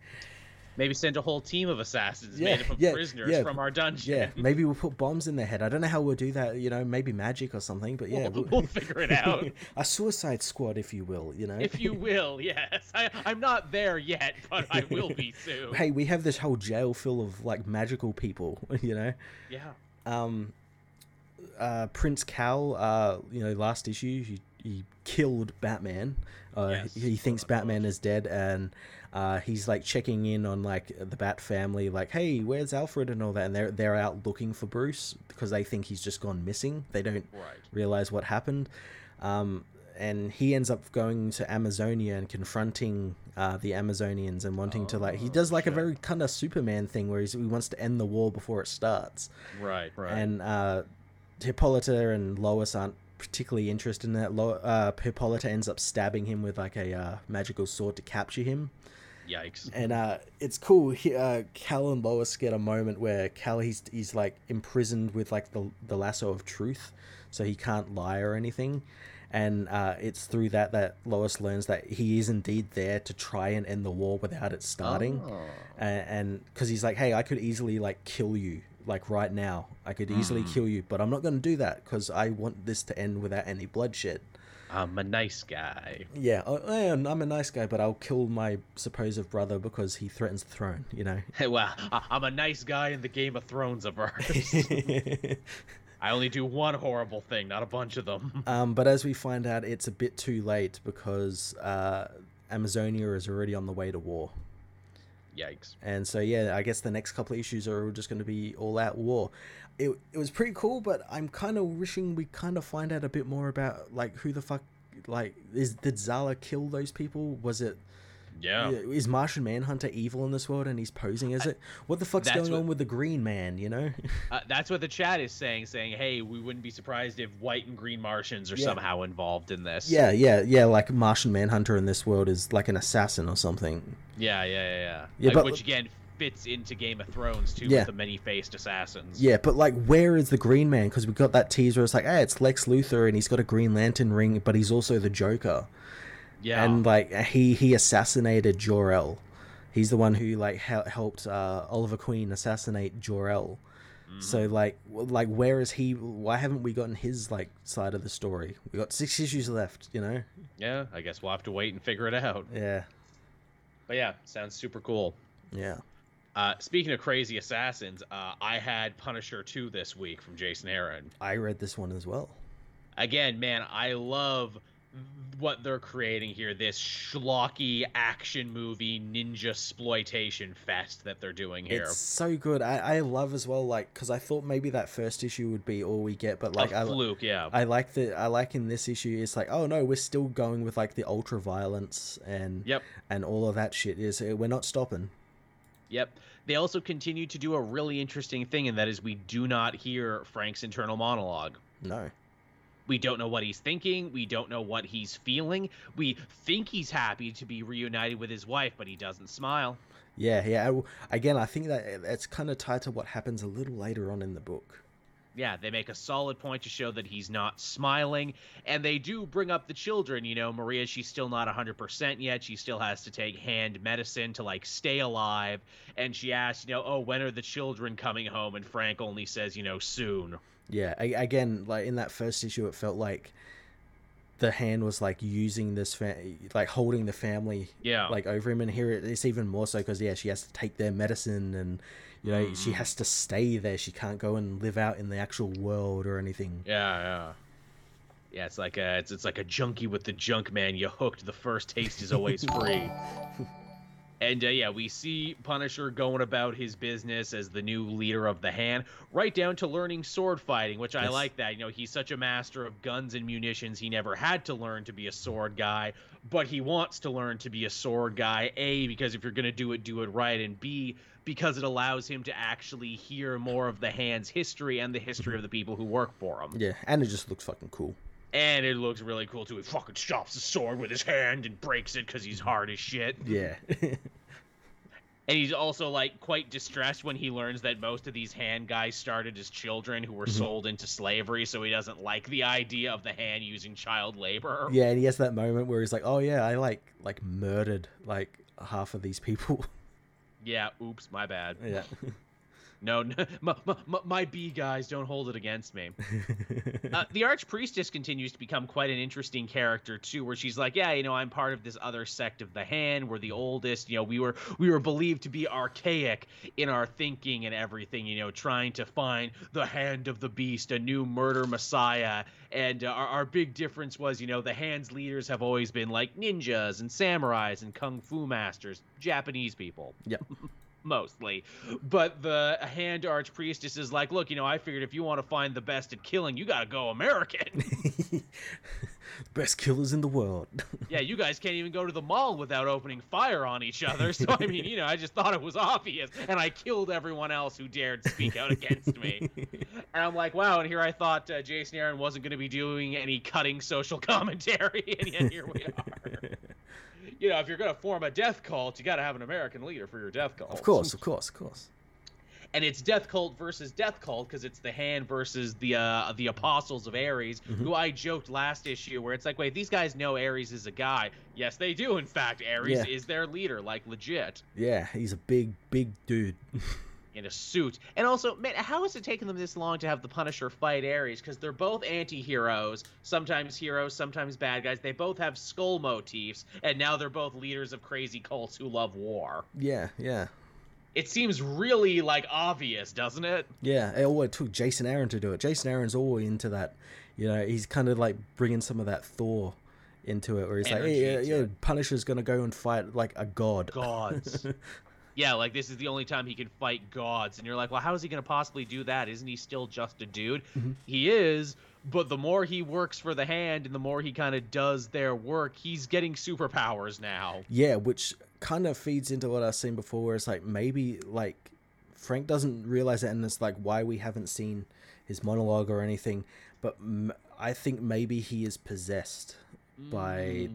Maybe send a whole team of assassins yeah, made up of yeah, prisoners yeah, from our dungeon. Yeah, maybe we'll put bombs in their head. I don't know how we'll do that. You know, maybe magic or something. But yeah, we'll, we'll figure it out. a suicide squad, if you will. You know, if you will. Yes, I, I'm not there yet, but I will be soon. hey, we have this whole jail full of like magical people. You know. Yeah. Um. Uh, Prince Kal, uh, you know, last issue he, he killed Batman. Uh, yes, he, he thinks Batman is dead, and uh, he's like checking in on like the Bat family, like, "Hey, where's Alfred?" and all that, and they're they're out looking for Bruce because they think he's just gone missing. They don't right. realize what happened, um, and he ends up going to Amazonia and confronting uh, the Amazonians and wanting oh, to like he oh, does like a very kind of Superman thing where he wants to end the war before it starts. Right, right. And uh, Hippolyta and Lois aren't particularly interested in that. Lo- uh, Hippolyta ends up stabbing him with like a uh, magical sword to capture him. Yikes! And uh, it's cool. He, uh, Kal and Lois get a moment where Kal he's he's like imprisoned with like the the lasso of truth, so he can't lie or anything. And uh, it's through that that Lois learns that he is indeed there to try and end the war without it starting. Oh. And because he's like, hey, I could easily like kill you like right now. I could easily mm. kill you, but I'm not going to do that because I want this to end without any bloodshed. I'm a nice guy. Yeah, I'm a nice guy, but I'll kill my supposed brother because he threatens the throne. You know. Hey, well, I'm a nice guy in the Game of Thrones of ours. I only do one horrible thing, not a bunch of them. Um, but as we find out, it's a bit too late because uh, Amazonia is already on the way to war. Yikes. And so yeah, I guess the next couple of issues are just going to be all out war. It it was pretty cool, but I'm kind of wishing we kind of find out a bit more about like who the fuck like is did Zala kill those people? Was it yeah. Is Martian Manhunter evil in this world and he's posing as it? What the fuck's going what, on with the Green Man, you know? uh, that's what the chat is saying, saying, hey, we wouldn't be surprised if white and green Martians are yeah. somehow involved in this. Yeah, yeah, yeah. Like Martian Manhunter in this world is like an assassin or something. Yeah, yeah, yeah. yeah. yeah like, but, which again fits into Game of Thrones too, yeah. with the many-faced assassins. Yeah, but like, where is the Green Man? Because we got that teaser. It's like, hey, it's Lex Luthor, and he's got a Green Lantern ring, but he's also the Joker. Yeah. And like he he assassinated Jor El. He's the one who like helped uh, Oliver Queen assassinate Jor El. Mm-hmm. So like like where is he? Why haven't we gotten his like side of the story? We got six issues left, you know. Yeah, I guess we'll have to wait and figure it out. Yeah. But yeah, sounds super cool. Yeah. Uh, speaking of crazy assassins, uh, I had Punisher 2 this week from Jason Aaron. I read this one as well. Again, man, I love what they're creating here this schlocky action movie ninja exploitation fest that they're doing here it's so good i, I love as well like because i thought maybe that first issue would be all we get but like A fluke I, yeah i like the i like in this issue it's like oh no we're still going with like the ultra violence and yep and all of that shit is we're not stopping Yep. They also continue to do a really interesting thing, and that is we do not hear Frank's internal monologue. No. We don't know what he's thinking. We don't know what he's feeling. We think he's happy to be reunited with his wife, but he doesn't smile. Yeah, yeah. Again, I think that it's kind of tied to what happens a little later on in the book. Yeah, they make a solid point to show that he's not smiling, and they do bring up the children. You know, Maria, she's still not 100% yet. She still has to take hand medicine to, like, stay alive. And she asks, you know, oh, when are the children coming home? And Frank only says, you know, soon. Yeah, again, like in that first issue, it felt like the hand was like using this, fa- like holding the family, yeah, like over him. And here it's even more so because yeah, she has to take their medicine, and you know mm-hmm. she has to stay there. She can't go and live out in the actual world or anything. Yeah, yeah. Yeah, it's like a it's, it's like a junkie with the junk man. You hooked. The first taste is always free. And uh, yeah, we see Punisher going about his business as the new leader of the hand, right down to learning sword fighting, which I like that. You know, he's such a master of guns and munitions, he never had to learn to be a sword guy, but he wants to learn to be a sword guy. A, because if you're going to do it, do it right. And B, because it allows him to actually hear more of the hand's history and the history of the people who work for him. Yeah, and it just looks fucking cool. And it looks really cool too. He fucking chops the sword with his hand and breaks it because he's hard as shit. Yeah. and he's also like quite distressed when he learns that most of these hand guys started as children who were mm-hmm. sold into slavery so he doesn't like the idea of the hand using child labor yeah and he has that moment where he's like oh yeah i like like murdered like half of these people yeah oops my bad. Yeah No, no my, my, my B guys don't hold it against me. uh, the Archpriestess continues to become quite an interesting character too, where she's like, yeah, you know, I'm part of this other sect of the Hand. We're the oldest. You know, we were we were believed to be archaic in our thinking and everything. You know, trying to find the Hand of the Beast, a new murder messiah. And uh, our, our big difference was, you know, the Hand's leaders have always been like ninjas and samurais and kung fu masters, Japanese people. Yep. mostly. But the hand archpriestess is like, look, you know, I figured if you want to find the best at killing, you got to go American. best killers in the world. yeah, you guys can't even go to the mall without opening fire on each other. So I mean, you know, I just thought it was obvious, and I killed everyone else who dared speak out against me. and I'm like, wow. And here I thought uh, Jason Aaron wasn't going to be doing any cutting social commentary, and yet here we are. You know, if you're going to form a death cult, you got to have an American leader for your death cult. Of course, of course, of course and it's Death Cult versus Death Cult because it's the Hand versus the uh, the Apostles of Ares, mm-hmm. who I joked last issue where it's like, wait, these guys know Ares is a guy. Yes, they do. In fact, Ares yeah. is their leader, like legit. Yeah, he's a big, big dude. in a suit. And also, man, how has it taken them this long to have the Punisher fight Ares? Because they're both anti-heroes, sometimes heroes, sometimes bad guys. They both have skull motifs, and now they're both leaders of crazy cults who love war. Yeah, yeah it seems really like obvious, doesn't it? Yeah, it, oh, it took Jason Aaron to do it. Jason Aaron's all into that. You know, he's kind of like bringing some of that Thor into it, where he's Energy like, hey, yeah, yeah, Punisher's gonna go and fight like a god. Gods. yeah, like this is the only time he can fight gods, and you're like, well, how is he gonna possibly do that? Isn't he still just a dude? Mm-hmm. He is, but the more he works for the hand and the more he kind of does their work, he's getting superpowers now. Yeah, which kind of feeds into what I've seen before, where it's like maybe like Frank doesn't realize it, and it's like why we haven't seen his monologue or anything. But m- I think maybe he is possessed mm. by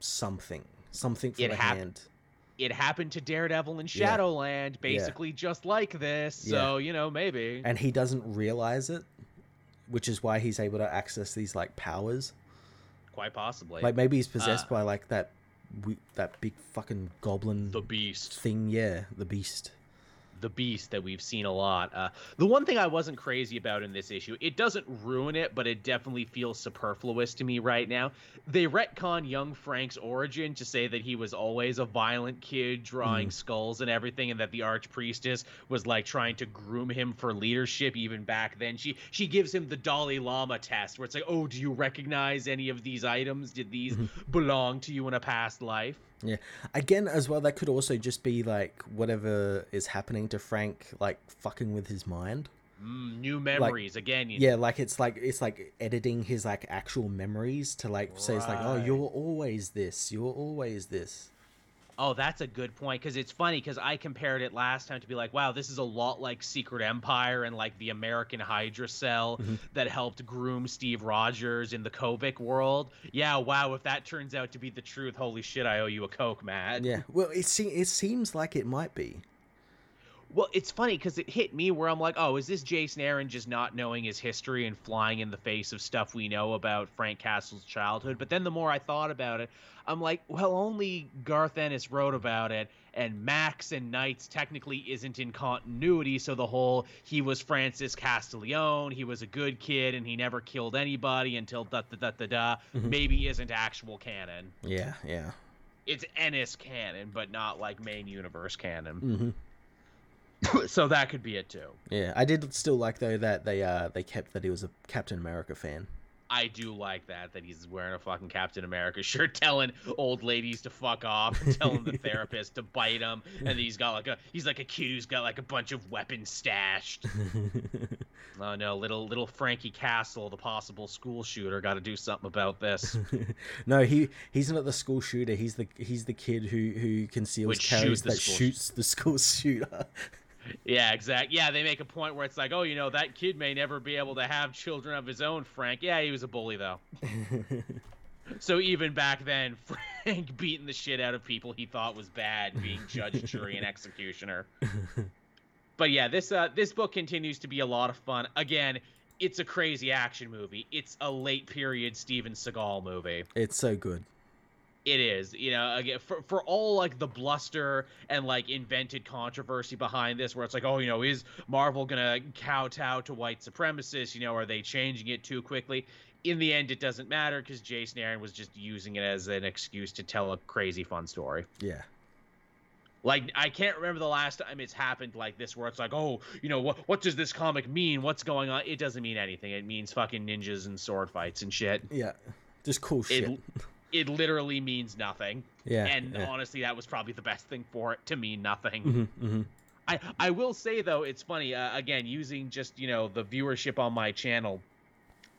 something, something from it the hap- hand. It happened to Daredevil in Shadowland, yeah. basically yeah. just like this. So yeah. you know, maybe. And he doesn't realize it, which is why he's able to access these like powers. Quite possibly. Like maybe he's possessed uh, by like that we, that big fucking goblin the beast thing yeah the beast the beast that we've seen a lot. Uh, the one thing I wasn't crazy about in this issue, it doesn't ruin it, but it definitely feels superfluous to me right now. They retcon young Frank's origin to say that he was always a violent kid drawing mm. skulls and everything, and that the archpriestess was like trying to groom him for leadership even back then. She she gives him the Dalai Lama test, where it's like, oh, do you recognize any of these items? Did these belong to you in a past life? Yeah. Again, as well, that could also just be like whatever is happening to Frank, like fucking with his mind. Mm, new memories like, again. yeah, know. like it's like it's like editing his like actual memories to like right. say it's like, oh, you're always this, you're always this. Oh, that's a good point because it's funny because I compared it last time to be like, wow, this is a lot like Secret Empire and like the American Hydra cell mm-hmm. that helped groom Steve Rogers in the Kobik world. Yeah, wow, if that turns out to be the truth, holy shit, I owe you a Coke, Matt. Yeah, well, it, se- it seems like it might be. Well, it's funny because it hit me where I'm like, oh, is this Jason Aaron just not knowing his history and flying in the face of stuff we know about Frank Castle's childhood? But then the more I thought about it, I'm like, well, only Garth Ennis wrote about it, and Max and Knights technically isn't in continuity. So the whole he was Francis Castiglione, he was a good kid, and he never killed anybody until da da da da da, mm-hmm. maybe isn't actual canon. Yeah, yeah. It's Ennis canon, but not like main universe canon. Mm-hmm. so that could be it too. Yeah, I did still like though that they uh they kept that he was a Captain America fan. I do like that that he's wearing a fucking Captain America shirt, telling old ladies to fuck off, and telling the therapist to bite him, and he's got like a he's like a kid who's got like a bunch of weapons stashed. oh no, little little Frankie Castle, the possible school shooter, got to do something about this. no, he he's not the school shooter. He's the he's the kid who who conceals Which carries that shoots the school shooter. Yeah, exactly. Yeah, they make a point where it's like, oh, you know, that kid may never be able to have children of his own, Frank. Yeah, he was a bully, though. so even back then, Frank beating the shit out of people he thought was bad, being judge, jury, and executioner. But yeah, this uh, this book continues to be a lot of fun. Again, it's a crazy action movie. It's a late period Steven Seagal movie. It's so good. It is, you know, again for for all like the bluster and like invented controversy behind this, where it's like, oh, you know, is Marvel gonna kowtow to white supremacists? You know, are they changing it too quickly? In the end, it doesn't matter because Jason Aaron was just using it as an excuse to tell a crazy fun story. Yeah. Like I can't remember the last time it's happened like this, where it's like, oh, you know, what what does this comic mean? What's going on? It doesn't mean anything. It means fucking ninjas and sword fights and shit. Yeah, just cool shit. It, it literally means nothing. Yeah. And yeah. honestly, that was probably the best thing for it to mean nothing. Mm-hmm, mm-hmm. I I will say though, it's funny. Uh, again, using just you know the viewership on my channel.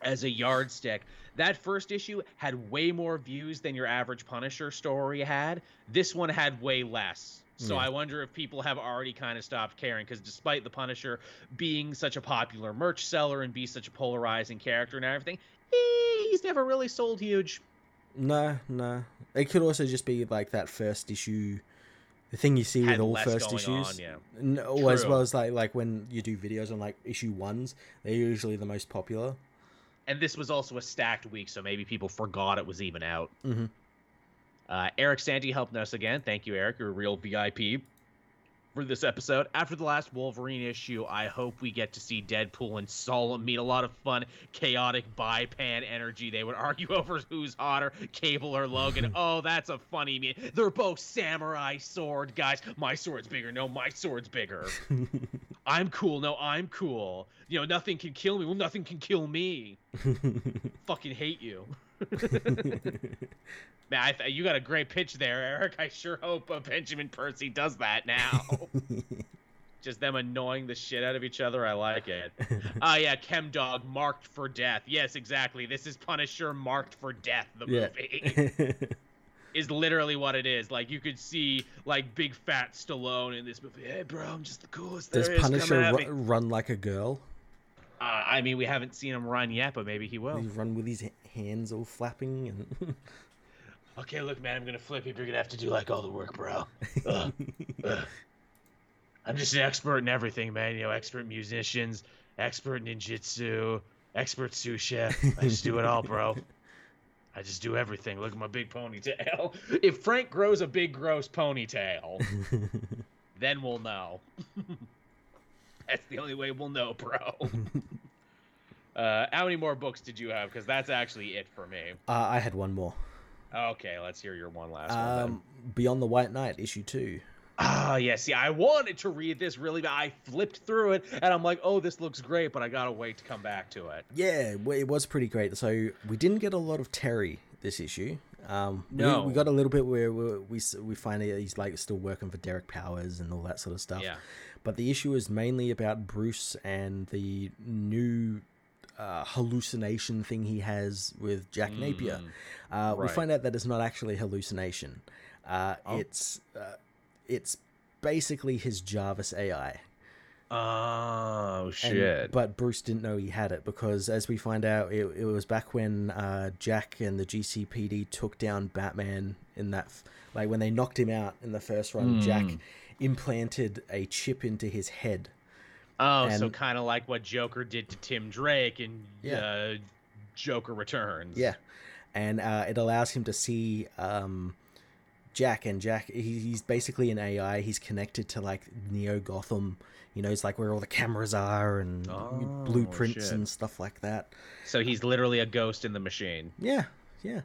as a yardstick. That first issue had way more views than your average Punisher story had. This one had way less. So yeah. I wonder if people have already kind of stopped caring because despite the Punisher being such a popular merch seller and be such a polarizing character and everything, he's never really sold huge. No, no. It could also just be like that first issue the thing you see with all first issues, on, yeah. no, as well as like like when you do videos on like issue ones, they're usually the most popular. And this was also a stacked week, so maybe people forgot it was even out. Mm-hmm. Uh, Eric Santi helping us again. Thank you, Eric. You're a real VIP for this episode. After the last Wolverine issue, I hope we get to see Deadpool and Solem meet a lot of fun, chaotic bi-pan energy. They would argue over who's hotter, Cable or Logan. oh, that's a funny meme. They're both samurai sword guys. My sword's bigger. No, my sword's bigger. I'm cool. No, I'm cool. You know, nothing can kill me. Well, nothing can kill me. Fucking hate you. Man, I th- you got a great pitch there, Eric. I sure hope uh, Benjamin Percy does that now. Just them annoying the shit out of each other. I like it. Ah, uh, yeah, Chem Dog marked for death. Yes, exactly. This is Punisher marked for death. The movie is literally what it is. Like you could see like big fat Stallone in this movie. Hey, bro, I'm just the coolest. Does Punisher ru- run like a girl? Uh, I mean, we haven't seen him run yet, but maybe he will. He run with his hands all flapping and. okay, look, man, I'm gonna flip you. You're gonna have to do like all the work, bro. uh, uh. I'm just an expert in everything, man. You know, expert musicians, expert ninjutsu, expert sous chef. I just do it all, bro. I just do everything. Look at my big ponytail. If Frank grows a big, gross ponytail, then we'll know. That's the only way we'll know, bro. uh, how many more books did you have? Because that's actually it for me. Uh, I had one more. Okay, let's hear your one last um, one. Beyond the White Knight, issue two. Ah, yes, yeah. See, I wanted to read this really bad. I flipped through it, and I'm like, "Oh, this looks great," but I gotta wait to come back to it. Yeah, it was pretty great. So we didn't get a lot of Terry this issue. Um, no, we, we got a little bit where we we, we find he's like still working for Derek Powers and all that sort of stuff. Yeah. But the issue is mainly about Bruce and the new uh, hallucination thing he has with Jack mm, Napier. Uh, right. We find out that it's not actually hallucination. Uh, oh. It's uh, it's basically his Jarvis AI. Oh shit! And, but Bruce didn't know he had it because, as we find out, it, it was back when uh, Jack and the GCPD took down Batman in that, like when they knocked him out in the first run. Mm. Jack implanted a chip into his head. Oh, and, so kind of like what Joker did to Tim Drake in yeah. uh, Joker Returns. Yeah, and uh, it allows him to see um, Jack, and Jack he's basically an AI. He's connected to like Neo Gotham. you know, it's like where all the cameras are and oh, blueprints shit. and stuff like that. So he's literally a ghost in the machine. Yeah, yeah.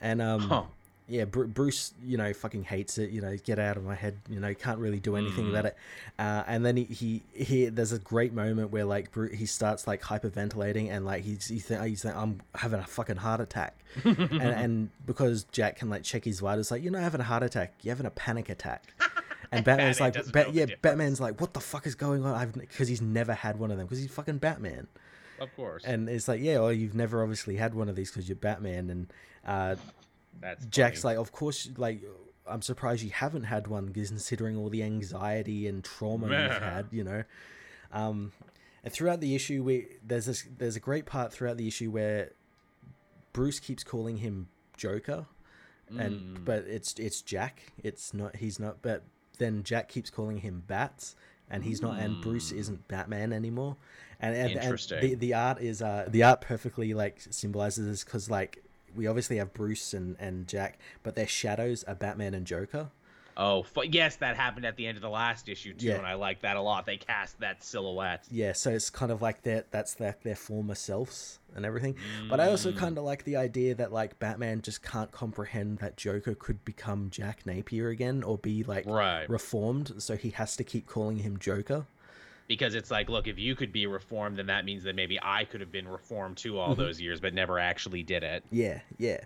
And um, huh yeah, Bruce, you know, fucking hates it. You know, get out of my head. You know, can't really do anything mm. about it. Uh, and then he, he, he, there's a great moment where like Bruce, he starts like hyperventilating and like he's he's, th- he's like, I'm having a fucking heart attack. and, and because Jack can like check his vitals, like you're not having a heart attack, you're having a panic attack. And Batman's Batman like, ba- yeah, Batman's like, what the fuck is going on? I've because he's never had one of them because he's fucking Batman. Of course. And it's like, yeah, well, you've never obviously had one of these because you're Batman, and uh, that's Jack's funny. like, of course, like I'm surprised you haven't had one, considering all the anxiety and trauma you've had. You know, um, and throughout the issue, we there's this there's a great part throughout the issue where Bruce keeps calling him Joker, and mm. but it's it's Jack. It's not he's not. But then Jack keeps calling him Bats, and he's not. Mm. And Bruce hmm. isn't Batman anymore. And, and, and the, the art is uh the art perfectly like symbolizes this because like we obviously have Bruce and, and Jack, but their shadows are Batman and Joker. Oh, yes, that happened at the end of the last issue too, yeah. and I like that a lot. They cast that silhouette. Yeah, so it's kind of like that. That's their their former selves and everything. Mm. But I also mm. kind of like the idea that like Batman just can't comprehend that Joker could become Jack Napier again or be like right. reformed, so he has to keep calling him Joker because it's like, look, if you could be reformed, then that means that maybe I could have been reformed too all mm-hmm. those years, but never actually did it. Yeah, yeah.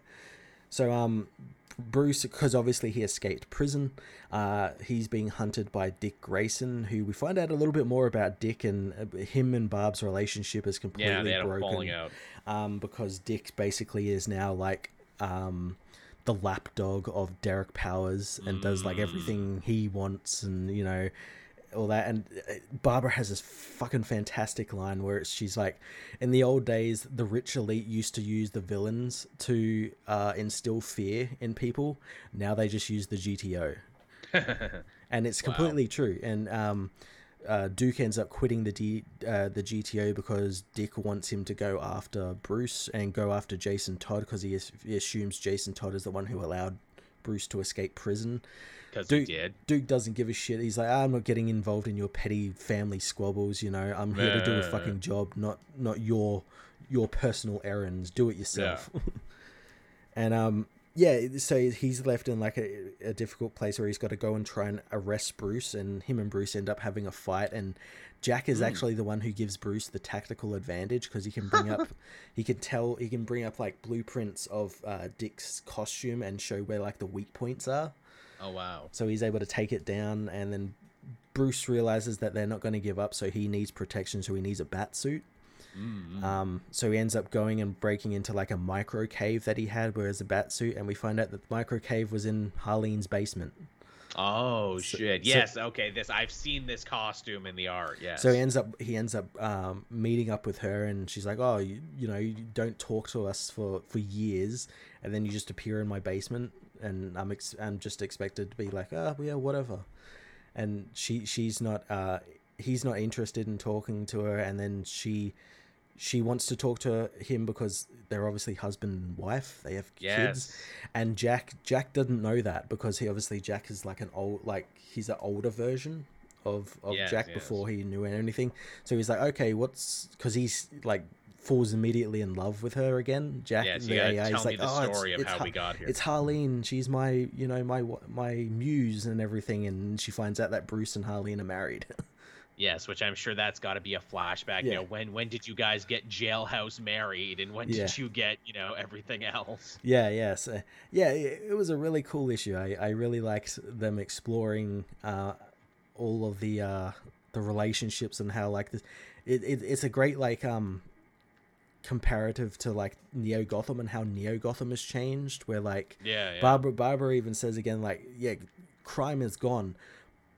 So um, Bruce, because obviously he escaped prison, uh, he's being hunted by Dick Grayson, who we find out a little bit more about Dick and uh, him and Barb's relationship is completely yeah, they had broken. falling out. Um, because Dick basically is now like um, the lapdog of Derek Powers and mm. does like everything he wants, and you know all that. And uh, Barbara has this fucking fantastic line where she's like, in the old days, the rich elite used to use the villains to uh, instill fear in people. Now they just use the GTO. and it's completely wow. true. And um, uh, Duke ends up quitting the D, uh, the GTO because Dick wants him to go after Bruce and go after Jason Todd because he, he assumes Jason Todd is the one who allowed Bruce to escape prison because Duke, did. Duke doesn't give a shit. He's like, I'm not getting involved in your petty family squabbles. You know, I'm here to do a fucking job, not not your your personal errands. Do it yourself. Yeah. and um, yeah, so he's left in like a, a difficult place where he's got to go and try and arrest Bruce, and him and Bruce end up having a fight, and Jack is mm. actually the one who gives Bruce the tactical advantage because he can bring up, he can tell, he can bring up like blueprints of uh, Dick's costume and show where like the weak points are. Oh wow! So he's able to take it down, and then Bruce realizes that they're not going to give up, so he needs protection. So he needs a bat suit. Mm-hmm. Um, so he ends up going and breaking into like a micro cave that he had, where it's a bat suit, and we find out that the micro cave was in Harleen's basement. Oh so, shit! Yes, so, okay. This I've seen this costume in the art. Yes. So he ends up he ends up um, meeting up with her, and she's like, "Oh, you, you know, you don't talk to us for for years, and then you just appear in my basement and I'm ex- I'm just expected to be like, oh, yeah, whatever. And she she's not uh he's not interested in talking to her, and then she she wants to talk to him because they're obviously husband and wife. They have yes. kids, and Jack Jack doesn't know that because he obviously Jack is like an old like he's an older version of of yes, Jack yes. before he knew anything. So he's like, okay, what's because he's like falls immediately in love with her again. Jack, yeah, so the AI, is like, oh, it's, it's, how we got here. It's Harleen. She's my, you know, my my muse and everything. And she finds out that Bruce and Harleen are married. yes, which I'm sure that's got to be a flashback. Yeah. You know, when when did you guys get jailhouse married, and when yeah. did you get, you know, everything else? Yeah, yes, uh, yeah. It was a really cool issue. I I really liked them exploring uh, all of the uh, the relationships and how like this. It, it, it's a great like um comparative to like Neo Gotham and how Neo Gotham has changed. Where like yeah, yeah. Barbara Barbara even says again like yeah, crime is gone,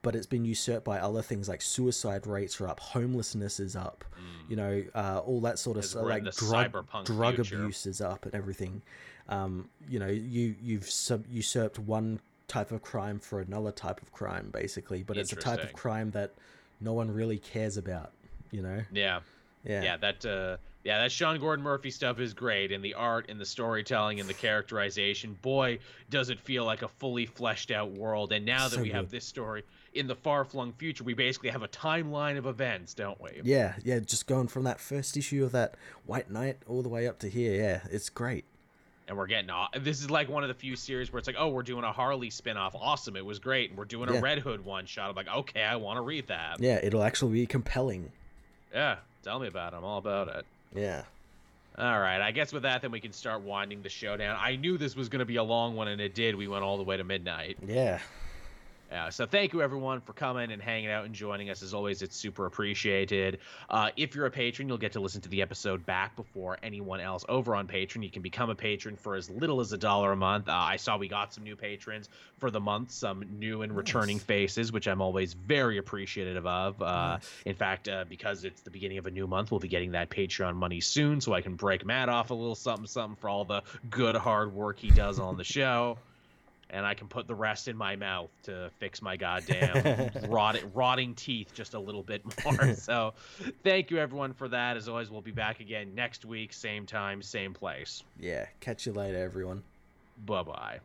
but it's been usurped by other things like suicide rates are up, homelessness is up, mm. you know, uh, all that sort of stuff. Like drug drug future. abuse is up and everything. Um, you know, you you've sub- usurped one type of crime for another type of crime, basically, but it's a type of crime that no one really cares about. You know. Yeah. Yeah. Yeah. That. Uh, yeah, that Sean Gordon Murphy stuff is great, and the art and the storytelling and the characterization. Boy, does it feel like a fully fleshed out world. And now that so we good. have this story in the far flung future, we basically have a timeline of events, don't we? Yeah, yeah, just going from that first issue of that White Knight all the way up to here. Yeah, it's great. And we're getting off. This is like one of the few series where it's like, oh, we're doing a Harley spinoff. Awesome, it was great. And we're doing a. Red Hood one shot. I'm like, okay, I want to read that. Yeah, it'll actually be compelling. Yeah, tell me about it. I'm all about it. Yeah. All right. I guess with that, then we can start winding the show down. I knew this was going to be a long one, and it did. We went all the way to midnight. Yeah. Yeah, so thank you everyone for coming and hanging out and joining us. As always, it's super appreciated. Uh, if you're a patron, you'll get to listen to the episode back before anyone else over on Patreon. You can become a patron for as little as a dollar a month. Uh, I saw we got some new patrons for the month, some new and returning nice. faces, which I'm always very appreciative of. Uh, nice. In fact, uh, because it's the beginning of a new month, we'll be getting that Patreon money soon, so I can break Matt off a little something, something for all the good hard work he does on the show and I can put the rest in my mouth to fix my goddamn rot- rotting teeth just a little bit more. so, thank you everyone for that. As always, we'll be back again next week, same time, same place. Yeah, catch you later, everyone. Bye bye.